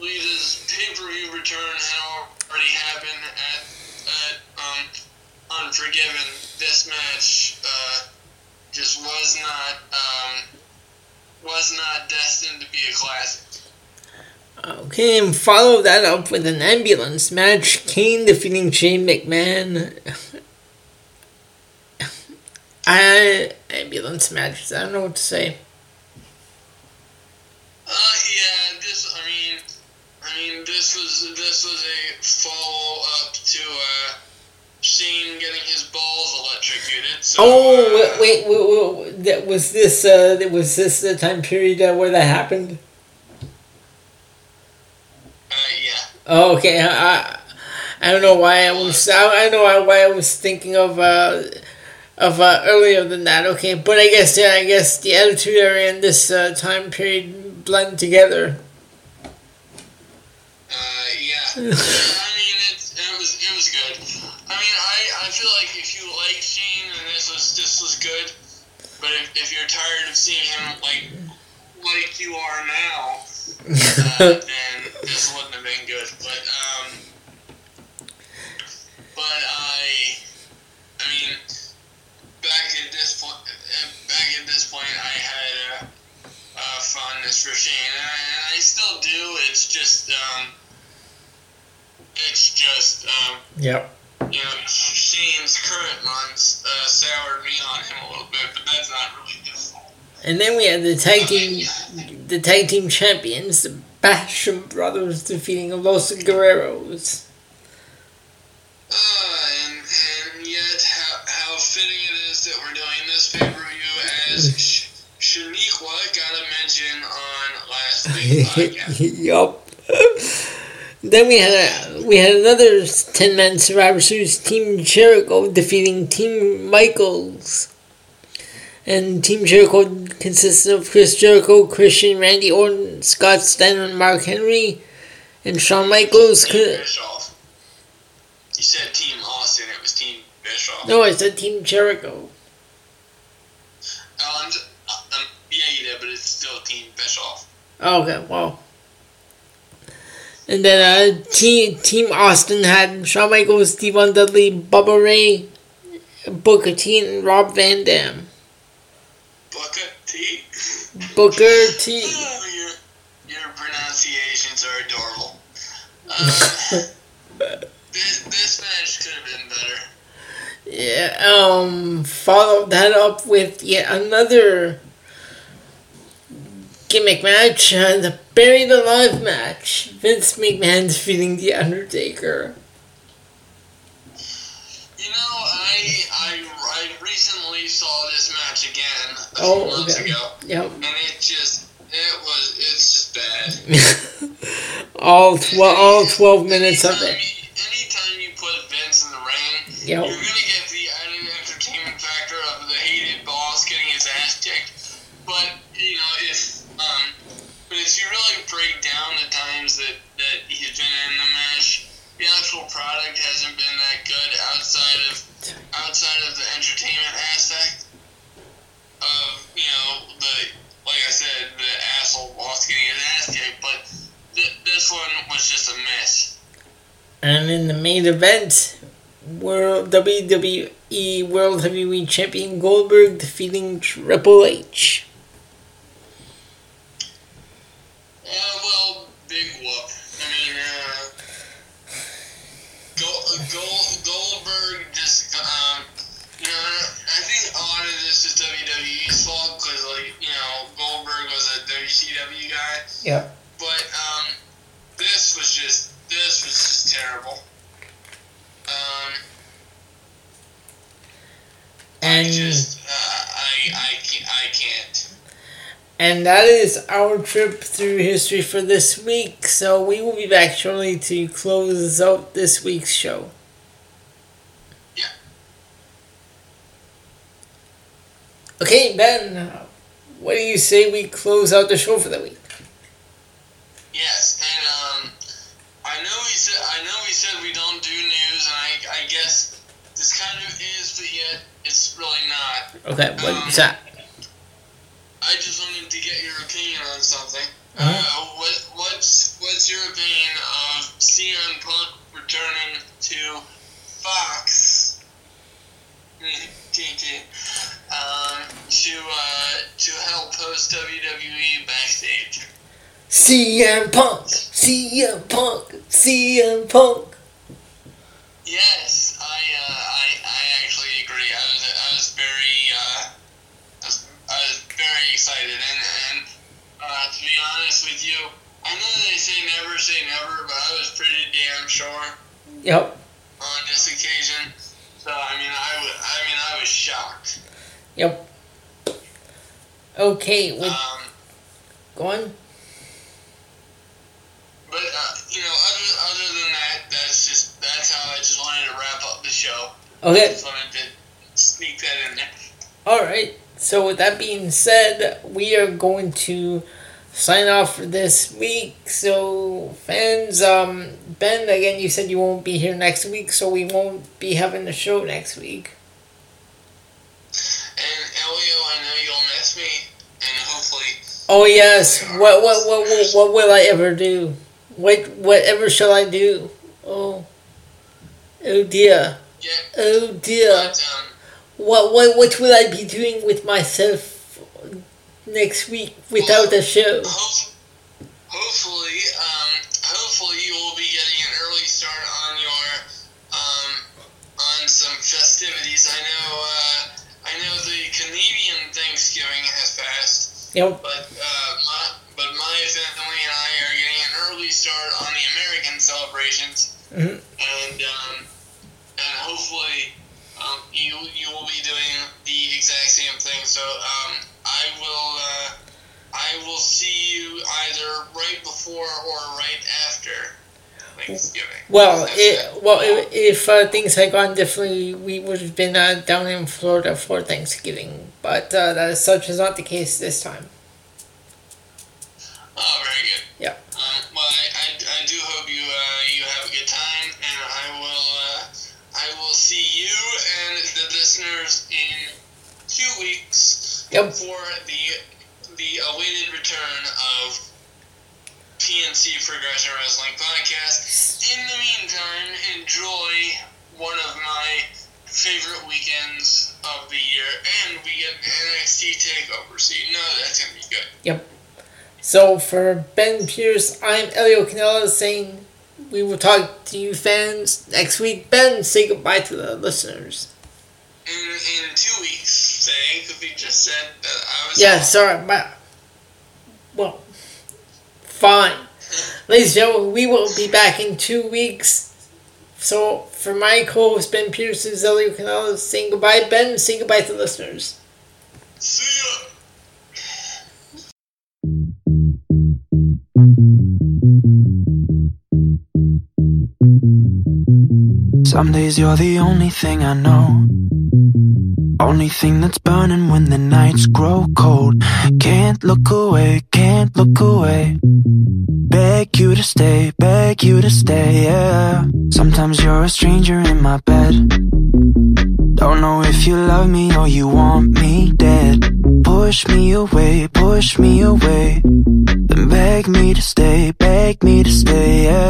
Lita's pay per view return had already happened at at um, Unforgiven. This match uh, just was not um, was not destined to be a classic. Okay, and follow that up with an ambulance match. Kane defeating Shane McMahon. I ambulance matches. I don't know what to say. Uh, yeah, this. I mean, I mean, this was this was a follow up to uh, Shane getting his balls electrocuted. So, Oh uh, wait, wait, wait, that was this. Uh, that was this the time period uh, where that happened? Uh, yeah. Oh, okay. I, I, I don't know why I was. I, I know why- why I was thinking of uh, of uh, earlier than that. Okay, but I guess yeah, I guess the Attitude Era and this uh, time period blend together. Uh, yeah. I mean, it, it was it was good. I mean, I, I feel like if you like Shane and this was this was good, but if, if you're tired of seeing him like like you are now, uh, then this wouldn't have been good. But um, but I, I mean, back at this point, back at this point, I had a, a fondness for Shane, and I, and I still do. It's just um, it's just um, yep you know, Shane's current runs uh, soured me on him a little bit, but that's not really his fault. And then we had the tag team, the tag team champions, the Basham Brothers, defeating Los Guerreros. Uh, and, and yet, how, how fitting it is that we're doing this pay per view as Sh- Shaniqua got a mention on last week's podcast. yup. Then we had a, we had another ten man Survivor Series Team Jericho defeating Team Michaels, and Team Jericho consists of Chris Jericho, Christian, Randy Orton, Scott Steiner, Mark Henry, and Shawn Michaels. Team Bischoff. You said Team Austin, it was Team Bischoff. No, I said Team Jericho. Oh, um, yeah, you did, but it's still Team Bischoff. Okay, well. And then uh, team Team Austin had Shawn Michaels, D-Von Dudley, Bubba Ray, Booker T, and Rob Van Dam. Booker T. Booker T. Oh, your, your pronunciations are adorable. Uh, this, this match could have been better. Yeah, um, followed that up with yet another gimmick match, uh, the Buried Alive match. Vince McMahon defeating The Undertaker. You know, I, I, I recently saw this match again a few Oh, months okay. ago, Yep. and it just, it was, it's just bad. all, tw- all 12 minutes of it. You, anytime you put Vince in the ring, Yep. you're gonna get the added entertainment factor of the hated boss getting his ass kicked. But you know, if um, but if you really break down the times that that he's been in the match, the actual product hasn't been that good outside of outside of the entertainment aspect of you know the like I said the asshole boss getting his ass kicked, but th- this one was just a mess. And in the main event, World WWE World Heavyweight Champion Goldberg defeating Triple H. Uh, well, big whoop. I mean, uh, Gold, Gold, Goldberg just, um, you know, I think a lot of this is WWE's fault because, like, you know, Goldberg was a WCW guy, Yep. but um, this was just, this was just terrible. Um, I And just, uh, I, I can't, I can't. And that is our trip through history for this week. So we will be back shortly to close out this week's show. Yeah. Okay, Ben, what do you say we close out the show for the week? Yes, and um, I know we said I know we said we don't do news, and I I guess this kind of is, but yet it's really not. Okay, what's that? I just wanted to get your opinion on something. Uh-huh. Uh, what what's what's your opinion of CM Punk returning to Fox? Um, to uh, to help host WWE backstage. CM Punk! CM Punk! CM Punk! Yes, I, uh, I, I actually agree. I was, I was very, uh, I was, I was very excited, and, and uh, to be honest with you, I know they say never say never, but I was pretty damn sure Yep. on this occasion. So I mean, I was, I mean, I was shocked. Yep. Okay, with Um, go on. but uh, you know, other, other than that, that's just that's how I just wanted to wrap up the show. Okay. Just wanted to sneak that in there. Alright. So with that being said, we are going to sign off for this week. So fans, um Ben, again you said you won't be here next week, so we won't be having the show next week. And Elio, I know you'll miss me, and hopefully. Oh yes. What what what what, what will I ever do? What whatever shall I do? Oh. Oh dear. Yeah, Oh dear. but um, What what what will I be doing with myself next week without a show? hope, hopefully, um, hopefully you will be getting an early start on your um, on some festivities. I know. Uh, I know the Canadian Thanksgiving has passed, Yep. but uh, my, but my family and I are getting an early start on the American celebrations, Mhm. and um, and hopefully um, you you will be doing the exact same thing. So um, I will uh, I will see you either right before or right after Thanksgiving. Well, it, well, if, if uh, things had gone differently, we would have been uh, down in Florida for Thanksgiving. But uh, that is such is not the case this time. Oh, very good. Yeah. Um, well, I, I, I do hope you uh, you have a good time, and I will uh, I will see you and the listeners in two weeks Yep. for the the uh, awaited return of PNC Progression Wrestling Podcast. In the meantime, enjoy one of my favorite weekends of the year, and we get NXT Takeover, so you know that's gonna be good. Yep. So for Ben Pierce, I'm Elio Canella saying we will talk to you fans next week. Ben, say goodbye to the listeners. in in two weeks, say, because we just said that I was. Yeah, sorry, but well, fine. Ladies and gentlemen, we will be back in two weeks. So for my co-host Ben Pierce and Elio Canella saying goodbye. Ben, say goodbye to the listeners. See ya. Some days you're the only thing I know. Only thing that's burning when the nights grow cold. Can't look away, can't look away. Beg you to stay, beg you to stay, yeah. Sometimes you're a stranger in my bed. Don't know if you love me or you want me dead. Push me away, push me away. Then beg me to stay, beg me to stay, yeah.